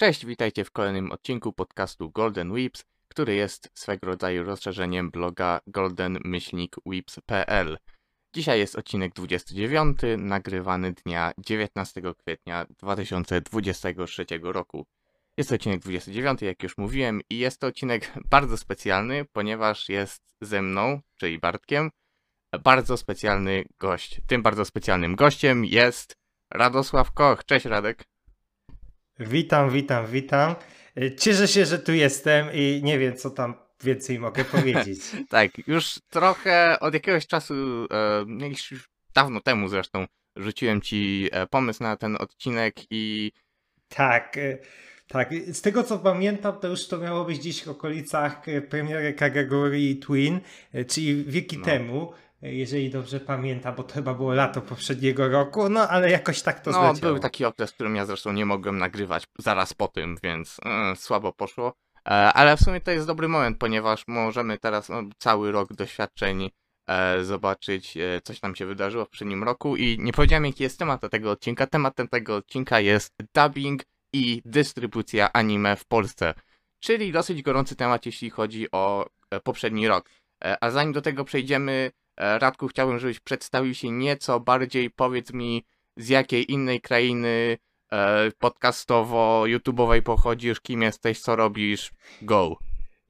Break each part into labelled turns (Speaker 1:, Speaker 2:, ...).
Speaker 1: Cześć, witajcie w kolejnym odcinku podcastu Golden Whips, który jest swego rodzaju rozszerzeniem bloga golden-whips.pl. Dzisiaj jest odcinek 29, nagrywany dnia 19 kwietnia 2023 roku. Jest to odcinek 29, jak już mówiłem, i jest to odcinek bardzo specjalny, ponieważ jest ze mną, czyli Bartkiem, bardzo specjalny gość. Tym bardzo specjalnym gościem jest Radosław Koch. Cześć Radek.
Speaker 2: Witam, witam, witam. E, Cieszę się, że tu jestem i nie wiem, co tam więcej mogę powiedzieć.
Speaker 1: tak, już trochę od jakiegoś czasu, e, już dawno temu zresztą, rzuciłem ci e, pomysł na ten odcinek i.
Speaker 2: Tak, e, tak. Z tego co pamiętam, to już to miało być gdzieś w okolicach e, premiery kategorii Twin, czyli wieki
Speaker 1: No.
Speaker 2: temu. Jeżeli dobrze pamiętam, bo to chyba było lato poprzedniego roku, no ale jakoś tak to
Speaker 1: no,
Speaker 2: zleciało.
Speaker 1: był taki okres, w którym ja zresztą nie mogłem nagrywać zaraz po tym, więc e, słabo poszło. E, ale w sumie to jest dobry moment, ponieważ możemy teraz no, cały rok doświadczeń e, zobaczyć, coś nam się wydarzyło w poprzednim roku i nie powiedziałem, jaki jest temat tego odcinka. Tematem tego odcinka jest dubbing i dystrybucja anime w Polsce, czyli dosyć gorący temat, jeśli chodzi o poprzedni rok. A zanim do tego przejdziemy, Radku, chciałbym, żebyś przedstawił się nieco bardziej, powiedz mi, z jakiej innej krainy e, podcastowo-youtubowej pochodzisz, kim jesteś, co robisz, go.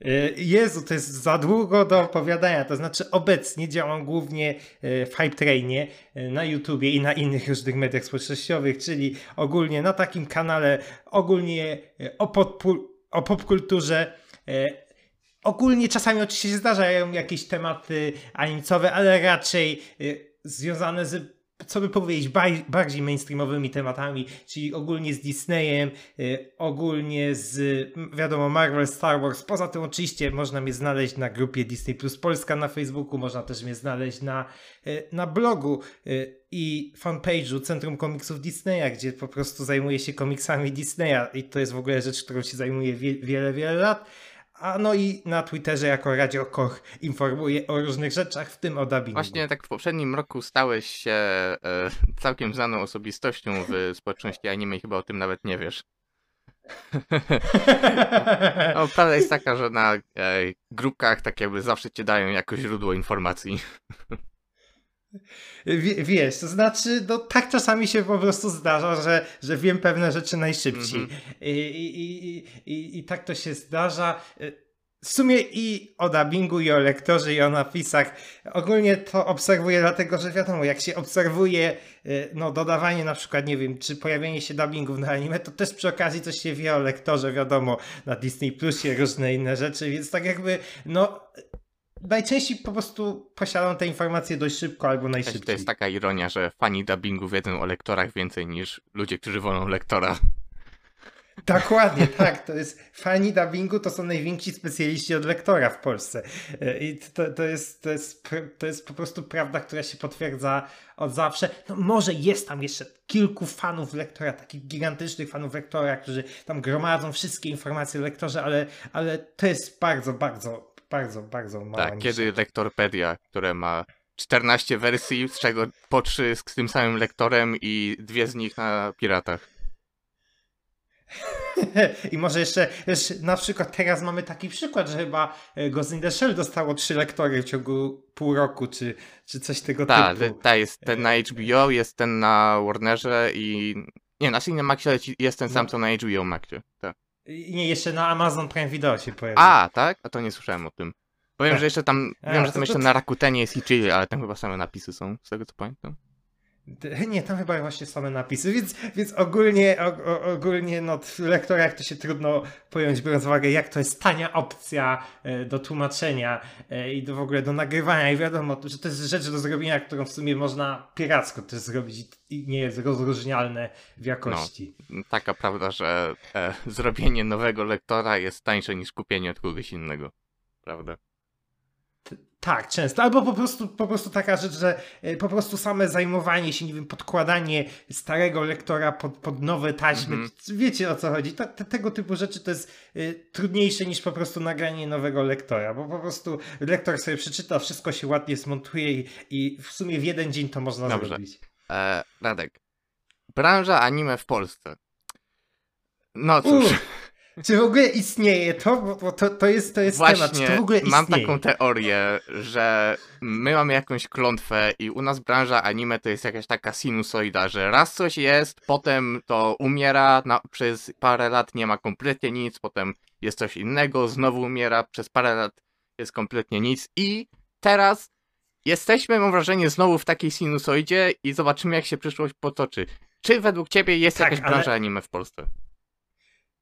Speaker 2: E, Jezu, to jest za długo do opowiadania. To znaczy, obecnie działam głównie e, w Hype Trainie e, na YouTubie i na innych różnych mediach społecznościowych, czyli ogólnie na takim kanale, ogólnie e, o, o popkulturze. Ogólnie czasami oczywiście się zdarzają jakieś tematy animicowe, ale raczej e, związane z, co by powiedzieć, bardziej mainstreamowymi tematami, czyli ogólnie z Disneyem, y, ogólnie z, wiadomo, Marvel, Star Wars. Poza tym oczywiście można mnie znaleźć na grupie Disney Plus Polska na Facebooku, można też mnie znaleźć na, y, na blogu y, i fanpage'u Centrum Komiksów Disneya, gdzie po prostu zajmuję się komiksami Disneya i to jest w ogóle rzecz, którą się zajmuję wie, wiele, wiele lat. A no i na Twitterze jako Radio Koch informuję o różnych rzeczach, w tym o dubbingu.
Speaker 1: Właśnie tak w poprzednim roku stałeś się e, całkiem znaną osobistością w społeczności anime i chyba o tym nawet nie wiesz. No, prawda jest taka, że na e, grupkach tak jakby zawsze cię dają jako źródło informacji.
Speaker 2: Wie, wiesz, to znaczy, no tak czasami się po prostu zdarza, że, że wiem pewne rzeczy najszybciej.
Speaker 1: Mhm.
Speaker 2: I, i, i, i, I tak to się zdarza. W sumie i o dubbingu, i o lektorze, i o napisach. Ogólnie to obserwuję, dlatego że wiadomo, jak się obserwuje y, no, dodawanie na przykład, nie wiem, czy pojawienie się dubbingów na anime, to też przy okazji coś się wie o lektorze, wiadomo, na Disney Plusie, różne inne rzeczy, więc tak jakby, no, najczęściej po prostu posiadam te informacje dość szybko albo
Speaker 1: To
Speaker 2: najszybciej.
Speaker 1: jest taka ironia, że fani dubbingu wiedzą o lektorach więcej niż ludzie, którzy wolą lektora.
Speaker 2: Dokładnie, tak. To jest fani dubbingu to są najwięksi specjaliści od lektora w Polsce. E, I to, to, jest, to, jest, to jest po prostu prawda, która się potwierdza od zawsze. No może jest tam jeszcze kilku fanów lektora, takich gigantycznych fanów lektora, którzy tam gromadzą wszystkie informacje o lektorze, ale, ale to jest bardzo, bardzo, bardzo, bardzo mała
Speaker 1: Tak,
Speaker 2: nisza.
Speaker 1: kiedy Lektorpedia, które ma 14 wersji, z czego po 3 z tym samym lektorem i dwie z nich na piratach.
Speaker 2: I może jeszcze, na przykład teraz mamy taki przykład, że chyba e, Ghost in the Shell dostało trzy lektory w ciągu pół roku, czy, czy coś tego
Speaker 1: Tak,
Speaker 2: typu.
Speaker 1: ta jest ten na HBO, jest ten na Warnerze i... Nie, na Cinemaxie jest ten sam
Speaker 2: No.
Speaker 1: co na HBO Maxie. Tak.
Speaker 2: Nie, jeszcze na Amazon Prime Video się pojawił.
Speaker 1: A, tak? A to nie słyszałem o tym. Powiem, że jeszcze tam,
Speaker 2: A,
Speaker 1: wiem, że
Speaker 2: to-
Speaker 1: tam
Speaker 2: to-
Speaker 1: jeszcze na Rakutenie jest i Chili, ale tam chyba same napisy są, z tego co pamiętam.
Speaker 2: Nie, tam chyba właśnie same napisy, więc, więc ogólnie, o, o, ogólnie no, w lektorach to się trudno pojąć, biorąc uwagę, jak to jest tania opcja e, do tłumaczenia e, i do, w ogóle do nagrywania. I wiadomo, że to jest rzecz do zrobienia, którą w sumie można piracko też zrobić i- nie jest rozróżnialne w jakości.
Speaker 1: Taka prawda, że e, zrobienie nowego lektora jest tańsze niż kupienie od kogoś innego. Prawda?
Speaker 2: Tak, często. Albo po prostu, po prostu taka rzecz, że e, po prostu same zajmowanie się, nie wiem, podkładanie starego lektora pod, pod nowe taśmy.
Speaker 1: Mhm.
Speaker 2: Wiecie o co chodzi. Ta, te, tego typu rzeczy to jest e, trudniejsze niż po prostu nagranie nowego lektora, bo po prostu lektor sobie przeczyta, wszystko się ładnie zmontuje i, i w sumie w jeden dzień to można
Speaker 1: Dobrze.
Speaker 2: zrobić.
Speaker 1: E, Radek, branża anime w Polsce. No cóż.
Speaker 2: Uff, czy w ogóle istnieje to? Bo, bo to, to jest, to jest temat. Czy
Speaker 1: Właśnie
Speaker 2: to w ogóle istnieje?
Speaker 1: mam taką teorię, że my mamy jakąś klątwę i u nas branża anime to jest jakaś taka sinusoida, że raz coś jest, potem to umiera, na, przez parę lat nie ma kompletnie nic, potem jest coś innego, znowu umiera, przez parę lat jest kompletnie nic i teraz jesteśmy, mam wrażenie, znowu w takiej sinusoidzie i zobaczymy jak się przyszłość potoczy. Czy według ciebie jest
Speaker 2: Tak,
Speaker 1: jakaś
Speaker 2: ale-
Speaker 1: branża anime w Polsce?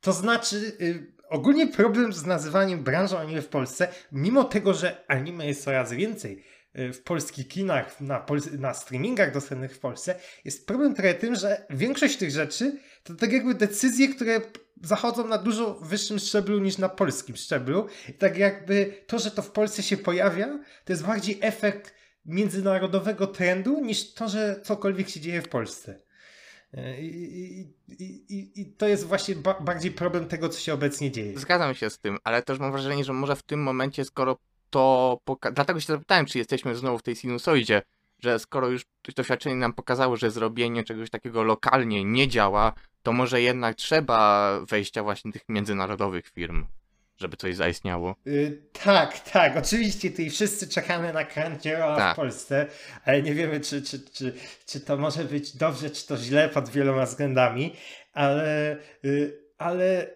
Speaker 2: To znaczy, y, ogólnie problem z nazywaniem branżą anime w Polsce, mimo tego, że anime jest coraz więcej y, w polskich kinach, na, pol- na streamingach dostępnych w Polsce, jest problem trochę tym, że większość tych rzeczy to tak jakby decyzje, które zachodzą na dużo wyższym szczeblu niż na polskim szczeblu. I tak jakby to, że to w Polsce się pojawia, to jest bardziej efekt międzynarodowego trendu niż to, że cokolwiek się dzieje w Polsce. E, I, i, i, i, to jest właśnie ba- bardziej problem tego, co się obecnie dzieje.
Speaker 1: Zgadzam się z tym, ale też mam wrażenie, że może w tym momencie, skoro to. Dlatego się zapytałem, czy jesteśmy znowu w tej sinusoidzie, że skoro już doświadczenie nam pokazało, że zrobienie czegoś takiego lokalnie nie działa, to może jednak trzeba wejścia właśnie tych międzynarodowych firm, żeby coś zaistniało.
Speaker 2: Y, tak, tak, oczywiście tutaj wszyscy czekamy na Crunchyrolla
Speaker 1: Tak.
Speaker 2: w Polsce, ale nie wiemy, czy, czy, czy, czy to może być dobrze, czy to źle pod wieloma względami, ale, y, ale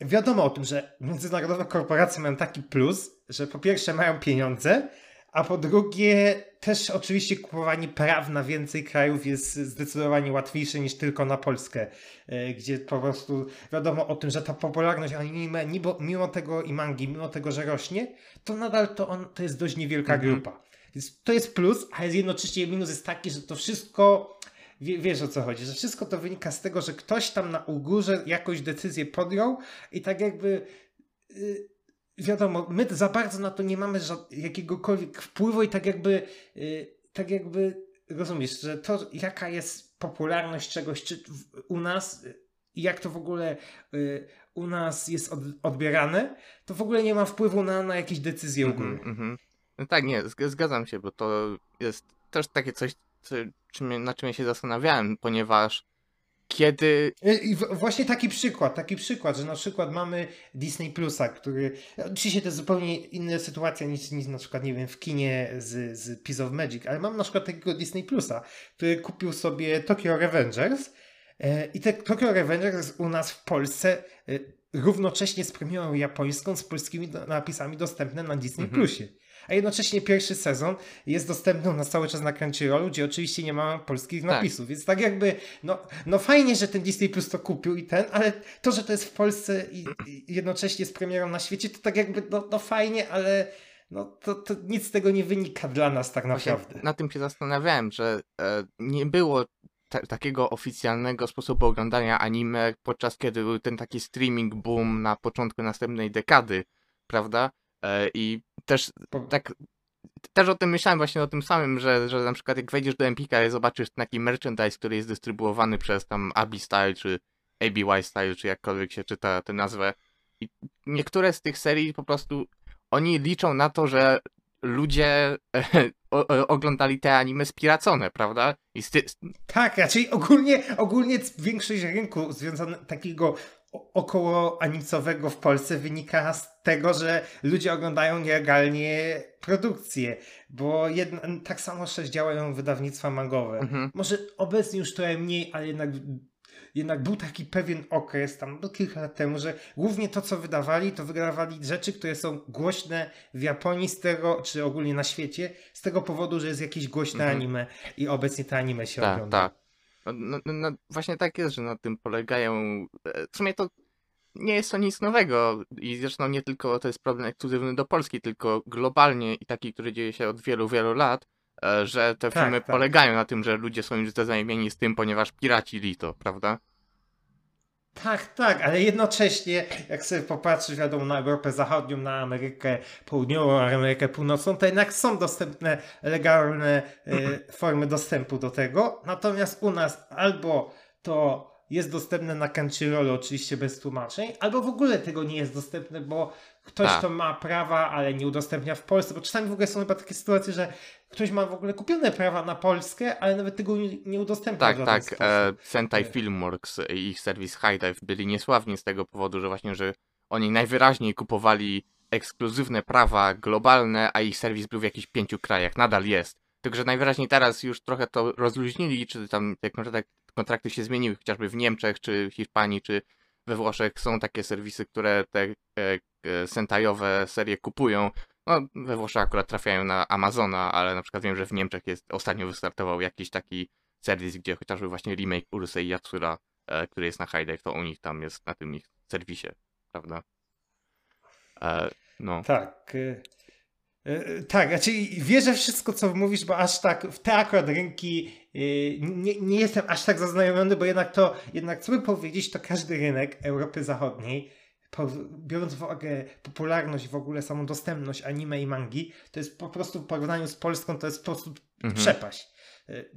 Speaker 2: wiadomo o tym, że międzynarodowe korporacje mają taki plus, że po pierwsze mają pieniądze, a po drugie też oczywiście kupowanie praw na więcej krajów jest zdecydowanie łatwiejsze niż tylko na Polskę, e, gdzie po prostu wiadomo o tym, że ta popularność anime, mimo, mimo tego i mangi, mimo tego, że rośnie, to nadal to, on, to jest dość niewielka
Speaker 1: Mhm.
Speaker 2: grupa. Więc to jest plus, ale jednocześnie minus jest taki, że to wszystko, wie, wiesz o co chodzi, że wszystko to wynika z tego, że ktoś tam na górze jakąś decyzję podjął i tak jakby... y, wiadomo, my za bardzo na to nie mamy jakiegokolwiek wpływu i tak jakby, y, tak jakby rozumiesz, że to jaka jest popularność czegoś czy u nas y, i jak to w ogóle y, u nas jest od, odbierane, to w ogóle nie ma wpływu na, na jakieś decyzje ogólne.
Speaker 1: Mhm, mhm. No tak, nie, zg- zgadzam się, bo to jest też takie coś, co, czym, na czym ja się zastanawiałem, ponieważ kiedy
Speaker 2: Y, I właśnie taki przykład, taki przykład, że na przykład mamy Disney Plusa, który, oczywiście to jest zupełnie inna sytuacja niż, niż na przykład, nie wiem, w kinie z, z Piece of Magic, ale mam na przykład takiego Disney Plusa, który kupił sobie Tokyo Revengers e, i te Tokyo Revengers u nas w Polsce e, równocześnie z premierą japońską z polskimi napisami dostępne na Disney
Speaker 1: Mhm.
Speaker 2: Plusie. A jednocześnie pierwszy sezon jest dostępny u nas cały czas na Crunchyrollu, gdzie oczywiście nie ma polskich
Speaker 1: Tak.
Speaker 2: napisów. Więc tak jakby, no, no fajnie, że ten Disney Plus to kupił i ten, ale to, że to jest w Polsce i, i jednocześnie z premierą na świecie, to tak jakby, no, no fajnie, ale no, to, to nic z tego nie wynika dla nas tak
Speaker 1: Właśnie
Speaker 2: naprawdę.
Speaker 1: na tym się zastanawiałem, że e, nie było ta- takiego oficjalnego sposobu oglądania anime, podczas kiedy był ten taki streaming boom na początku następnej dekady, prawda? E, I też tak też o tym myślałem właśnie o tym samym, że, że na przykład jak wejdziesz do Empika i zobaczysz taki merchandise, który jest dystrybuowany przez tam Abi Style czy ABY Style, czy jakkolwiek się czyta tę nazwę. I niektóre z tych serii po prostu oni liczą na to, że ludzie o, o, oglądali te anime spiracone, prawda? I z ty,
Speaker 2: Tak, raczej ogólnie, ogólnie większość rynku związanego takiego około animcowego w Polsce wynika z tego, że ludzie oglądają nielegalnie produkcje, bo jedna, tak samo też działają wydawnictwa mangowe.
Speaker 1: mhm.
Speaker 2: Może obecnie już trochę mniej, ale jednak, jednak był taki pewien okres, tam kilka lat temu, że głównie to, co wydawali, to wydawali rzeczy, które są głośne w Japonii z tego, czy ogólnie na świecie, z tego powodu, że jest jakieś głośne
Speaker 1: Mhm.
Speaker 2: anime i obecnie te anime się
Speaker 1: Tak,
Speaker 2: ogląda.
Speaker 1: tak. No, no, no, no, właśnie tak jest, że na tym polegają. e, W sumie to nie jest to nic nowego i zresztą nie tylko to jest problem ekskluzywny do Polski, tylko globalnie i taki, który dzieje się od wielu, wielu lat, e, że te
Speaker 2: Tak,
Speaker 1: filmy
Speaker 2: tak.
Speaker 1: polegają na tym, że ludzie są już zaznajomieni z tym, ponieważ piracili to, prawda?
Speaker 2: Tak, tak, ale jednocześnie, jak sobie popatrzysz, wiadomo, na Europę Zachodnią, na Amerykę Południową, Amerykę Północną, to jednak są dostępne legalne e, formy dostępu do tego. Natomiast u nas albo to jest dostępne na Crunchyroll oczywiście bez tłumaczeń, albo w ogóle tego nie jest dostępne, bo ktoś
Speaker 1: Tak.
Speaker 2: to ma prawa, ale nie udostępnia w Polsce, bo czasami w ogóle są chyba takie sytuacje, że ktoś ma w ogóle kupione prawa na Polskę, ale nawet tego nie, udostępnia
Speaker 1: Tak, tak. E, Sentai. Filmworks i ich serwis High Dive byli niesławni z tego powodu, że właśnie, że oni najwyraźniej kupowali ekskluzywne prawa globalne, a ich serwis był w jakichś pięciu krajach. Nadal jest. Tylko, że najwyraźniej teraz już trochę to rozluźnili, czy tam te kontrakty, kontrakty się zmieniły, chociażby w Niemczech, czy w Hiszpanii, czy we Włoszech są takie serwisy, które te e, e, sentajowe serie kupują. No, we Włoszech akurat trafiają na Amazona, ale na przykład wiem, że w Niemczech jest ostatnio wystartował jakiś taki serwis, gdzie chociażby właśnie remake Urusei Yatsura, e, który jest na Dive, to u nich tam jest na tym ich serwisie, prawda? E, no.
Speaker 2: Tak. y, y, Tak, znaczy wierzę wszystko, co mówisz, bo aż tak w te akurat rynki y, nie, nie jestem aż tak zaznajomiony, bo jednak to, jednak co by powiedzieć, to każdy rynek Europy Zachodniej, biorąc w uwagę popularność, w ogóle samą dostępność anime i mangi, to jest po prostu w porównaniu z Polską, to jest po prostu
Speaker 1: Mhm.
Speaker 2: przepaść. Y,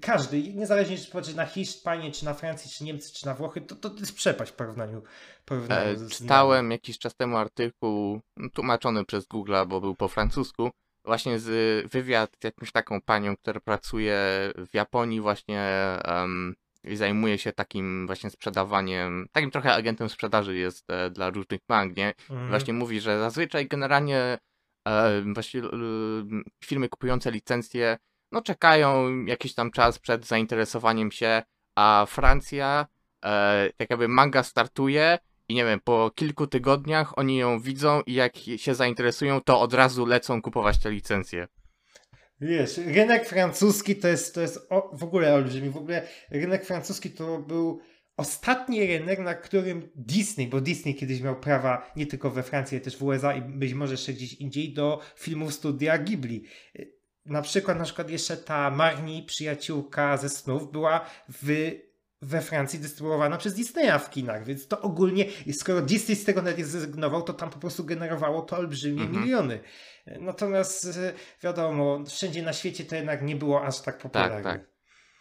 Speaker 2: Każdy, niezależnie czy patrzy na Hiszpanię, czy na Francję, czy Niemcy, czy na Włochy, to, to jest przepaść w porównaniu, porównaniu
Speaker 1: E,
Speaker 2: z- z
Speaker 1: czytałem jakiś czas temu artykuł no, tłumaczony przez Google'a, bo był po francusku, właśnie z wywiad z jakąś taką panią, która pracuje w Japonii właśnie em, i zajmuje się takim właśnie sprzedawaniem, takim trochę agentem sprzedaży jest e, dla różnych mang, nie?
Speaker 2: Mhm.
Speaker 1: Właśnie mówi, że zazwyczaj generalnie e, właśnie firmy kupujące licencje no czekają jakiś tam czas przed zainteresowaniem się, a Francja e, tak jakby manga startuje i nie wiem, po kilku tygodniach oni ją widzą i jak się zainteresują, to od razu lecą kupować te licencje.
Speaker 2: Wiesz, rynek francuski to jest, to jest o, w ogóle olbrzymi. W ogóle rynek francuski to był ostatni rynek, na którym Disney, bo Disney kiedyś miał prawa nie tylko we Francji, ale też w USA i być może jeszcze gdzieś indziej do filmów studia Ghibli. Na przykład, na przykład jeszcze ta Marni, przyjaciółka ze snów, była w, we Francji dystrybuowana przez Disneya w kinach, więc to ogólnie, skoro Disney z tego nawet nie zrezygnował, to tam po prostu generowało to olbrzymie
Speaker 1: Mhm.
Speaker 2: miliony. Natomiast e, wiadomo, wszędzie na świecie to jednak nie było aż tak popularne.
Speaker 1: tak.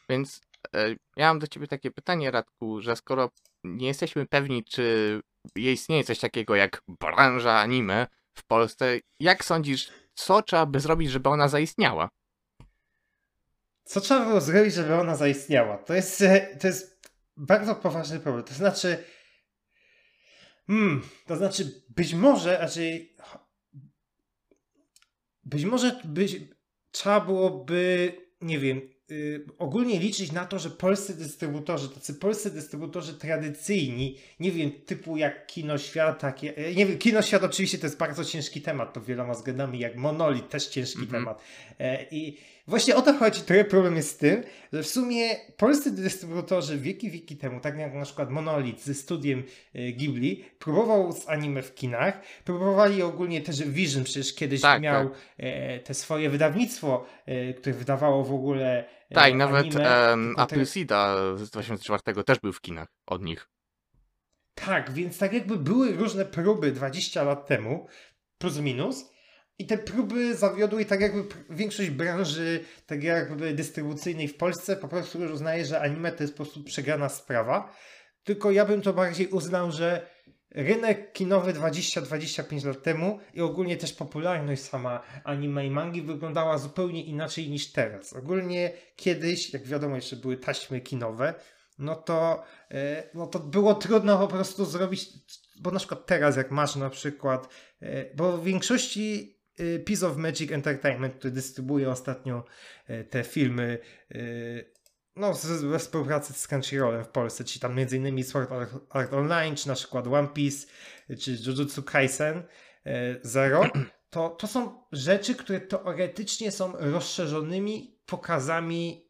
Speaker 1: Więc e, ja mam do ciebie takie pytanie, Radku, że skoro nie jesteśmy pewni, czy istnieje coś takiego jak branża anime w Polsce, jak sądzisz, co trzeba by zrobić, żeby ona zaistniała?
Speaker 2: Co trzeba było zrobić, żeby ona zaistniała? To jest, e, to jest bardzo poważny problem. To znaczy, hmm, to znaczy być może, raczej być może być, trzeba byłoby, nie wiem, y, ogólnie liczyć na to, że polscy dystrybutorzy, tacy polscy dystrybutorzy tradycyjni, nie wiem, typu jak Kino Świat, takie, e, nie wiem, Kino Świat oczywiście to jest bardzo ciężki temat, to wieloma względami, jak Monolit, też ciężki
Speaker 1: Mhm.
Speaker 2: temat. E, I właśnie o to chodzi, trochę problem jest z tym, że w sumie polscy dystrybutorzy wieki, wieki temu, tak jak na przykład Monolit ze studiem e, Ghibli, próbował z anime w kinach, próbowali ogólnie też Vision przecież kiedyś
Speaker 1: Tak,
Speaker 2: miał e, te swoje wydawnictwo, e, które wydawało w ogóle
Speaker 1: Tak, i nawet
Speaker 2: tylko te-
Speaker 1: Appleseeda z 2004 też był w kinach od nich.
Speaker 2: Tak, więc tak jakby były różne próby 20 lat temu, plus minus, i te próby zawiodły i tak jakby większość branży tak jakby dystrybucyjnej w Polsce po prostu już uznaje, że anime to jest po prostu przegrana sprawa. Tylko ja bym to bardziej uznał, że rynek kinowy 20-25 lat temu i ogólnie też popularność sama anime i mangi wyglądała zupełnie inaczej niż teraz. Ogólnie kiedyś, jak wiadomo, jeszcze były taśmy kinowe, no to, e, no to było trudno po prostu zrobić, bo na przykład teraz jak masz na przykład, e, bo w większości e, Piece of Magic Entertainment, który dystrybuuje ostatnio te filmy no, z- we współpracy z Crunchyrollem w Polsce, czyli tam m.in. Sword Art, Art Online, czy na przykład One Piece, czy Jujutsu Kaisen e, Zero, to, to są rzeczy, które teoretycznie są rozszerzonymi pokazami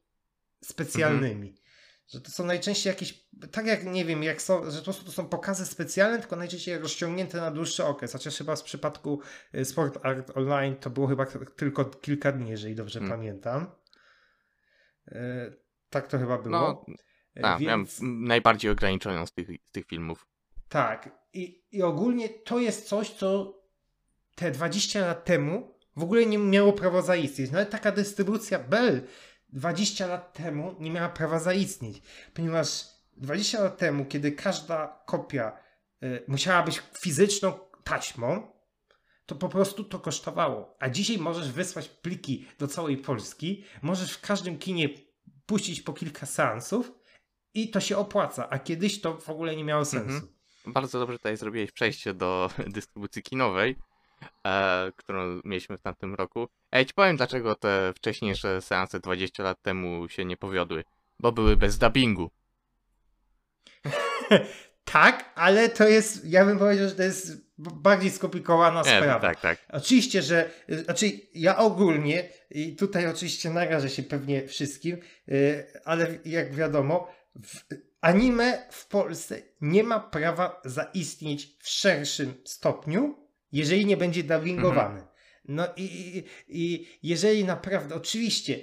Speaker 2: specjalnymi. Że to są najczęściej jakieś, tak jak nie wiem, jak są, że po prostu to są pokazy specjalne, tylko najczęściej rozciągnięte na dłuższy okres. Chociaż chyba w przypadku e, Sport Art Online to było chyba tylko kilka dni, jeżeli dobrze
Speaker 1: Hmm.
Speaker 2: pamiętam. Tak to chyba było.
Speaker 1: No,
Speaker 2: E,
Speaker 1: Tak, miałem
Speaker 2: Więc-
Speaker 1: m, najbardziej ograniczoną z tych, z tych filmów.
Speaker 2: Tak. I, I ogólnie to jest coś, co te 20 lat temu w ogóle nie miało prawa zaistnieć. Nawet taka dystrybucja Bell 20 lat temu nie miała prawa zaistnieć, ponieważ 20 lat temu, kiedy każda kopia y, musiała być fizyczną taśmą, to po prostu to kosztowało. A dzisiaj możesz wysłać pliki do całej Polski, możesz w każdym kinie puścić po kilka seansów i to się opłaca, a kiedyś to w ogóle nie miało sensu.
Speaker 1: Mhm. Bardzo dobrze tutaj zrobiłeś przejście do dystrybucji kinowej, e, którą mieliśmy w tamtym roku. Ej, ci powiem dlaczego te wcześniejsze seanse 20 lat temu się nie powiodły. Bo były bez dubbingu.
Speaker 2: Tak, ale to jest, ja bym powiedział, że to jest bardziej skomplikowana
Speaker 1: Nie,
Speaker 2: sprawa.
Speaker 1: tak, tak.
Speaker 2: Oczywiście, że y, znaczy ja ogólnie i tutaj oczywiście narażę się pewnie wszystkim, y, ale jak wiadomo, anime w Polsce nie ma prawa zaistnieć w szerszym stopniu, jeżeli nie będzie dubbingowane. No i, i, i jeżeli naprawdę, oczywiście,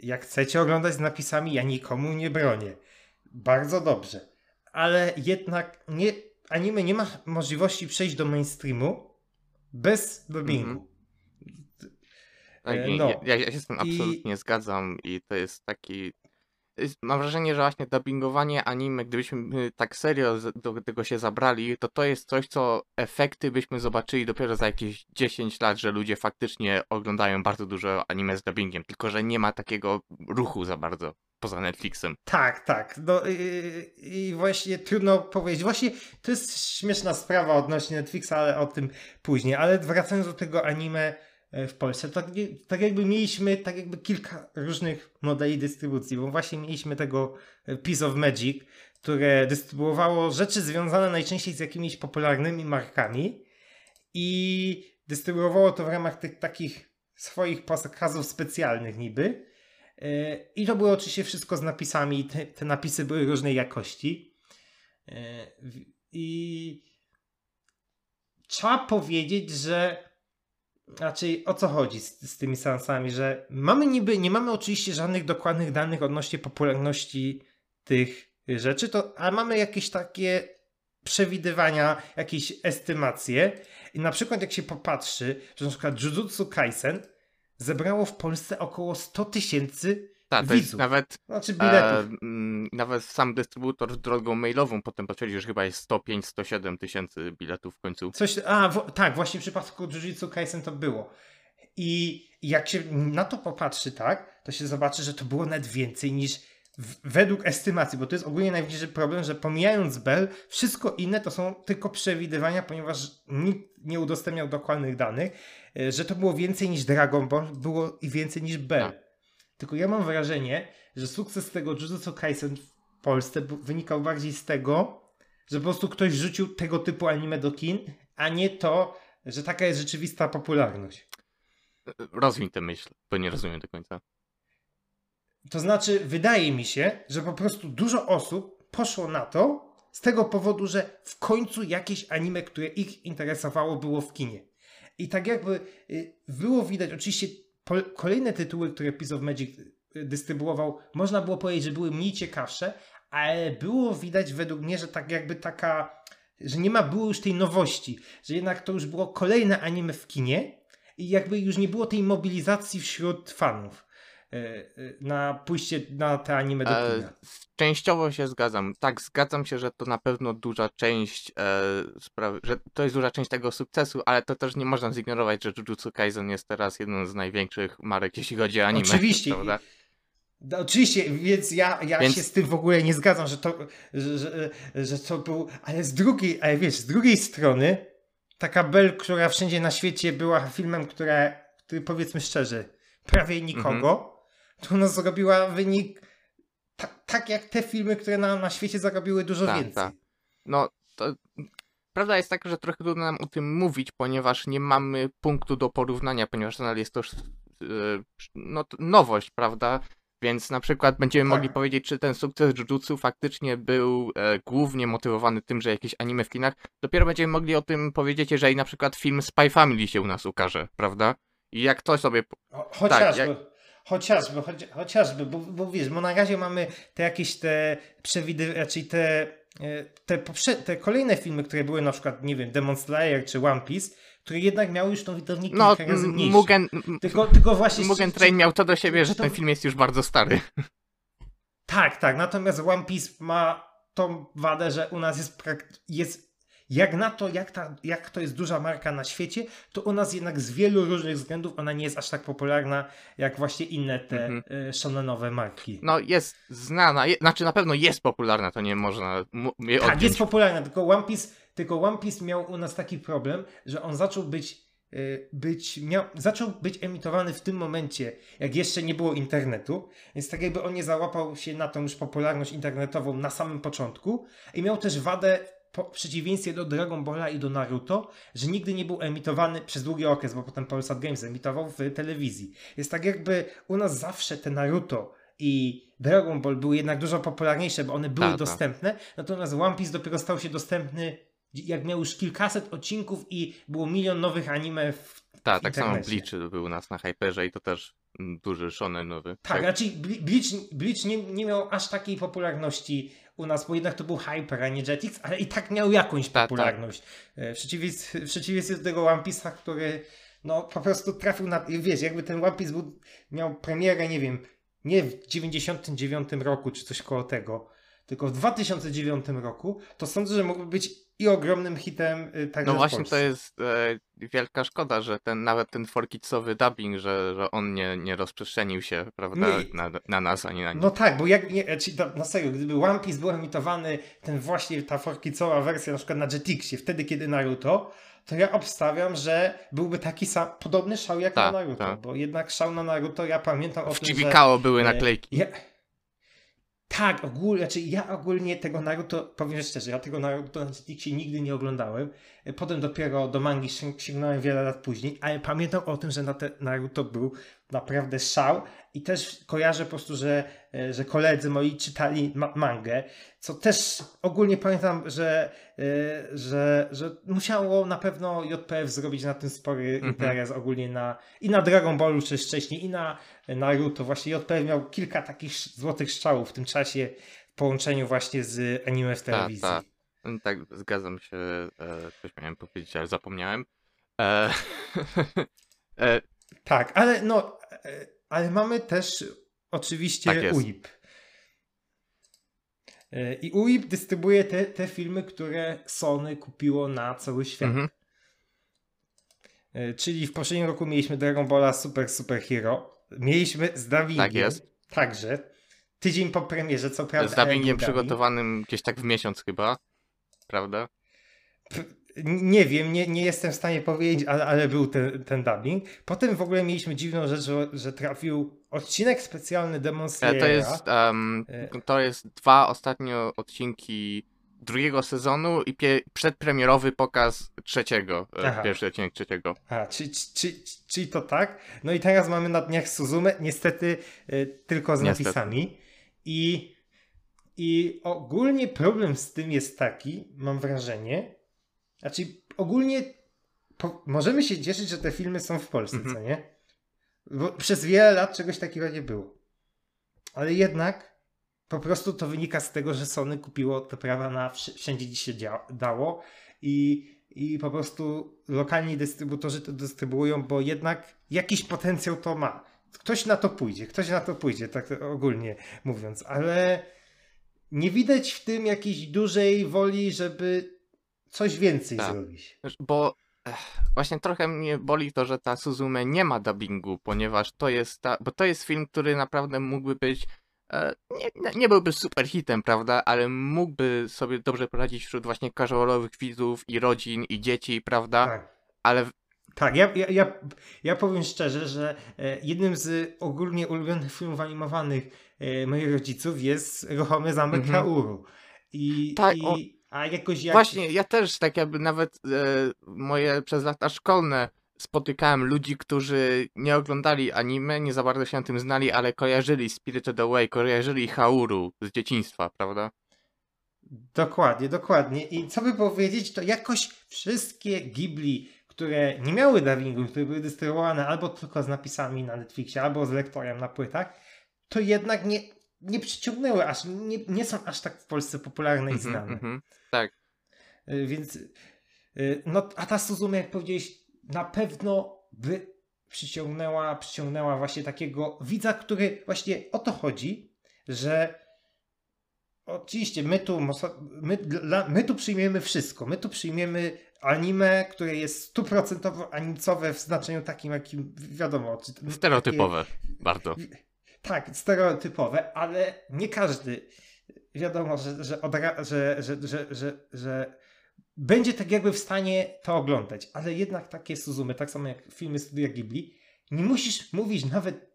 Speaker 2: jak chcecie oglądać z napisami, ja nikomu nie bronię. Bardzo dobrze. Ale jednak nie, anime nie ma możliwości przejść do mainstreamu bez dubbingu.
Speaker 1: I-
Speaker 2: no.
Speaker 1: ja, ja się z tym
Speaker 2: I-
Speaker 1: absolutnie zgadzam i to jest taki. Mam wrażenie, że właśnie dubbingowanie anime, gdybyśmy tak serio do tego się zabrali, to to jest coś, co efekty byśmy zobaczyli dopiero za jakieś 10 lat, że ludzie faktycznie oglądają bardzo dużo anime z dubbingiem, tylko że nie ma takiego ruchu za bardzo poza Netflixem.
Speaker 2: Tak, tak. No, i, I właśnie trudno powiedzieć. Właśnie to jest śmieszna sprawa odnośnie Netflixa, ale o tym później. Ale wracając do tego anime e, w Polsce, to tak, tak jakby mieliśmy tak jakby kilka różnych modeli dystrybucji, bo właśnie mieliśmy tego e, Piece of Magic, które dystrybuowało rzeczy związane najczęściej z jakimiś popularnymi markami i dystrybuowało to w ramach tych takich swoich pokazów specjalnych niby. E, I to było oczywiście wszystko z napisami, te, te napisy były różnej jakości. E, I trzeba powiedzieć, że raczej o co chodzi z, z tymi seansami, że mamy niby, nie mamy oczywiście żadnych dokładnych danych odnośnie popularności tych rzeczy, to, ale mamy jakieś takie przewidywania, jakieś estymacje. I na przykład jak się popatrzy, że na przykład Jujutsu Kaisen zebrało w Polsce około 100 tysięcy
Speaker 1: Tak, to jest
Speaker 2: widzów.
Speaker 1: nawet,
Speaker 2: znaczy
Speaker 1: e, nawet sam dystrybutor drogą mailową potem potwierdził, że chyba jest 105-107 tysięcy biletów w końcu.
Speaker 2: Coś, a w, tak, właśnie w przypadku Jujutsu Kaisen to było. I jak się na to popatrzy, tak, to się zobaczy, że to było nawet więcej niż według estymacji, bo to jest ogólnie największy problem, że pomijając Bell, wszystko inne to są tylko przewidywania, ponieważ nikt nie udostępniał dokładnych danych, e, że to było więcej niż Dragon Ball, było i więcej niż Bell.
Speaker 1: Tak.
Speaker 2: Tylko ja mam wrażenie, że sukces tego Jujutsu Kaisen w Polsce wynikał bardziej z tego, że po prostu ktoś rzucił tego typu anime do kin, a nie to, że taka jest rzeczywista popularność.
Speaker 1: Rozwiń tę myśl, bo nie rozumiem do końca.
Speaker 2: To znaczy, wydaje mi się, że po prostu dużo osób poszło na to z tego powodu, że w końcu jakieś anime, które ich interesowało, było w kinie. I tak jakby y, było widać, oczywiście kolejne tytuły, które Piece of Magic y, dystrybuował, można było powiedzieć, że były mniej ciekawsze, ale było widać według mnie, że tak jakby taka, że nie ma było już tej nowości, że jednak to już było kolejne anime w kinie i jakby już nie było tej mobilizacji wśród fanów na pójście na te anime do
Speaker 1: E,
Speaker 2: kina.
Speaker 1: częściowo się zgadzam. Tak, zgadzam się, że to na pewno duża część e, sprawy, że to jest duża część tego sukcesu, ale to też nie można zignorować, że Jujutsu Kaisen jest teraz jedną z największych marek, jeśli chodzi o anime.
Speaker 2: Oczywiście.
Speaker 1: Prawda?
Speaker 2: No, oczywiście, więc ja, ja
Speaker 1: Więc-
Speaker 2: się z tym w ogóle nie zgadzam, że to, że, że, że to był, ale z drugiej, ale wiesz, z drugiej strony taka Bell, która wszędzie na świecie była filmem, która, który powiedzmy szczerze, prawie nikogo, to ona zrobiła wynik ta, tak jak te filmy, które na, na świecie zarobiły dużo
Speaker 1: Tak,
Speaker 2: więcej.
Speaker 1: tak. No, to prawda jest taka, że trochę trudno nam o tym mówić, ponieważ nie mamy punktu do porównania, ponieważ nadal jest to e, no, nowość, prawda? Więc na przykład będziemy
Speaker 2: Tak.
Speaker 1: mogli powiedzieć, czy ten sukces Jujutsu faktycznie był e, głównie motywowany tym, że jakieś anime w kinach. Dopiero będziemy mogli o tym powiedzieć, jeżeli na przykład film Spy Family się u nas ukaże, prawda? I jak to sobie
Speaker 2: Cho- Chociażby,
Speaker 1: Tak, jak-
Speaker 2: chociażby, choci, chociażby, bo, bo wiesz, bo na razie mamy te jakieś te przewidy, raczej te, e, te, poprze- te kolejne filmy, które były na przykład, nie wiem, Demon Slayer czy One Piece, które jednak miały już tą widownię
Speaker 1: No,
Speaker 2: kilka razy mniejszą.
Speaker 1: Mugen,
Speaker 2: Tylko, tylko właśnie...
Speaker 1: Mugen Train miał to do siebie, że
Speaker 2: to-
Speaker 1: ten film jest już bardzo stary.
Speaker 2: Tak, tak, natomiast One Piece ma tą wadę, że u nas jest, prak- jest jak na to, jak, ta, jak to jest duża marka na świecie, to u nas jednak z wielu różnych względów ona nie jest aż tak popularna jak właśnie inne te
Speaker 1: Mhm.
Speaker 2: y, shonenowe marki.
Speaker 1: No jest znana, je, znaczy na pewno jest popularna, to nie można jej
Speaker 2: Tak, jest popularna, tylko One Piece, tylko One Piece miał u nas taki problem, że on zaczął być, y, być miał, zaczął być emitowany w tym momencie, jak jeszcze nie było internetu, więc tak jakby on nie załapał się na tą już popularność internetową na samym początku i miał też wadę po, w przeciwieństwie do Dragon Balla i do Naruto, że nigdy nie był emitowany przez długi okres, bo potem Polsat Games emitował w telewizji. Jest tak jakby u nas zawsze te Naruto i Dragon Ball były jednak dużo popularniejsze, bo one były
Speaker 1: Tak, tak.
Speaker 2: dostępne, natomiast One Piece dopiero stał się dostępny jak miał już kilkaset odcinków i było milion nowych anime w
Speaker 1: Tak, tak samo. Bleach był u nas na Hyperze i to też mm, duży shonenowy.
Speaker 2: Tak, raczej Ble- Bleach, Bleach nie, nie miał aż takiej popularności u nas, bo jednak to był Hyper, a nie Jetix, ale i tak miał jakąś
Speaker 1: tak.
Speaker 2: popularność. E, W przeciwieństwie, w przeciwieństwie do tego One Piece'a, który no po prostu trafił na... Wiesz, jakby ten One Piece był, miał premierę, nie wiem, nie w 99 roku, czy coś koło tego, tylko w 2009 roku, to sądzę, że mógłby być i ogromnym hitem y, także
Speaker 1: No właśnie to jest e, wielka szkoda, że ten nawet ten forkicowy dubbing, że, że on nie, nie rozprzestrzenił się, prawda,
Speaker 2: Nie.
Speaker 1: na, na nas ani na nich.
Speaker 2: No tak, bo jak nie, czy, na- serio, gdyby One Piece był emitowany, ten właśnie ta forkicowa wersja na przykład na Jetixie, wtedy kiedy Naruto, to ja obstawiam, że byłby taki sam, podobny szał jak
Speaker 1: Tak,
Speaker 2: na Naruto,
Speaker 1: tak.
Speaker 2: bo jednak szał na Naruto, ja pamiętam o
Speaker 1: w
Speaker 2: tym, że...
Speaker 1: Były
Speaker 2: e,
Speaker 1: naklejki.
Speaker 2: Ja, tak, ogólnie, znaczy ja ogólnie tego Naruto, powiem szczerze, ja tego Naruto na Netflixie nigdy nie oglądałem. Potem dopiero do mangi sięg- sięgnąłem wiele lat później, ale pamiętam o tym, że na te Naruto był naprawdę szał i też kojarzę po prostu, że, e, że koledzy moi czytali ma- mangę, co też ogólnie pamiętam, że, e, że, że musiało na pewno JPF zrobić na tym spory
Speaker 1: Mhm.
Speaker 2: interes ogólnie na i na Dragon Ballu czy wcześniej i na Naruto. Właśnie JPF miał kilka takich złotych strzałów w tym czasie w połączeniu właśnie z anime w telewizji.
Speaker 1: tak. Mm, Tak, zgadzam się. E, coś miałem powiedzieć, ale zapomniałem. E, e,
Speaker 2: Tak, ale no, ale mamy też oczywiście
Speaker 1: Tak.
Speaker 2: UIP. E, I UIP dystrybuuje te, te filmy, które Sony kupiło na cały świat.
Speaker 1: mhm.
Speaker 2: E, Czyli w poprzednim roku mieliśmy Dragon Balla Super Super Hero. Mieliśmy z dubbingiem.
Speaker 1: Tak jest.
Speaker 2: Także. Tydzień po premierze, co prawda.
Speaker 1: Z dubbingiem przygotowanym gdzieś tak w miesiąc chyba, prawda?
Speaker 2: P- Nie wiem, nie, nie jestem w stanie powiedzieć, ale, ale był ten, ten dubbing. Potem w ogóle mieliśmy dziwną rzecz, że, że trafił odcinek specjalny Demon
Speaker 1: E,
Speaker 2: Slayera.
Speaker 1: To jest,
Speaker 2: E.
Speaker 1: to jest dwa ostatnio odcinki drugiego sezonu i pie- przedpremierowy pokaz trzeciego, e,
Speaker 2: Aha.
Speaker 1: pierwszy odcinek trzeciego.
Speaker 2: A, czy, czy, czy, czyli to tak? No i teraz mamy na dniach Suzume, niestety y, tylko z
Speaker 1: Niestety.
Speaker 2: napisami. I, I ogólnie problem z tym jest taki, mam wrażenie, znaczy ogólnie po, możemy się cieszyć, że te filmy są w Polsce,
Speaker 1: Mhm.
Speaker 2: co nie? Bo przez wiele lat czegoś takiego nie było. Ale jednak po prostu to wynika z tego, że Sony kupiło te prawa na wsz- wszędzie, gdzie się dało i, i po prostu lokalni dystrybutorzy to dystrybuują, bo jednak jakiś potencjał to ma. Ktoś na to pójdzie, ktoś na to pójdzie, tak ogólnie mówiąc, ale nie widać w tym jakiejś dużej woli, żeby coś więcej
Speaker 1: Tak.
Speaker 2: zrobić.
Speaker 1: Bo ech, właśnie trochę mnie boli to, że ta Suzume nie ma dubbingu, ponieważ to jest ta, bo to jest film, który naprawdę mógłby być e, nie, nie- byłby super hitem, prawda, ale mógłby sobie dobrze poradzić wśród właśnie casualowych widzów i rodzin i dzieci, prawda,
Speaker 2: Tak.
Speaker 1: ale
Speaker 2: Tak, ja, ja, ja, ja powiem szczerze, że e, jednym z ogólnie ulubionych filmów animowanych e, moich rodziców jest Ruchomy Zamek
Speaker 1: Mhm.
Speaker 2: Kauru. I,
Speaker 1: Tak,
Speaker 2: i, a jakoś jak...
Speaker 1: Właśnie, ja też tak jakby nawet e, moje przez lata szkolne spotykałem ludzi, którzy nie oglądali anime, nie za bardzo się na tym znali, ale kojarzyli Spirited Away, kojarzyli Hauru z dzieciństwa, prawda?
Speaker 2: Dokładnie, dokładnie. I co by powiedzieć, to jakoś wszystkie Ghibli, które nie miały dubbingu, które były dystrybuowane albo tylko z napisami na Netflixie, albo z lektorem na płytach, to jednak nie, nie przyciągnęły aż, nie, nie są aż tak w Polsce popularne i
Speaker 1: Mhm,
Speaker 2: znane.
Speaker 1: mhm. Tak,
Speaker 2: Y, Więc, y, no, a ta Suzume, jak powiedziałeś, na pewno by przyciągnęła, przyciągnęła właśnie takiego widza, który właśnie o to chodzi, że oczywiście my tu, my, my tu przyjmiemy wszystko. My tu przyjmiemy anime, które jest stuprocentowo animcowe w znaczeniu takim, jakim wiadomo. Czy, takie-
Speaker 1: Stereotypowe. Bardzo.
Speaker 2: Tak, stereotypowe, ale nie każdy wiadomo, że, że, odra- że, że, że, że, że będzie tak jakby w stanie to oglądać, ale jednak takie Suzumy, tak samo jak filmy Studia Ghibli, nie musisz mówić nawet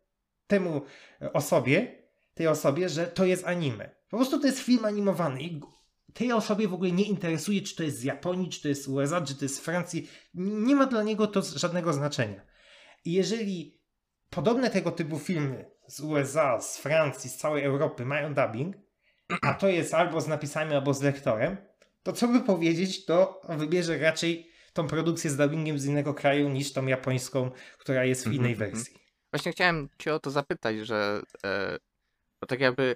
Speaker 2: temu osobie, tej osobie, że to jest anime. Po prostu to jest film animowany i tej osobie w ogóle nie interesuje, czy to jest z Japonii, czy to jest z USA, czy to jest z Francji. Nie ma dla niego to żadnego znaczenia. I jeżeli podobne tego typu filmy z USA, z Francji, z całej Europy mają dubbing, a to jest albo z napisami, albo z lektorem, to co by powiedzieć, to wybierze raczej tą produkcję z dubbingiem z innego kraju niż tą japońską, która jest w
Speaker 1: Mhm,
Speaker 2: innej
Speaker 1: mhm.
Speaker 2: wersji.
Speaker 1: Właśnie chciałem cię o to zapytać, że e, bo tak jakby,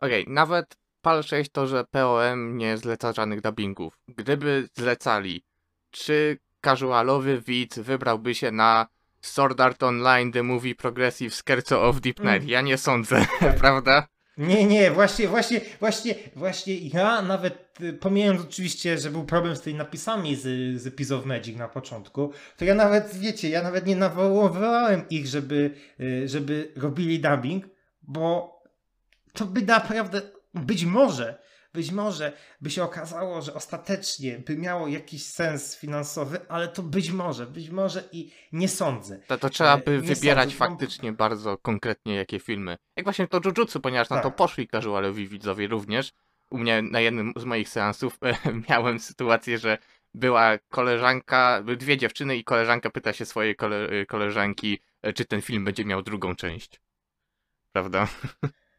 Speaker 1: okej, nawet pal 6 to, że POM nie zleca żadnych dubbingów. Gdyby zlecali, czy casualowy widz wybrałby się na Sword Art Online The Movie Progressive Scherzo of Deep Night?
Speaker 2: Mm.
Speaker 1: Ja nie sądzę, prawda?
Speaker 2: Nie, nie, właśnie, właśnie, właśnie, właśnie ja nawet, y, pomijając oczywiście, że był problem z tymi napisami z, z Epic of Magic na początku, to ja nawet, wiecie, ja nawet nie nawoływałem ich, żeby, y, żeby robili dubbing, bo to by naprawdę, być może, być może by się okazało, że ostatecznie by miało jakiś sens finansowy, ale to być może, być może i nie sądzę.
Speaker 1: To, to trzeba
Speaker 2: E,
Speaker 1: by
Speaker 2: nie
Speaker 1: wybierać
Speaker 2: sądzę, bo-
Speaker 1: faktycznie bardzo konkretnie jakie filmy. Jak właśnie to Jujutsu, ponieważ na to
Speaker 2: Tak.
Speaker 1: poszli casualowi widzowie również. U mnie na jednym z moich seansów miałem sytuację, że była koleżanka, dwie dziewczyny i koleżanka pyta się swojej kole, koleżanki, e, czy ten film będzie miał drugą część. Prawda?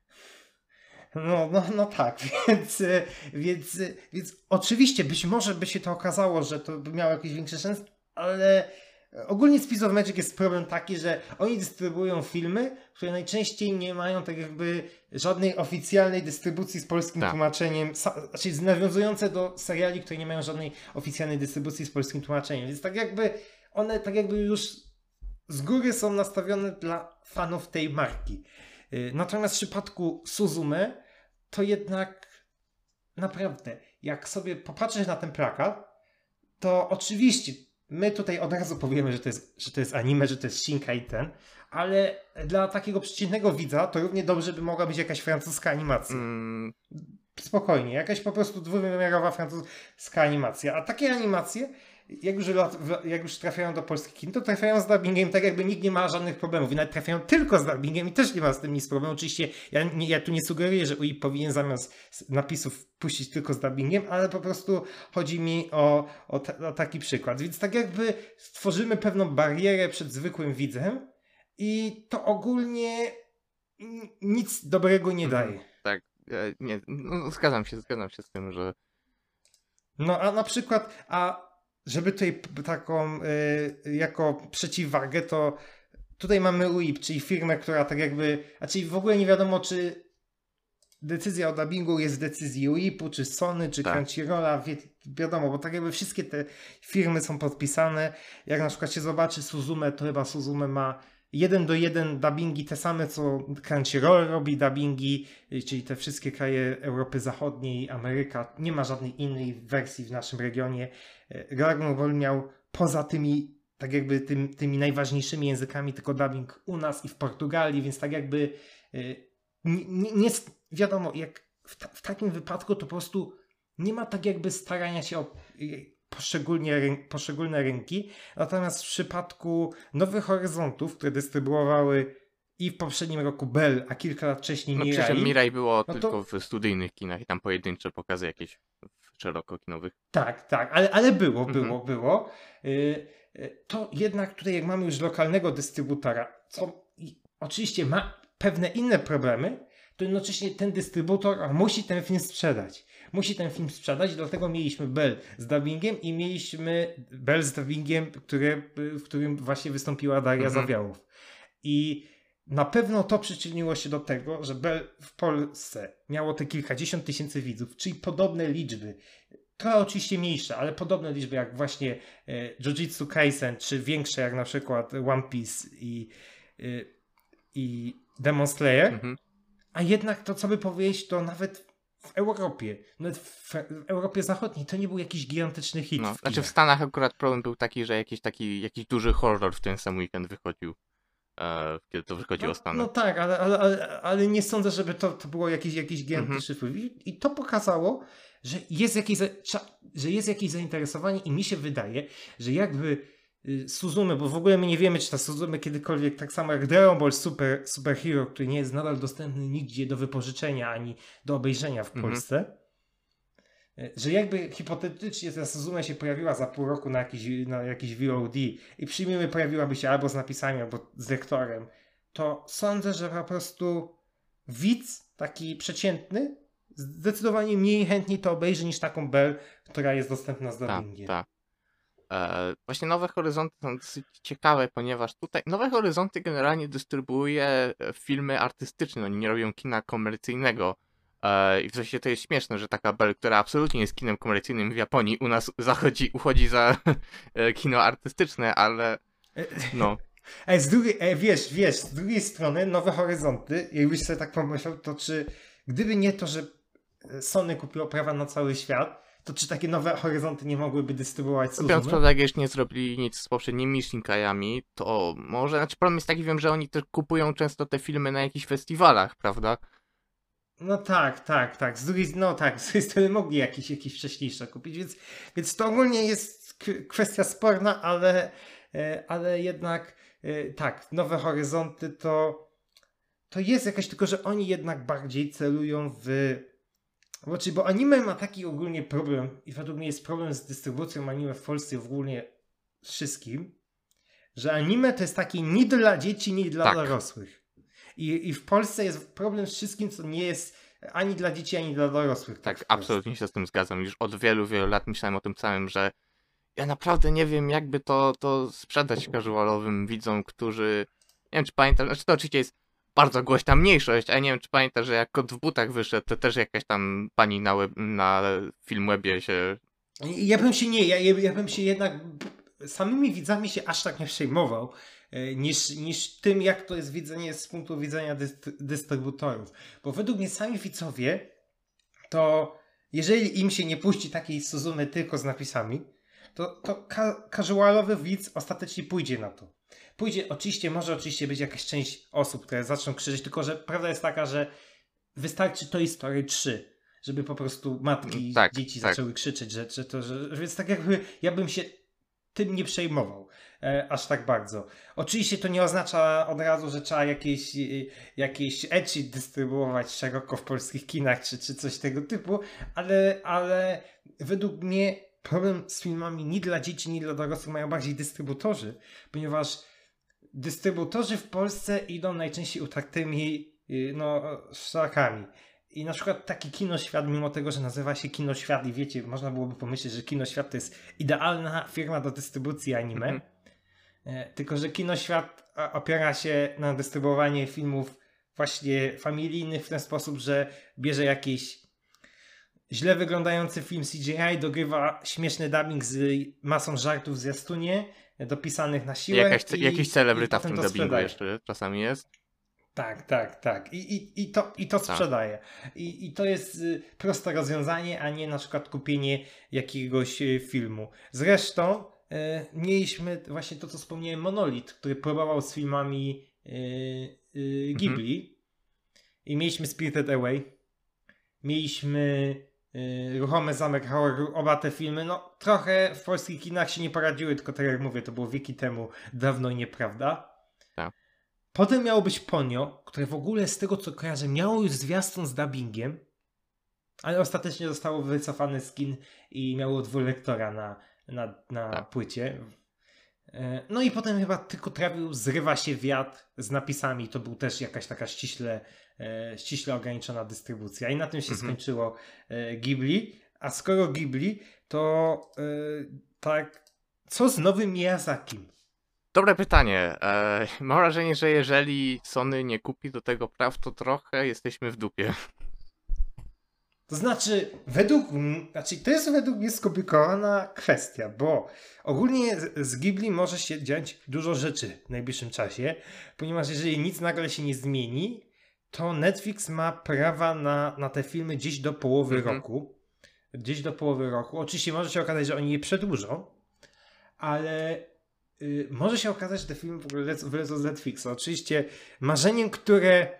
Speaker 2: No, no, no tak, więc, więc, więc oczywiście być może by się to okazało, że to by miało jakiś większy sens, ale ogólnie z Piece of Magic jest problem taki, że oni dystrybuują filmy, które najczęściej nie mają tak jakby żadnej oficjalnej dystrybucji z polskim
Speaker 1: Tak.
Speaker 2: tłumaczeniem, znaczy nawiązujące do seriali, które nie mają żadnej oficjalnej dystrybucji z polskim tłumaczeniem, więc tak jakby one tak jakby już z góry są nastawione dla fanów tej marki. Y, Natomiast w przypadku Suzume to jednak naprawdę, jak sobie popatrzysz na ten plakat, to oczywiście my tutaj od razu powiemy, że to jest, że to jest anime, że to jest Shinka i ten, ale dla takiego przeciętnego widza to równie dobrze by mogła być jakaś francuska animacja.
Speaker 1: Mm,
Speaker 2: Spokojnie, jakaś po prostu dwuwymiarowa francuska animacja. A takie animacje, jak już, jak już trafiają do polskich kin, to trafiają z dubbingiem tak jakby nikt nie ma żadnych problemów. I nawet trafiają tylko z dubbingiem i też nie ma z tym nic problemu. Oczywiście ja, nie, ja tu nie sugeruję, że UI powinien zamiast napisów puścić tylko z dubbingiem, ale po prostu chodzi mi o, o, ta, o taki przykład. Więc tak jakby stworzymy pewną barierę przed zwykłym widzem i to ogólnie nic dobrego nie
Speaker 1: Mhm.
Speaker 2: daje.
Speaker 1: tak, nie, no, zgadzam się, zgadzam się z tym, że
Speaker 2: No a na przykład, a żeby tutaj taką y, jako przeciwwagę, to tutaj mamy UIP, czyli firmę, która tak jakby, a czyli w ogóle nie wiadomo, czy decyzja o dubbingu jest decyzji UIP-u, czy Sony, czy
Speaker 1: Tak.
Speaker 2: Crunchyrolla, wi wiadomo, bo tak jakby wszystkie te firmy są podpisane. Jak na przykład się zobaczy Suzume, to chyba Suzume ma jeden do jeden dubbingi te same, co Crunchyroll robi dubbingi, y, czyli te wszystkie kraje Europy Zachodniej, Ameryka. Nie ma żadnej innej wersji w naszym regionie. Dragon Ball miał poza tymi, tak jakby tym, tymi najważniejszymi językami, tylko dubbing u nas i w Portugalii, więc tak jakby y, nie, nie, nie wiadomo, jak w, ta, w takim wypadku to po prostu nie ma tak jakby starania się o poszczególnie, ryn- poszczególne rynki. Natomiast w przypadku Nowych Horyzontów, które dystrybuowały i w poprzednim roku Bell, a kilka lat wcześniej
Speaker 1: no,
Speaker 2: Mirai,
Speaker 1: Mirai było
Speaker 2: no to-
Speaker 1: tylko w studyjnych kinach i tam pojedyncze pokazy jakieś szerokokinowych.
Speaker 2: Tak, tak, ale, ale było,
Speaker 1: Mhm.
Speaker 2: było, było. Y, y, To jednak tutaj, jak mamy już lokalnego dystrybutora, co oczywiście ma pewne inne problemy, to jednocześnie ten dystrybutor musi ten film sprzedać. Musi ten film sprzedać, dlatego mieliśmy Bell z dubbingiem i mieliśmy Bell z dubbingiem, który, w którym właśnie wystąpiła Daria
Speaker 1: Mhm.
Speaker 2: Zawiałów. I na pewno to przyczyniło się do tego, że Bell w Polsce miało te kilkadziesiąt tysięcy widzów, czyli podobne liczby trochę oczywiście mniejsze, ale podobne liczby jak właśnie e, Jujutsu Kaisen, czy większe jak na przykład One Piece i, y, i Demon Slayer.
Speaker 1: Mhm.
Speaker 2: A jednak to, co by powiedzieć, to nawet w Europie, nawet w, Europie Zachodniej, to nie był jakiś gigantyczny hit.
Speaker 1: No,
Speaker 2: w
Speaker 1: znaczy w. Stanach akurat problem był taki, że jakiś taki, jakiś duży horror w ten sam weekend wychodził. E, kiedy to wychodziło
Speaker 2: No,
Speaker 1: w Stanach.
Speaker 2: no tak, ale, ale, ale, nie sądzę, żeby to, to było jakiś, jakiś gigantyczny wpływ. I, I to pokazało, że jest, jakieś, że jest jakieś zainteresowanie i mi się wydaje, że jakby y, Suzume, bo w ogóle my nie wiemy, czy ta Suzume kiedykolwiek, tak samo jak Dragon Ball Super, Super Hero, który nie jest nadal dostępny nigdzie do wypożyczenia ani do obejrzenia w
Speaker 1: Mhm.
Speaker 2: Polsce, y, że jakby hipotetycznie ta Suzume się pojawiła za pół roku na jakiś, na jakiś VOD i przyjmijmy, pojawiłaby się albo z napisami, albo z lektorem, to sądzę, że po prostu widz taki przeciętny zdecydowanie mniej chętnie to obejrzy niż taką Bell, która jest dostępna z
Speaker 1: Tak,
Speaker 2: dubbingiem.
Speaker 1: tak. E, właśnie Nowe Horyzonty są dosyć ciekawe, ponieważ tutaj Nowe Horyzonty generalnie dystrybuuje e, filmy artystyczne, oni nie robią kina komercyjnego. E, I w sensie to jest śmieszne, że taka Bell, która absolutnie nie jest kinem komercyjnym w Japonii, u nas zachodzi, uchodzi za e, kino artystyczne, ale no,
Speaker 2: Ej, z drugiej, ej, wiesz, wiesz, z drugiej strony Nowe Horyzonty, jakbyś sobie tak pomyślał, to czy gdyby nie to, że Sony kupiło prawa na cały świat, to czy takie Nowe Horyzonty nie mogłyby dystrybuować
Speaker 1: biorąc
Speaker 2: Suzume?
Speaker 1: sprawę, jak jeszcze nie zrobili nic z poprzednimi Shinkajami, to może, znaczy problem jest taki, wiem, że oni też kupują często te filmy na jakichś festiwalach, prawda?
Speaker 2: No tak, tak, tak. Z drugiej, no tak, z drugiej strony mogli jakieś, jakieś wcześniejsze kupić, więc, więc to ogólnie jest kwestia sporna, ale, e, ale jednak e, tak, Nowe Horyzonty to, to jest jakaś, tylko że oni jednak bardziej celują w... Znaczy, bo anime ma taki ogólnie problem i według mnie jest problem z dystrybucją anime w Polsce ogólnie wszystkim, że anime to jest takie nie dla dzieci, nie dla
Speaker 1: Tak.
Speaker 2: dorosłych. I, I w Polsce jest problem z wszystkim, co nie jest ani dla dzieci, ani dla dorosłych.
Speaker 1: Tak,
Speaker 2: Polsce.
Speaker 1: absolutnie się z tym zgadzam. Już od wielu, wielu lat myślałem o tym samym, że ja naprawdę nie wiem, jakby to, to sprzedać casualowym widzom, którzy. Nie wiem, czy pamiętasz, znaczy to oczywiście jest bardzo głośna mniejszość, ale nie wiem, czy pamiętasz, że jak kot w butach wyszedł, to też jakaś tam pani na, web, na Filmwebie się.
Speaker 2: Ja bym się nie, ja, ja, bym się jednak samymi widzami się aż tak nie przejmował, niż, niż tym, jak to jest widzenie z punktu widzenia dyst- dystrybutorów. Bo według mnie sami widzowie, to jeżeli im się nie puści takiej Suzumy tylko z napisami, to, to ka- casualowy widz ostatecznie pójdzie na to. Pójdzie, oczywiście, może oczywiście być jakaś część osób, które zaczną krzyczeć, tylko że prawda jest taka, że wystarczy Toy Story 3, żeby po prostu matki
Speaker 1: Tak,
Speaker 2: dzieci
Speaker 1: tak.
Speaker 2: zaczęły krzyczeć, że, że to, że, więc tak jakby ja bym się tym nie przejmował e, aż tak bardzo. Oczywiście to nie oznacza od razu, że trzeba jakieś, e, jakieś ecchi dystrybuować szeroko w polskich kinach, czy, czy coś tego typu, ale, ale według mnie problem z filmami ni dla dzieci, ni dla dorosłych mają bardziej dystrybutorzy, ponieważ dystrybutorzy w Polsce idą najczęściej utartymi y, no, szlakami. I na przykład taki Kinoświat, mimo tego, że nazywa się Kinoświat i wiecie, można byłoby pomyśleć, że Kinoświat to jest idealna firma do dystrybucji anime,
Speaker 1: Mhm.
Speaker 2: E, tylko że Kinoświat a, opiera się na dystrybuowaniu filmów właśnie familijnych w ten sposób, że bierze jakiś źle wyglądający film CGI, dogrywa śmieszny dubbing z masą żartów w zwiastunie, e, dopisanych na siłę.
Speaker 1: Jakaś,
Speaker 2: i,
Speaker 1: jakiś celebryta w tym dubbingu
Speaker 2: sprzedaje.
Speaker 1: jeszcze czasami jest.
Speaker 2: Tak, tak, tak. I, i, i, to, i to
Speaker 1: Tak.
Speaker 2: sprzedaje. I, I to jest y, proste rozwiązanie, a nie na przykład kupienie jakiegoś y, filmu. Zresztą y, mieliśmy właśnie to, co wspomniałem, Monolit, który próbował z filmami y, y, Ghibli. I mieliśmy Spirited Away. Mieliśmy y, Ruchomy Zamek Horroru. Oba te filmy, no trochę w polskich kinach się nie poradziły, tylko tak jak mówię, to było wieki temu, dawno i nieprawda. Potem miało być Ponio, które w ogóle z tego co kojarzę miało już zwiastun z dubbingiem, ale ostatecznie zostało wycofane z kin i miało dwulektora na, na, na
Speaker 1: Tak.
Speaker 2: płycie. E, No i potem chyba tylko trafił Zrywa się wiatr z napisami. To był też jakaś taka ściśle, e, ściśle ograniczona dystrybucja. I na tym się
Speaker 1: Mhm.
Speaker 2: skończyło e, Ghibli. A skoro Ghibli, to tak, co z nowym Miyazakim?
Speaker 1: Dobre pytanie. E, mam wrażenie, że jeżeli Sony nie kupi do tego praw, to trochę jesteśmy w dupie.
Speaker 2: To znaczy, według znaczy, to jest według mnie skomplikowana kwestia, bo ogólnie z- z Ghibli może się dziać dużo rzeczy w najbliższym czasie, ponieważ jeżeli nic nagle się nie zmieni, to Netflix ma prawa na, na te filmy gdzieś do połowy
Speaker 1: Mhm.
Speaker 2: roku. Gdzieś do połowy roku. Oczywiście może się okazać, że oni je przedłużą, ale y, może się okazać, że te filmy w ogóle lecą, wylecą z Netflixa. Oczywiście marzeniem, które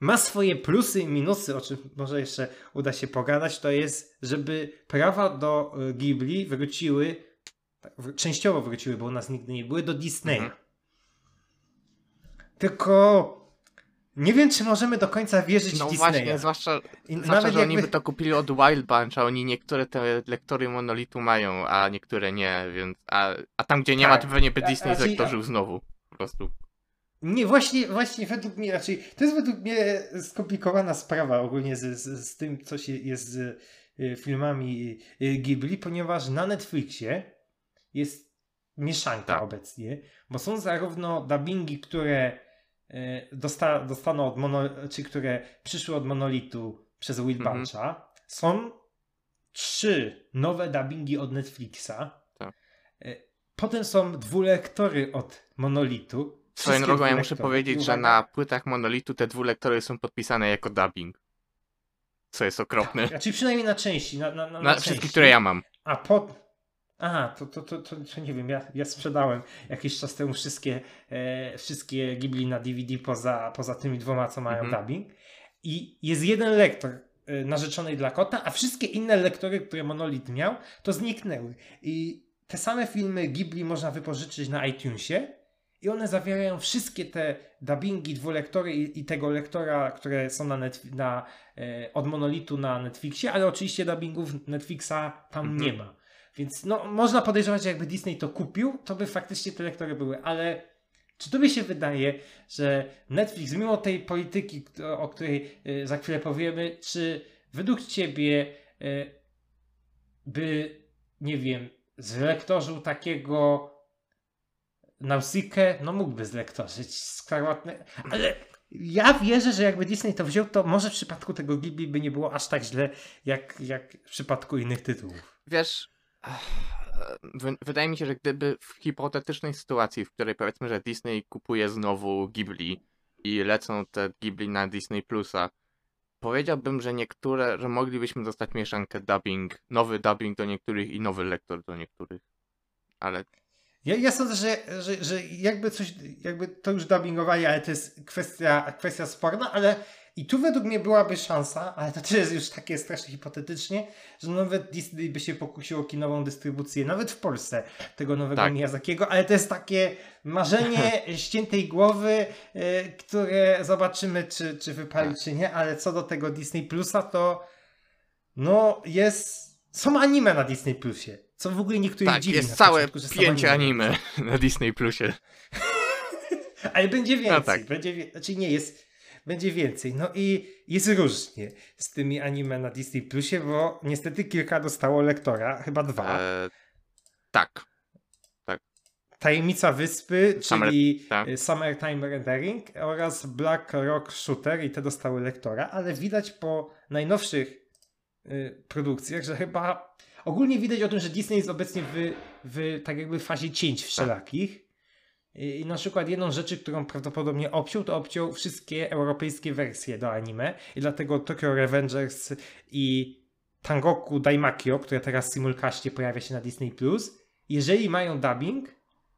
Speaker 2: ma swoje plusy i minusy, o czym może jeszcze uda się pogadać, to jest, żeby prawa do y, Ghibli wróciły, tak, częściowo wróciły, bo u nas nigdy nie były, do Disneya.
Speaker 1: Mhm.
Speaker 2: Tylko nie wiem, czy możemy do końca wierzyć
Speaker 1: No
Speaker 2: Disneya.
Speaker 1: właśnie, zwłaszcza,
Speaker 2: I
Speaker 1: zwłaszcza że oni
Speaker 2: jakby-
Speaker 1: by to kupili od Wild Bunch, a oni niektóre te lektory monolitu mają, a niektóre nie, więc... A, a tam, gdzie nie ma,
Speaker 2: Tak.
Speaker 1: to pewnie by
Speaker 2: A-
Speaker 1: Disney
Speaker 2: raczej-
Speaker 1: zlektorzył znowu. Po prostu.
Speaker 2: Nie, właśnie, właśnie według mnie raczej, to jest według mnie skomplikowana sprawa ogólnie z, z, z tym, co się jest z y, filmami y, Ghibli, ponieważ na Netflixie jest mieszanka
Speaker 1: Tak.
Speaker 2: obecnie, bo są zarówno dubbingi, które dosta, dostaną od mono, czy które przyszły od Monolitu przez Will. Buncha. Są trzy nowe dubbingi od Netflixa.
Speaker 1: Tak.
Speaker 2: Y, Potem są dwulektory od Monolitu.
Speaker 1: Swoją drogą ja muszę powiedzieć, że na płytach monolitu te dwulektory są podpisane jako dubbing. Co jest okropne.
Speaker 2: Znaczy przynajmniej na części. Na, na, na,
Speaker 1: Na
Speaker 2: na
Speaker 1: wszystkie, które ja mam.
Speaker 2: A po. Aha, to, to, to, to, nie wiem, ja, ja sprzedałem jakiś czas temu wszystkie, e, wszystkie Ghibli na DVD poza, poza tymi dwoma, co mają
Speaker 1: Mhm.
Speaker 2: dubbing. I jest jeden lektor e, narzeczonej dla kota, a wszystkie inne lektory, które Monolith miał, to zniknęły. I te same filmy Ghibli można wypożyczyć na iTunesie i one zawierają wszystkie te dubbingi, dwulektory i, i tego lektora, które są na, net, na e, od Monolitu na Netflixie, ale oczywiście dubbingów Netflixa tam
Speaker 1: Mhm.
Speaker 2: nie ma. Więc no, można podejrzewać, że jakby Disney to kupił, to by faktycznie te lektory były, ale czy tobie się wydaje, że Netflix, mimo tej polityki, o- której e, za chwilę powiemy, czy według ciebie e, by, nie wiem, zlektorzył takiego Nausikę, no mógłby zlektorzyć skwarłatne, ale ja wierzę, że jakby Disney to wziął, to może w przypadku tego Ghibli by nie było aż tak źle, jak, jak w przypadku innych tytułów.
Speaker 1: Wiesz, wydaje mi się, że gdyby w hipotetycznej sytuacji, w której powiedzmy, że Disney kupuje znowu Ghibli i lecą te Ghibli na Disney Plusa, powiedziałbym, że niektóre, że moglibyśmy dostać mieszankę dubbing, nowy dubbing do niektórych i nowy lektor do niektórych. Ale
Speaker 2: Ja, ja sądzę, że, że, że jakby coś, jakby to już dubbingowali, ale to jest kwestia, kwestia sporna, ale i tu według mnie byłaby szansa, ale to też jest już takie strasznie hipotetycznie, że nawet Disney by się pokusiło o kinową dystrybucję, nawet w Polsce, tego nowego
Speaker 1: Tak.
Speaker 2: Miyazakiego, ale to jest takie marzenie ściętej głowy, y, które zobaczymy, czy, czy wypali,
Speaker 1: Tak.
Speaker 2: czy nie, ale co do tego Disney Plusa, to no jest... Są anime na Disney Plusie, co w ogóle niektórych
Speaker 1: tak,
Speaker 2: dziwi
Speaker 1: jest całe
Speaker 2: początku,
Speaker 1: pięć anime na Disney Plusie.
Speaker 2: Ale będzie więcej.
Speaker 1: tak.
Speaker 2: Będzie. Znaczy nie jest. Będzie więcej. No i jest różnie z tymi anime na Disney Plusie, bo niestety kilka dostało lektora, chyba dwa.
Speaker 1: E, tak,
Speaker 2: Tajemnica Wyspy,
Speaker 1: Summer-
Speaker 2: czyli
Speaker 1: tak.
Speaker 2: y, Summertime Rendering oraz Black Rock Shooter i te dostały lektora, ale widać po najnowszych y, produkcjach, że chyba ogólnie widać o tym, że Disney jest obecnie w, w tak jakby fazie cięć wszelakich. I na przykład jedną rzeczy, którą prawdopodobnie obciął, to obciął wszystkie europejskie wersje do anime i dlatego Tokyo Revengers i Tangoku Daimakyo, które teraz w simulcaście pojawia się na Disney+, jeżeli mają dubbing,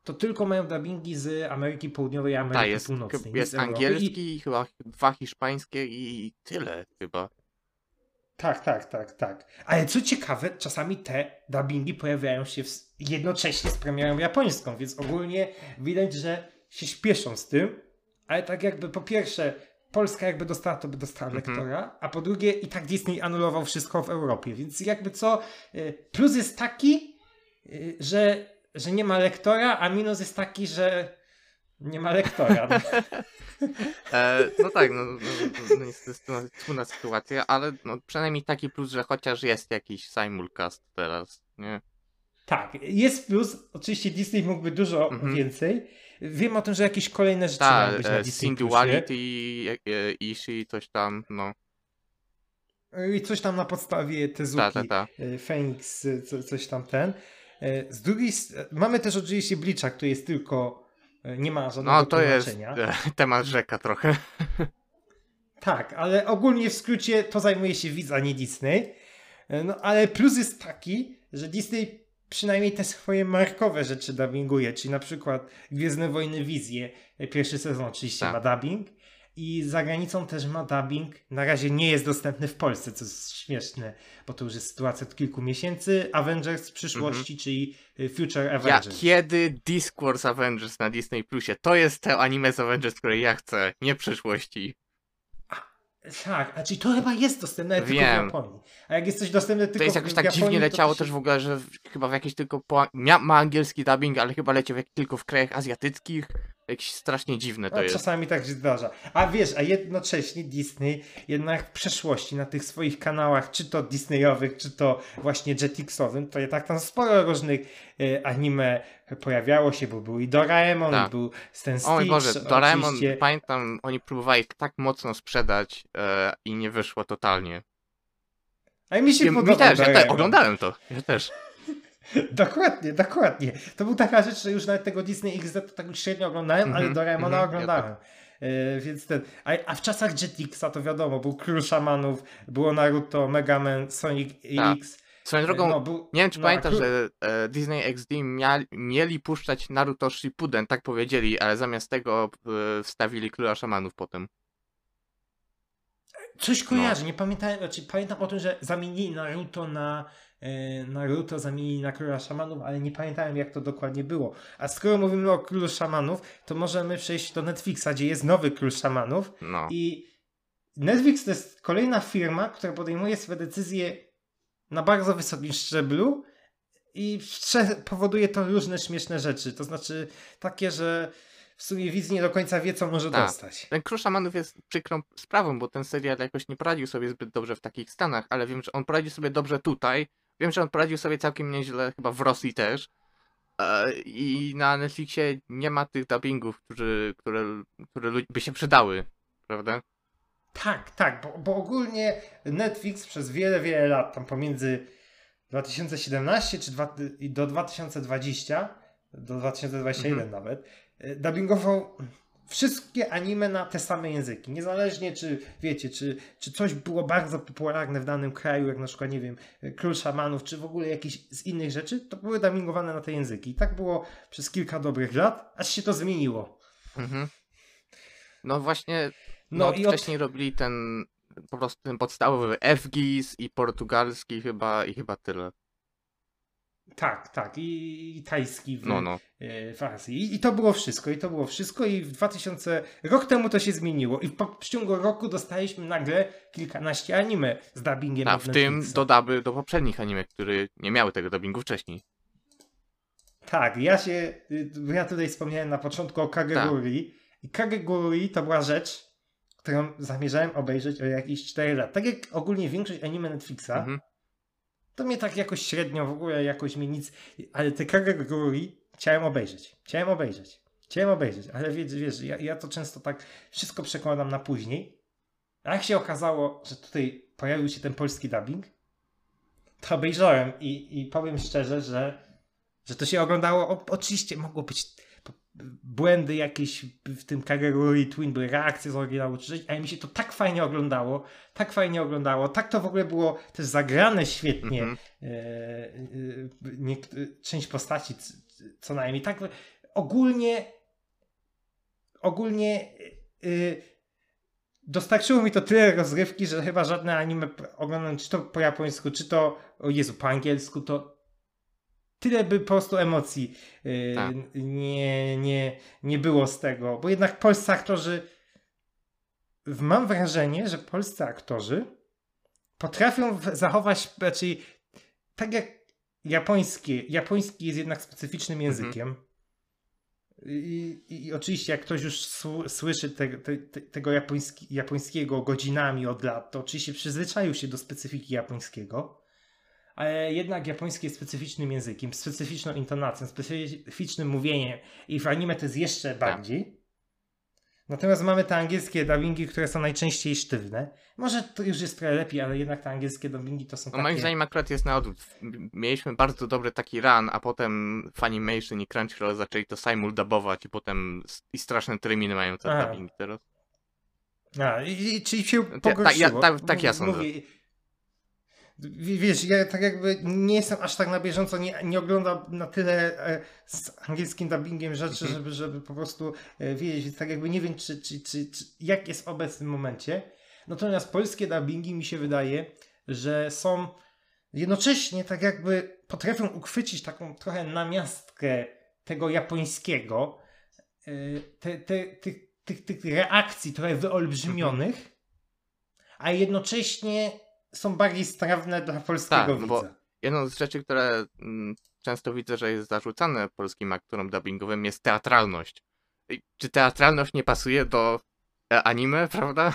Speaker 2: to tylko mają dubbingi z Ameryki Południowej i Ameryki
Speaker 1: tak, jest,
Speaker 2: Północnej.
Speaker 1: jest angielski, i... chyba dwa hiszpańskie i tyle chyba.
Speaker 2: Tak, tak, tak, tak. Ale co ciekawe, czasami te dubbingi pojawiają się jednocześnie z premierą japońską, więc ogólnie widać, że się śpieszą z tym, ale tak jakby po pierwsze Polska jakby dostała, to by dostała
Speaker 1: Mhm.
Speaker 2: lektora, a po drugie i tak Disney anulował wszystko w Europie, więc jakby co, y, plus jest taki, y, że, że nie ma lektora, a minus jest taki, że nie ma lektora.
Speaker 1: E, no tak, no, no, no, jest to trudna sytuacja, ale no, przynajmniej taki plus, że chociaż jest jakiś simulcast teraz, nie?
Speaker 2: Tak, jest plus. Oczywiście Disney mógłby dużo
Speaker 1: Mhm.
Speaker 2: więcej. Wiem o tym, że jakieś kolejne rzeczy mają
Speaker 1: Ta,
Speaker 2: być na
Speaker 1: e,
Speaker 2: Disney.
Speaker 1: Sinduality, e, Ishi, coś tam, no.
Speaker 2: I coś tam na podstawie Tezuki,
Speaker 1: Ta, ta, ta.
Speaker 2: e, Phoenix, e, co, coś tam ten. E, Z drugiej mamy też oczywiście Bleacha, który jest tylko, e, nie ma żadnego
Speaker 1: No to jest e, temat rzeka trochę.
Speaker 2: Tak, ale ogólnie w skrócie to zajmuje się widz, a nie Disney. E, No ale plus jest taki, że Disney przynajmniej te swoje markowe rzeczy dubbinguje, czyli na przykład Gwiezdne Wojny Wizje, e, pierwszy sezon oczywiście
Speaker 1: Tak.
Speaker 2: ma dubbing i za granicą też ma dubbing. Na razie nie jest dostępny w Polsce, co jest śmieszne, bo to już jest sytuacja od kilku miesięcy. Avengers w przyszłości, czyli e, Future
Speaker 1: Mhm. Ja,
Speaker 2: Avengers.
Speaker 1: kiedy Discourse Avengers na Disney Plusie? To jest te anime z Avengers, które ja chcę, nie przyszłości.
Speaker 2: Tak, a czyli to chyba jest dostępne tylko w
Speaker 1: Wiem.
Speaker 2: Japonii. A jak jest coś dostępne tylko
Speaker 1: To jest
Speaker 2: w
Speaker 1: jakoś tak
Speaker 2: Japonii,
Speaker 1: dziwnie leciało
Speaker 2: się-
Speaker 1: też w ogóle, że w, chyba w jakieś tylko po... Ma angielski dubbing, ale chyba leciał jak tylko w krajach azjatyckich. Jakieś strasznie dziwne to
Speaker 2: No,
Speaker 1: jest.
Speaker 2: czasami tak się zdarza. A wiesz, a jednocześnie Disney jednak w przeszłości na tych swoich kanałach, czy to Disneyowych, czy to właśnie Jetixowym, to jednak tam sporo różnych e, anime pojawiało się, bo był i Doraemon,
Speaker 1: Tak.
Speaker 2: był Stan
Speaker 1: O mój Boże,
Speaker 2: Stitch,
Speaker 1: Doraemon,
Speaker 2: oczywiście.
Speaker 1: pamiętam, oni próbowali tak mocno sprzedać e, i nie wyszło totalnie.
Speaker 2: A mi się
Speaker 1: Ja, mi też, ja też, oglądałem to, ja też.
Speaker 2: Dokładnie, dokładnie. To był taka rzecz, że już nawet tego Disney XD to tak już średnio oglądałem, ale
Speaker 1: Mhm,
Speaker 2: Doraemona
Speaker 1: mhm,
Speaker 2: oglądałem. E, więc ten, a, a w czasach Jetixa to wiadomo, był Król Szamanów, było Naruto, Mega Man, Sonic
Speaker 1: Tak.
Speaker 2: X.
Speaker 1: Swoją drogą,
Speaker 2: no, był,
Speaker 1: nie wiem czy
Speaker 2: no,
Speaker 1: pamiętasz,
Speaker 2: Król-
Speaker 1: że e, Disney XD mieli puszczać Naruto Shippuden, tak powiedzieli, ale zamiast tego e, wstawili Króla Szamanów potem.
Speaker 2: Coś
Speaker 1: No.
Speaker 2: kojarzę, nie pamiętałem, znaczy pamiętam o tym, że zamienili Naruto na Naruto, zamienili na Króla Szamanów, ale nie pamiętałem jak to dokładnie było. A skoro mówimy o Królu Szamanów, to możemy przejść do Netflixa, gdzie jest nowy Król Szamanów
Speaker 1: No.
Speaker 2: i Netflix to jest kolejna firma, która podejmuje swoje decyzje na bardzo wysokim szczeblu i powoduje to różne śmieszne rzeczy. To znaczy takie, że w sumie widz nie do końca wie, co może
Speaker 1: Tak.
Speaker 2: dostać.
Speaker 1: Ten Król Szamanów jest przykrą sprawą, bo ten serial jakoś nie poradził sobie zbyt dobrze w takich stanach, ale wiem, że on poradził sobie dobrze tutaj. Wiem, że on poradził sobie całkiem nieźle chyba w Rosji też. E, I na Netflixie nie ma tych dubbingów, którzy, które, które by się przydały, prawda?
Speaker 2: Tak, tak, bo, bo ogólnie Netflix przez wiele, wiele lat, tam pomiędzy 2017 czy dwa, do 2020, do 2021
Speaker 1: Mhm.
Speaker 2: nawet, e, dubbingował wszystkie anime na te same języki. Niezależnie czy, wiecie, czy, czy coś było bardzo popularne w danym kraju, jak na przykład, nie wiem, Król Szamanów, czy w ogóle jakieś z innych rzeczy, to były dubbingowane na te języki. I tak było przez kilka dobrych lat, aż się to zmieniło.
Speaker 1: Mhm. No właśnie,
Speaker 2: No,
Speaker 1: no,
Speaker 2: i od,
Speaker 1: wcześniej robili ten po prostu ten podstawowy FGIS i portugalski chyba i chyba tyle.
Speaker 2: Tak, tak, i, i tajski w,
Speaker 1: No, no.
Speaker 2: e, w Azji. I, I to było wszystko, i to było wszystko i w 2000, rok temu to się zmieniło i w, w ciągu roku dostaliśmy nagle kilkanaście anime z dubbingiem
Speaker 1: A w tym dodaby do poprzednich anime, które nie miały tego dubbingu wcześniej.
Speaker 2: Tak, ja się, y, ja tutaj wspomniałem na początku o Kageguri i Kageguri to była rzecz, którą zamierzałem obejrzeć o jakieś 4 lat. Tak jak ogólnie większość anime Netflixa,
Speaker 1: Mhm.
Speaker 2: To mnie tak jakoś średnio, w ogóle jakoś mnie nic, ale te Kageguri chciałem obejrzeć. Chciałem obejrzeć. Chciałem obejrzeć, ale wiesz, wiesz ja, ja to często tak wszystko przekładam na później. A jak się okazało, że tutaj pojawił się ten polski dubbing, to obejrzałem i, i powiem szczerze, że, że to się oglądało, o, oczywiście mogło być błędy jakieś w tym Kageguri Twin, były reakcje z oryginału, czy coś, ale mi się to tak fajnie oglądało, tak fajnie oglądało, tak to w ogóle było też zagrane świetnie,
Speaker 1: Mhm.
Speaker 2: e, e, niekt- część postaci co najmniej. Tak ogólnie ogólnie y, dostarczyło mi to tyle rozrywki, że chyba żadne anime oglądam czy to po japońsku, czy to o Jezu, po angielsku, to tyle by po prostu emocji y,
Speaker 1: Tak.
Speaker 2: nie, nie, nie było z tego, bo jednak polscy aktorzy mam wrażenie, że polscy aktorzy potrafią zachować raczej tak jak japońskie. Japoński jest jednak specyficznym językiem. I, i, I oczywiście, jak ktoś już sł- słyszy te, te, te, tego japoński, japońskiego godzinami od lat, to oczywiście przyzwyczaił się do specyfiki japońskiego. Ale jednak japoński jest specyficznym językiem, specyficzną intonacją, specyficznym mówieniem i w anime to jest jeszcze bardziej. Natomiast mamy te angielskie dubbingi, które są najczęściej sztywne. Może to już jest trochę lepiej, ale jednak te angielskie dubbingi to są
Speaker 1: No
Speaker 2: takie...
Speaker 1: moim zdaniem akurat jest na odwrót. Mieliśmy bardzo dobry taki run, a potem Funimation i Crunchyroll zaczęli to simul dubować i potem i straszne terminy mają te dubbingi teraz.
Speaker 2: A, i, i, czyli się
Speaker 1: tak,
Speaker 2: pogorszyło.
Speaker 1: ja- tak- tak ja sądzę.
Speaker 2: Mówię, wiesz, ja tak jakby nie jestem aż tak na bieżąco, nie, nie oglądam na tyle e, z angielskim dubbingiem rzeczy,
Speaker 1: Mhm.
Speaker 2: żeby, żeby po prostu e, wiedzieć, więc tak jakby nie wiem, czy, czy, czy, czy, jak jest w obecnym momencie. Natomiast polskie dubbingi mi się wydaje, że są jednocześnie tak jakby potrafią uchwycić taką trochę namiastkę tego japońskiego, e, te, te, tych, tych, tych reakcji trochę wyolbrzymionych, a jednocześnie są bardziej strawne dla polskiego
Speaker 1: Tak, no bo-
Speaker 2: widza.
Speaker 1: Jedną z rzeczy, które mm, często widzę, że jest zarzucane polskim aktorom dubbingowym jest teatralność. Czy teatralność nie pasuje do e, anime, prawda?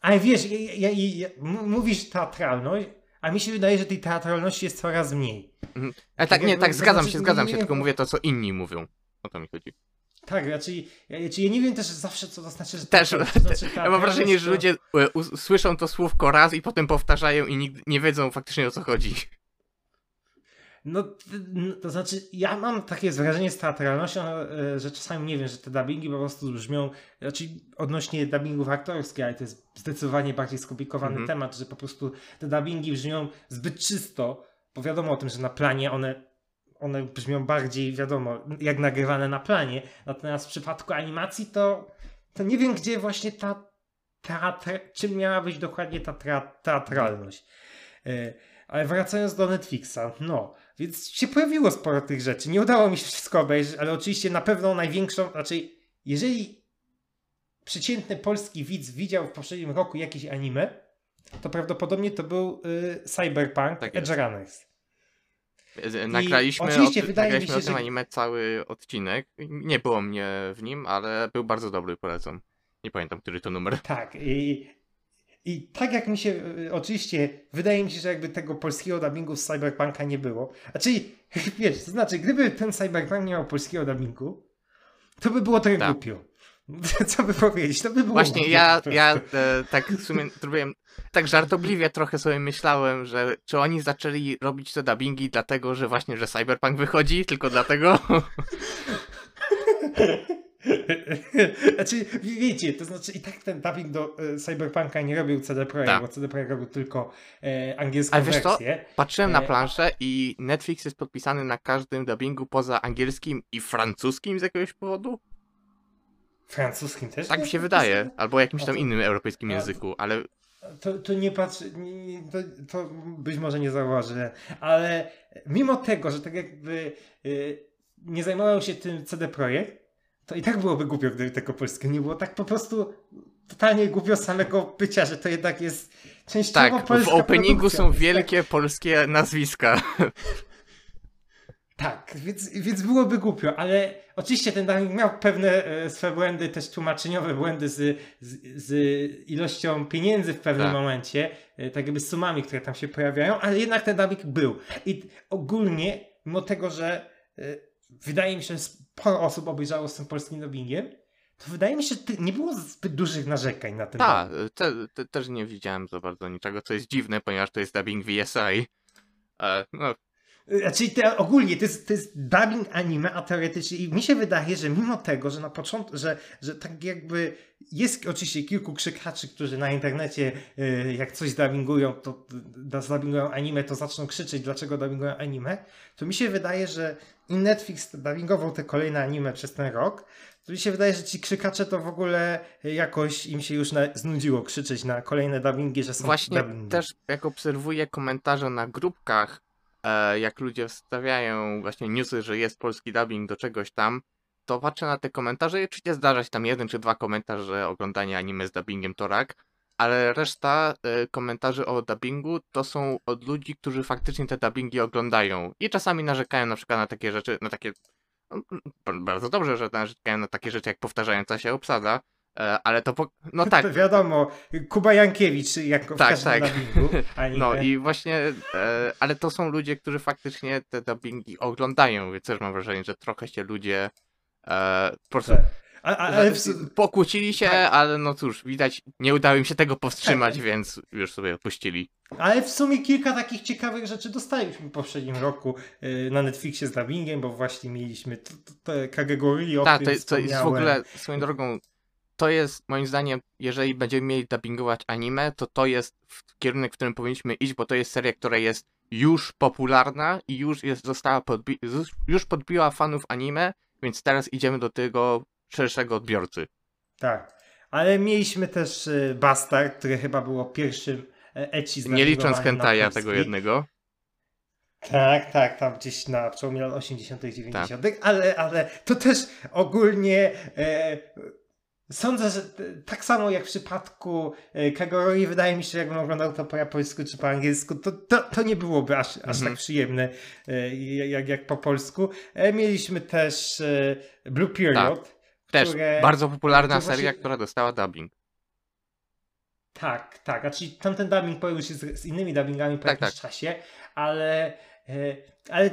Speaker 2: Ale wiesz, ja, ja, ja, mówisz teatralność, a mi się wydaje, że tej teatralności jest coraz mniej.
Speaker 1: E, tak, nie,
Speaker 2: jakby-
Speaker 1: tak, zgadzam
Speaker 2: znaczy,
Speaker 1: się,
Speaker 2: nie-
Speaker 1: zgadzam
Speaker 2: nie
Speaker 1: się, tylko mówię to, co inni mówią. O to mi chodzi.
Speaker 2: Tak, raczej, ja, ja, ja nie wiem też zawsze, co to znaczy, że
Speaker 1: Też,
Speaker 2: to, to znaczy
Speaker 1: ja mam wrażenie, że
Speaker 2: teatralność,
Speaker 1: ludzie e, słyszą to słówko raz i potem powtarzają i nigdy nie wiedzą faktycznie o co chodzi.
Speaker 2: No, to znaczy, ja mam takie wrażenie z teatralnością, e, że czasami nie wiem, że te dubbingi po prostu brzmią, znaczy odnośnie dubbingów aktorskich, ale to jest zdecydowanie bardziej skomplikowany
Speaker 1: Mhm.
Speaker 2: temat, że po prostu te dubbingi brzmią zbyt czysto, bo wiadomo o tym, że na planie one, one brzmią bardziej, wiadomo, jak nagrywane na planie, natomiast w przypadku animacji to, to nie wiem, gdzie właśnie ta teatr, czym miała być dokładnie ta tra- teatralność. E, Ale wracając do Netflixa, no, więc się pojawiło sporo tych rzeczy. Nie udało mi się wszystko obejrzeć, ale oczywiście na pewno największą, raczej jeżeli przeciętny polski widz widział w poprzednim roku jakieś anime, to prawdopodobnie to był y, Cyberpunk
Speaker 1: Tak
Speaker 2: Edge. Runners.
Speaker 1: Nagraliśmy,
Speaker 2: oczywiście
Speaker 1: o,
Speaker 2: wydaje mi
Speaker 1: nagraliśmy
Speaker 2: się,
Speaker 1: o tym
Speaker 2: że-
Speaker 1: anime cały odcinek. Nie było mnie w nim, ale był bardzo dobry, polecam. Nie pamiętam, który to numer.
Speaker 2: Tak. I, I tak jak mi się, oczywiście, wydaje mi się, że jakby tego polskiego dubbingu z Cyberpunka nie było. A czyli, wiesz, to znaczy, gdyby ten Cyberpunk nie miał polskiego dubbingu, to by było trochę
Speaker 1: Tak.
Speaker 2: głupio. Co by powiedzieć? To by było
Speaker 1: Właśnie ja, ja e, tak w sumie zrobiłem, tak żartobliwie trochę sobie myślałem, że czy oni zaczęli robić te dubbingi dlatego, że właśnie, że Cyberpunk wychodzi, tylko dlatego?
Speaker 2: znaczy, wie- wiecie, to znaczy i tak ten dubbing do e, Cyberpunka nie robił CD Projekt,
Speaker 1: Tak.
Speaker 2: bo CD Projekt robił tylko e, angielską
Speaker 1: Ale wiesz co?
Speaker 2: wersję.
Speaker 1: Patrzyłem na
Speaker 2: E,
Speaker 1: planszę i Netflix jest podpisany na każdym dubbingu poza angielskim i francuskim z jakiegoś powodu?
Speaker 2: Francuskim też?
Speaker 1: Tak mi się wydaje, albo jakimś tam innym europejskim języku, ale
Speaker 2: To, to nie patrzę, to, to być może nie zauważyłem, ale mimo tego, że tak jakby y, nie zajmował się tym CD Projekt, to i tak byłoby głupio, gdyby tego polskiego nie było. Tak po prostu totalnie głupio samego bycia, że to jednak jest częściowo
Speaker 1: tak, w
Speaker 2: polska
Speaker 1: openingu
Speaker 2: produkcja.
Speaker 1: są
Speaker 2: Tak,
Speaker 1: wielkie polskie nazwiska.
Speaker 2: Tak, więc, więc byłoby głupio, ale oczywiście ten dubbing miał pewne e, swe błędy, też tłumaczeniowe błędy z, z, z ilością pieniędzy w pewnym
Speaker 1: Tak.
Speaker 2: momencie, e, tak jakby z sumami, które tam się pojawiają, ale jednak ten dubbing był. I ogólnie, mimo tego, że e, wydaje mi się, że sporo osób obejrzało z tym polskim dubbingiem, to wydaje mi się, że nie było zbyt dużych narzekań na ten
Speaker 1: Tak, te, te, też nie widziałem za bardzo niczego, co jest dziwne, ponieważ to jest dubbing VSI. E, no,
Speaker 2: Znaczy, te, ogólnie to jest, to jest dubbing anime, a teoretycznie i mi się wydaje, że mimo tego, że na początku, że, że tak jakby jest oczywiście kilku krzykaczy, którzy na internecie y, jak coś dubbingują, to y, dubbingują anime, to zaczną krzyczeć, dlaczego dubbingują anime, to mi się wydaje, że im Netflix dubbingował te kolejne anime przez ten rok, to mi się wydaje, że ci krzykacze to w ogóle jakoś im się już na, znudziło krzyczeć na kolejne dubbingi, że są
Speaker 1: Właśnie
Speaker 2: dubbingi.
Speaker 1: też jak obserwuję komentarze na grupkach, jak ludzie wstawiają właśnie newsy, że jest polski dubbing do czegoś tam, to patrzę na te komentarze i oczywiście zdarza się tam jeden czy dwa komentarze, że oglądanie anime z dubbingiem to rak, ale reszta e, komentarzy o dubbingu to są od ludzi, którzy faktycznie te dubbingi oglądają i czasami narzekają na przykład na takie rzeczy, na takie no, bardzo dobrze, że narzekają na takie rzeczy jak powtarzająca się obsada, e, ale to po... no tak,
Speaker 2: Wiadomo, Kuba Jankiewicz, jak w
Speaker 1: Tak, tak.
Speaker 2: dubbingu.
Speaker 1: No i właśnie, e, ale to są ludzie, którzy faktycznie te dubbingi oglądają, więc też mam wrażenie, że trochę się ludzie e, po prostu
Speaker 2: Tak. A, a, ale
Speaker 1: pokłócili się,
Speaker 2: tak.
Speaker 1: ale no cóż, widać, nie udało im się tego powstrzymać, więc już sobie odpuścili.
Speaker 2: ale w sumie kilka takich ciekawych rzeczy dostaliśmy w poprzednim roku y, na Netflixie z dubbingiem, bo właśnie mieliśmy te kategorie, o
Speaker 1: Tak, to,
Speaker 2: których
Speaker 1: jest- to jest w ogóle swoją drogą to jest moim zdaniem, jeżeli będziemy mieli dubbingować anime, to to jest w kierunek, w którym powinniśmy iść, bo to jest seria, która jest już popularna i już jest, została podbi- już- podbiła fanów anime, więc teraz idziemy do tego szerszego odbiorcy.
Speaker 2: Tak. Ale mieliśmy też y, Bastard, które chyba było pierwszym e, ecchi
Speaker 1: Nie licząc hentaja tego jednego.
Speaker 2: Tak, tak, tam gdzieś na przełomie lat 80 i 90 ale, ale to też ogólnie e, sądzę, że tak samo jak w przypadku e, Kagoroi, wydaje mi się, jakbym oglądał to po japońsku czy po angielsku, to, to, to nie byłoby aż, aż
Speaker 1: Mhm.
Speaker 2: tak przyjemne e, jak, jak po polsku. E, mieliśmy też Blue Period.
Speaker 1: Też
Speaker 2: które-
Speaker 1: bardzo popularna
Speaker 2: właśnie-
Speaker 1: seria, która dostała dubbing.
Speaker 2: Tak, tak. A czyli tamten dubbing pojawił się z, z innymi dubbingami po
Speaker 1: Tak,
Speaker 2: jakimś czasie, ale, ale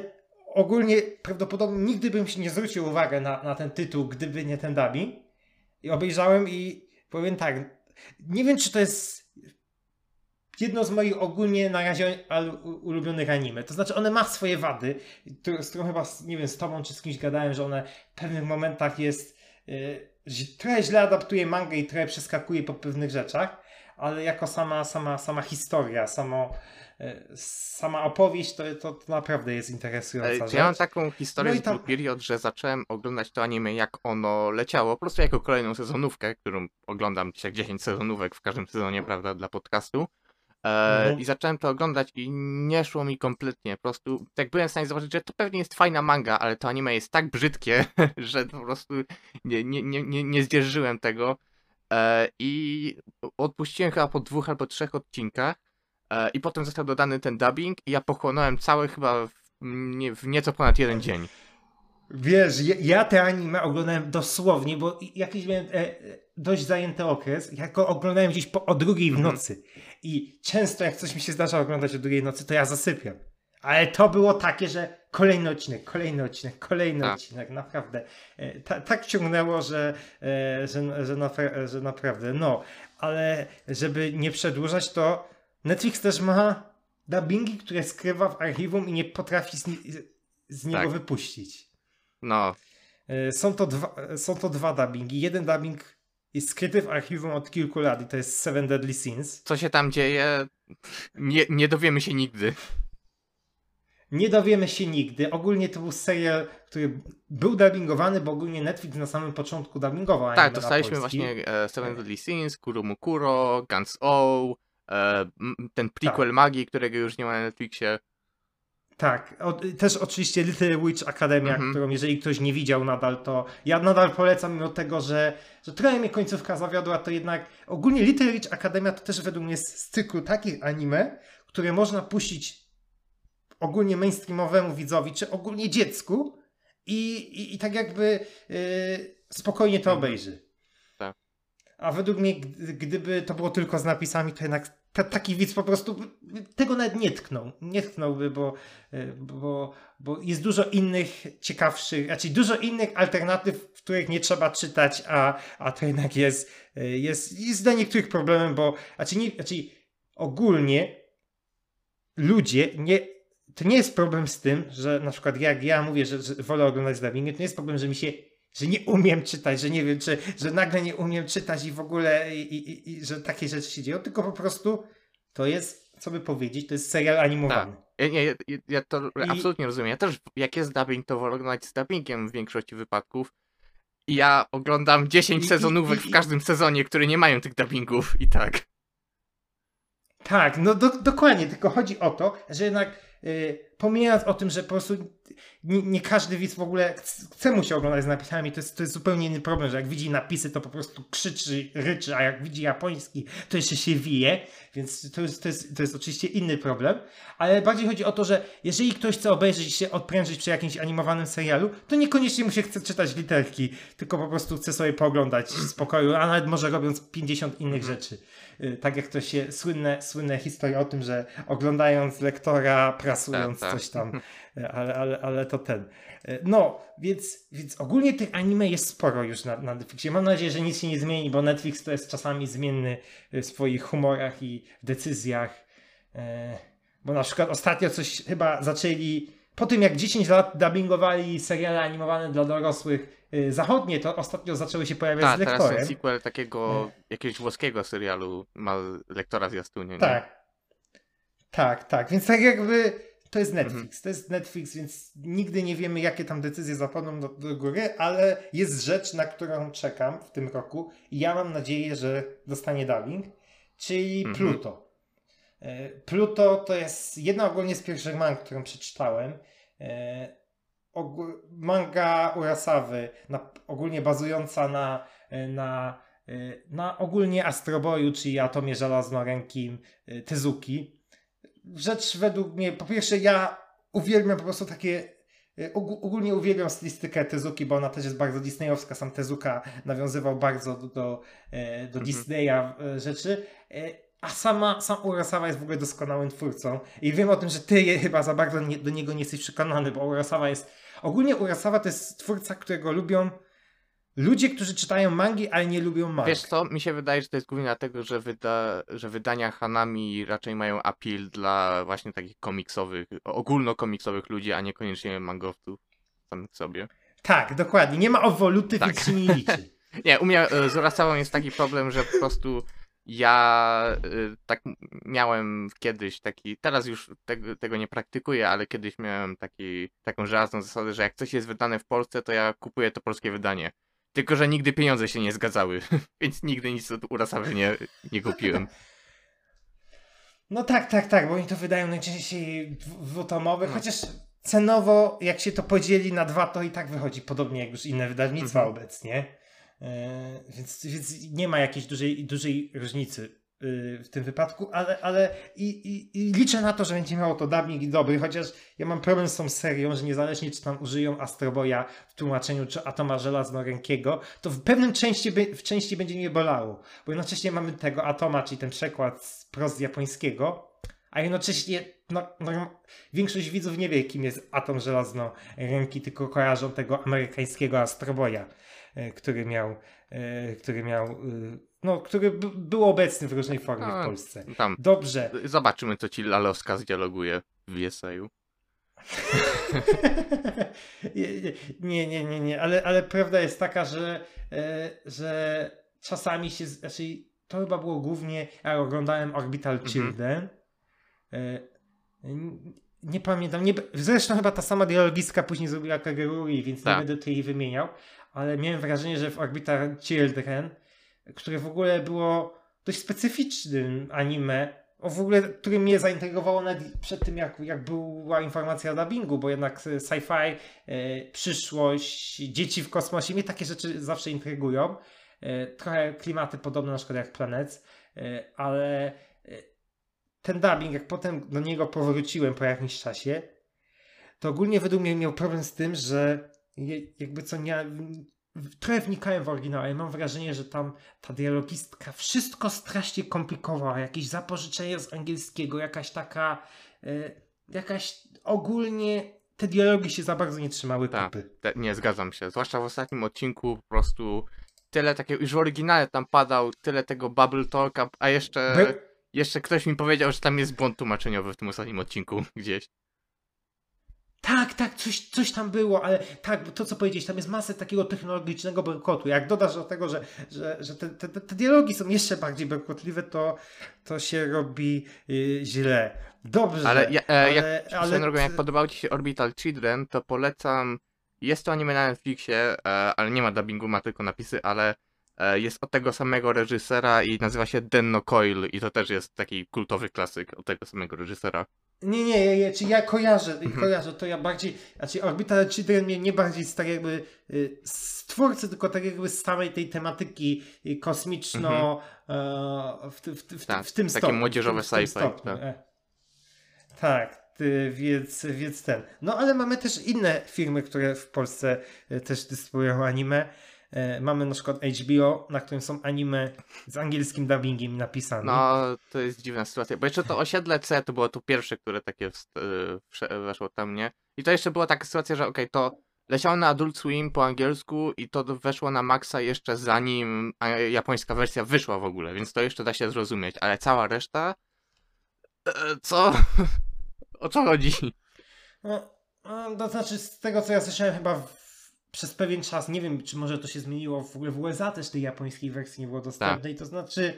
Speaker 2: ogólnie prawdopodobnie nigdy bym się nie zwrócił uwagę na, na ten tytuł, gdyby nie ten dubbing. I obejrzałem i powiem tak, nie wiem czy to jest jedno z moich ogólnie na razie ulubionych anime. To znaczy one ma swoje wady, z którą chyba, nie wiem, z tobą czy z kimś gadałem, że one w pewnych momentach jest, że trochę źle adaptuje mangę i trochę przeskakuje po pewnych rzeczach, ale jako sama, sama, sama historia, samo, yy, sama opowieść, to, to, to naprawdę jest interesująca
Speaker 1: E,
Speaker 2: rzecz.
Speaker 1: Ja mam taką historię
Speaker 2: No
Speaker 1: z
Speaker 2: tam-
Speaker 1: Period, że zacząłem oglądać to anime jak ono leciało, po prostu jako kolejną sezonówkę, którą oglądam jak 10 sezonówek w każdym sezonie, prawda, dla podcastu. E,
Speaker 2: Mhm.
Speaker 1: I zacząłem to oglądać i nie szło mi kompletnie. Po prostu tak byłem w stanie zobaczyć, że to pewnie jest fajna manga, ale to anime jest tak brzydkie, że po prostu nie, nie, nie, nie, nie zdzierżyłem tego. E, I odpuściłem chyba po dwóch albo trzech odcinkach. E, I potem został dodany ten dubbing i ja pochłonąłem całe chyba w, nie, w nieco ponad jeden dzień.
Speaker 2: Wiesz, ja, ja te anime oglądałem dosłownie, bo jakiś miałem e, e, dość zajęty okres. Ja go oglądałem gdzieś po, o drugiej w
Speaker 1: Mhm.
Speaker 2: nocy. I często jak coś mi się zdarza oglądać o drugiej nocy, to ja zasypiam. Ale to było takie, że kolejny odcinek, kolejny odcinek, kolejny
Speaker 1: Tak.
Speaker 2: odcinek, naprawdę. E, ta, tak ciągnęło, że, e, że, że, że naprawdę, no. Ale żeby nie przedłużać, to Netflix też ma dubbingi, które skrywa w archiwum i nie potrafi z, z niego
Speaker 1: Tak.
Speaker 2: wypuścić.
Speaker 1: No,
Speaker 2: E, Są to, dwa, są to dwa dubbingi. Jeden dubbing jest skryty w archiwum od kilku lat i to jest Seven Deadly Sins.
Speaker 1: co się tam dzieje, nie, nie dowiemy się nigdy.
Speaker 2: Nie dowiemy się nigdy. Ogólnie to był serial, który był dubbingowany, bo ogólnie Netflix na samym początku dubbingował
Speaker 1: Tak, dostaliśmy właśnie e, Seven Deadly Sins, Kurumukuro, Guns O, e, ten prequel
Speaker 2: Tak.
Speaker 1: magii, którego już nie ma na Netflixie.
Speaker 2: Tak, o, też oczywiście Little Witch Academia,
Speaker 1: Mhm.
Speaker 2: którą jeżeli ktoś nie widział nadal, to ja nadal polecam mimo tego, że, że trochę mnie końcówka zawiodła, to jednak ogólnie Little Witch Academia to też według mnie jest z cyklu takich anime, które można puścić ogólnie mainstreamowemu widzowi, czy ogólnie dziecku i, i, i tak jakby yy, spokojnie to
Speaker 1: Mhm.
Speaker 2: obejrzy.
Speaker 1: Tak.
Speaker 2: A według mnie, gdy- gdyby to było tylko z napisami, to jednak ta, taki widz po prostu tego nawet nie tknął. Nie tknąłby, bo, y, bo, bo jest dużo innych ciekawszych, znaczy dużo innych alternatyw, w których nie trzeba czytać, a, a to jednak jest, y, jest, jest dla niektórych problemem, bo znaczy, nie, znaczy ogólnie ludzie nie. To nie jest problem z tym, że na przykład jak ja mówię, że, że wolę oglądać z dubbingiem, to nie jest problem, że mi się że nie umiem czytać, że nie wiem, czy, że nagle nie umiem czytać i w ogóle, i, i, i, że takie rzeczy się dzieją, tylko po prostu to jest, co by powiedzieć, to jest serial animowany.
Speaker 1: Ja, nie, ja, ja to
Speaker 2: I-
Speaker 1: absolutnie rozumiem. Ja też, jak jest dubbing, to wolę oglądać z dubbingiem w większości wypadków. I ja oglądam 10
Speaker 2: I- i-
Speaker 1: sezonówek w każdym sezonie, które nie mają tych dubbingów i tak.
Speaker 2: Tak, no do, dokładnie, tylko chodzi o to, że jednak pomijając o tym, że po prostu nie, nie każdy widz w ogóle chce, mu się oglądać z napisami, to jest, to jest zupełnie inny problem, że jak widzi napisy, to po prostu krzyczy, ryczy, a jak widzi japoński, to jeszcze się wije, więc to jest, to jest, to jest oczywiście inny problem, ale bardziej chodzi o to, że jeżeli ktoś chce obejrzeć się odprężyć przy jakimś animowanym serialu, to niekoniecznie mu się chce czytać literki, tylko po prostu chce sobie pooglądać w spokoju, a nawet może robiąc 50 innych rzeczy. Y, Tak jak to się, słynne, słynne historie o tym, że oglądając lektora, prasując
Speaker 1: Tak, tak.
Speaker 2: coś tam, y, ale, ale, ale to ten. Y, No, więc, więc ogólnie tych anime jest sporo już na, na Netflixie. Mam nadzieję, że nic się nie zmieni, bo Netflix to jest czasami zmienny w swoich humorach i decyzjach. Bo na przykład ostatnio coś chyba zaczęli po tym jak 10 lat dubbingowali seriale animowane dla dorosłych y, zachodnie, to ostatnio zaczęły się pojawiać
Speaker 1: Tak,
Speaker 2: z
Speaker 1: teraz
Speaker 2: lektorem.
Speaker 1: ten sequel takiego jakiegoś włoskiego serialu ma lektora zwiastunie. nie?
Speaker 2: Tak. Tak, tak. Więc tak jakby to jest
Speaker 1: Mhm.
Speaker 2: Netflix. To jest Netflix, więc nigdy nie wiemy, jakie tam decyzje zapadną do, do góry, ale jest rzecz, na którą czekam w tym roku i ja mam nadzieję, że dostanie dubbing, czyli
Speaker 1: Mhm.
Speaker 2: Pluto. E, Pluto to jest jedna ogólnie z pierwszych mang, którą przeczytałem. E, Manga Urasawy, na, ogólnie bazująca na, e, na, na ogólnie Astroboju, czyli Atomie Żelaznorękim Tezuki. Rzecz według mnie, po pierwsze ja uwielbiam po prostu takie ogó- Ogólnie uwielbiam stylistykę Tezuki, bo ona też jest bardzo disneyowska. Sam Tezuka nawiązywał bardzo do, do, do
Speaker 1: Mhm.
Speaker 2: Disneya rzeczy. A sama, sam Urasawa jest w ogóle doskonałym twórcą. I wiem o tym, że ty chyba za bardzo nie, do niego nie jesteś przekonany, bo Urasawa jest. Ogólnie Urasawa to jest twórca, którego lubią ludzie, którzy czytają mangi, ale nie lubią mang.
Speaker 1: Wiesz co, mi się wydaje, że to jest głównie dlatego, że, wyda, że wydania Hanami raczej mają appeal dla właśnie takich komiksowych, ogólnokomiksowych ludzi, a niekoniecznie mangowców samych sobie.
Speaker 2: Tak, dokładnie. Nie ma owoluty,
Speaker 1: Tak.
Speaker 2: więc się nie liczy.
Speaker 1: Nie, u mnie e, z Urasawą jest taki problem, że po prostu ja e, tak miałem kiedyś taki, teraz już tego, tego nie praktykuję, ale kiedyś miałem taki, taką żelazną zasadę, że jak coś jest wydane w Polsce, to ja kupuję to polskie wydanie. Tylko, że nigdy pieniądze się nie zgadzały, więc nigdy nic od Urasawy nie, nie kupiłem.
Speaker 2: No tak, tak, tak, bo oni to wydają najczęściej dwu- dwutomowych,
Speaker 1: No.
Speaker 2: chociaż cenowo, jak się to podzieli na dwa, to i tak wychodzi podobnie jak już inne wydawnictwa
Speaker 1: Mhm.
Speaker 2: obecnie. E, więc, więc nie ma jakiejś dużej, dużej różnicy y, w tym wypadku, ale, ale i, i, i liczę na to, że będzie miało to dubbing dobry, chociaż ja mam problem z tą serią, że niezależnie czy tam użyją Astroboya w tłumaczeniu, czy Atoma Żelaznorękiego, to w pewnym części, w części będzie mnie bolało, bo jednocześnie mamy tego Atoma, czyli ten przekład z prost japońskiego, a jednocześnie no, no, większość widzów nie wie, kim jest atom żelaznoręki, tylko kojarzą tego amerykańskiego Astroboya, e, który miał, e, który miał, e, no, który był obecny w różnej formie
Speaker 1: A,
Speaker 2: w Polsce.
Speaker 1: Tam,
Speaker 2: Dobrze.
Speaker 1: zobaczymy, co ci Lalowska zdialoguje w Jeseju.
Speaker 2: nie, nie, nie, nie, ale, ale prawda jest taka, że, e, że czasami się, znaczy to chyba było głównie, ja oglądałem Orbital
Speaker 1: Mhm.
Speaker 2: Children. E, nie pamiętam, nie, zresztą chyba ta sama dialogistka później zrobiła Kagurui, więc
Speaker 1: Tak.
Speaker 2: nie będę jej wymieniał, ale miałem wrażenie, że w Orbital Children, które w ogóle było dość specyficznym anime, o w ogóle, które mnie zaintrygowało nawet przed tym, jak, jak była informacja o dubbingu, bo jednak sci-fi, e, przyszłość, dzieci w kosmosie, mnie takie rzeczy zawsze intrygują. E, trochę klimaty podobne na przykład jak Planec, e, ale e, ten dubbing, jak potem do niego powróciłem po jakimś czasie, to ogólnie według mnie miał problem z tym, że jakby co nie, trochę wnikałem w oryginał, ale mam wrażenie, że tam ta dialogistka wszystko strasznie komplikowała. Jakieś zapożyczenie z angielskiego, jakaś taka, e, jakaś ogólnie te dialogi się za bardzo nie trzymały
Speaker 1: Tak. Te, nie, zgadzam się. Zwłaszcza w ostatnim odcinku po prostu tyle takiego, już w oryginale tam padał tyle tego bubble talka, a jeszcze,
Speaker 2: Be-
Speaker 1: jeszcze ktoś mi powiedział, że tam jest błąd tłumaczeniowy w tym ostatnim odcinku gdzieś.
Speaker 2: Tak, tak, coś, coś tam było, ale tak, bo to co powiedzieć, tam jest masę takiego technologicznego bełkotu. Jak dodasz do tego, że, że, że te, te, te dialogi są jeszcze bardziej bełkotliwe, to, to się robi y, źle. Dobrze,
Speaker 1: Ale, ja, e, jak,
Speaker 2: ale,
Speaker 1: ale, drogą, jak podobał Ci się Orbital Children, to polecam, jest to anime na Netflixie, e, ale nie ma dubbingu, ma tylko napisy, ale e, jest od tego samego reżysera i nazywa się Denno Coil i to też jest taki kultowy klasyk od tego samego reżysera.
Speaker 2: Nie, nie, nie, nie, czy ja kojarzę,
Speaker 1: Mhm.
Speaker 2: kojarzę, to ja bardziej, znaczy Orbital Children mnie nie bardziej z tak jakby y, z twórcy, tylko tak jakby z samej tej tematyki y, kosmiczno e, w, w, w,
Speaker 1: Tak,
Speaker 2: w tym
Speaker 1: takie
Speaker 2: stopniu.
Speaker 1: młodzieżowe
Speaker 2: w tym
Speaker 1: sci-fi, tak.
Speaker 2: e. Tak, więc, więc ten. No ale mamy też inne firmy, które w Polsce e, też dystrybuują anime. E, Mamy na przykład HBO, na którym są anime z angielskim dubbingiem napisane.
Speaker 1: No, to jest dziwna sytuacja, bo jeszcze to Osiedle C to było to pierwsze, które takie e, weszło tam, nie? I to jeszcze była taka sytuacja, że okej, to leciało na Adult Swim po angielsku i to weszło na Maxa jeszcze zanim japońska wersja wyszła w ogóle, więc to jeszcze da się zrozumieć, ale cała reszta... E, co? o co chodzi?
Speaker 2: No, A, To znaczy, z tego co ja słyszałem, chyba w, przez pewien czas, nie wiem, czy może to się zmieniło, w ogóle w USA też tej japońskiej wersji nie było dostępnej. To znaczy,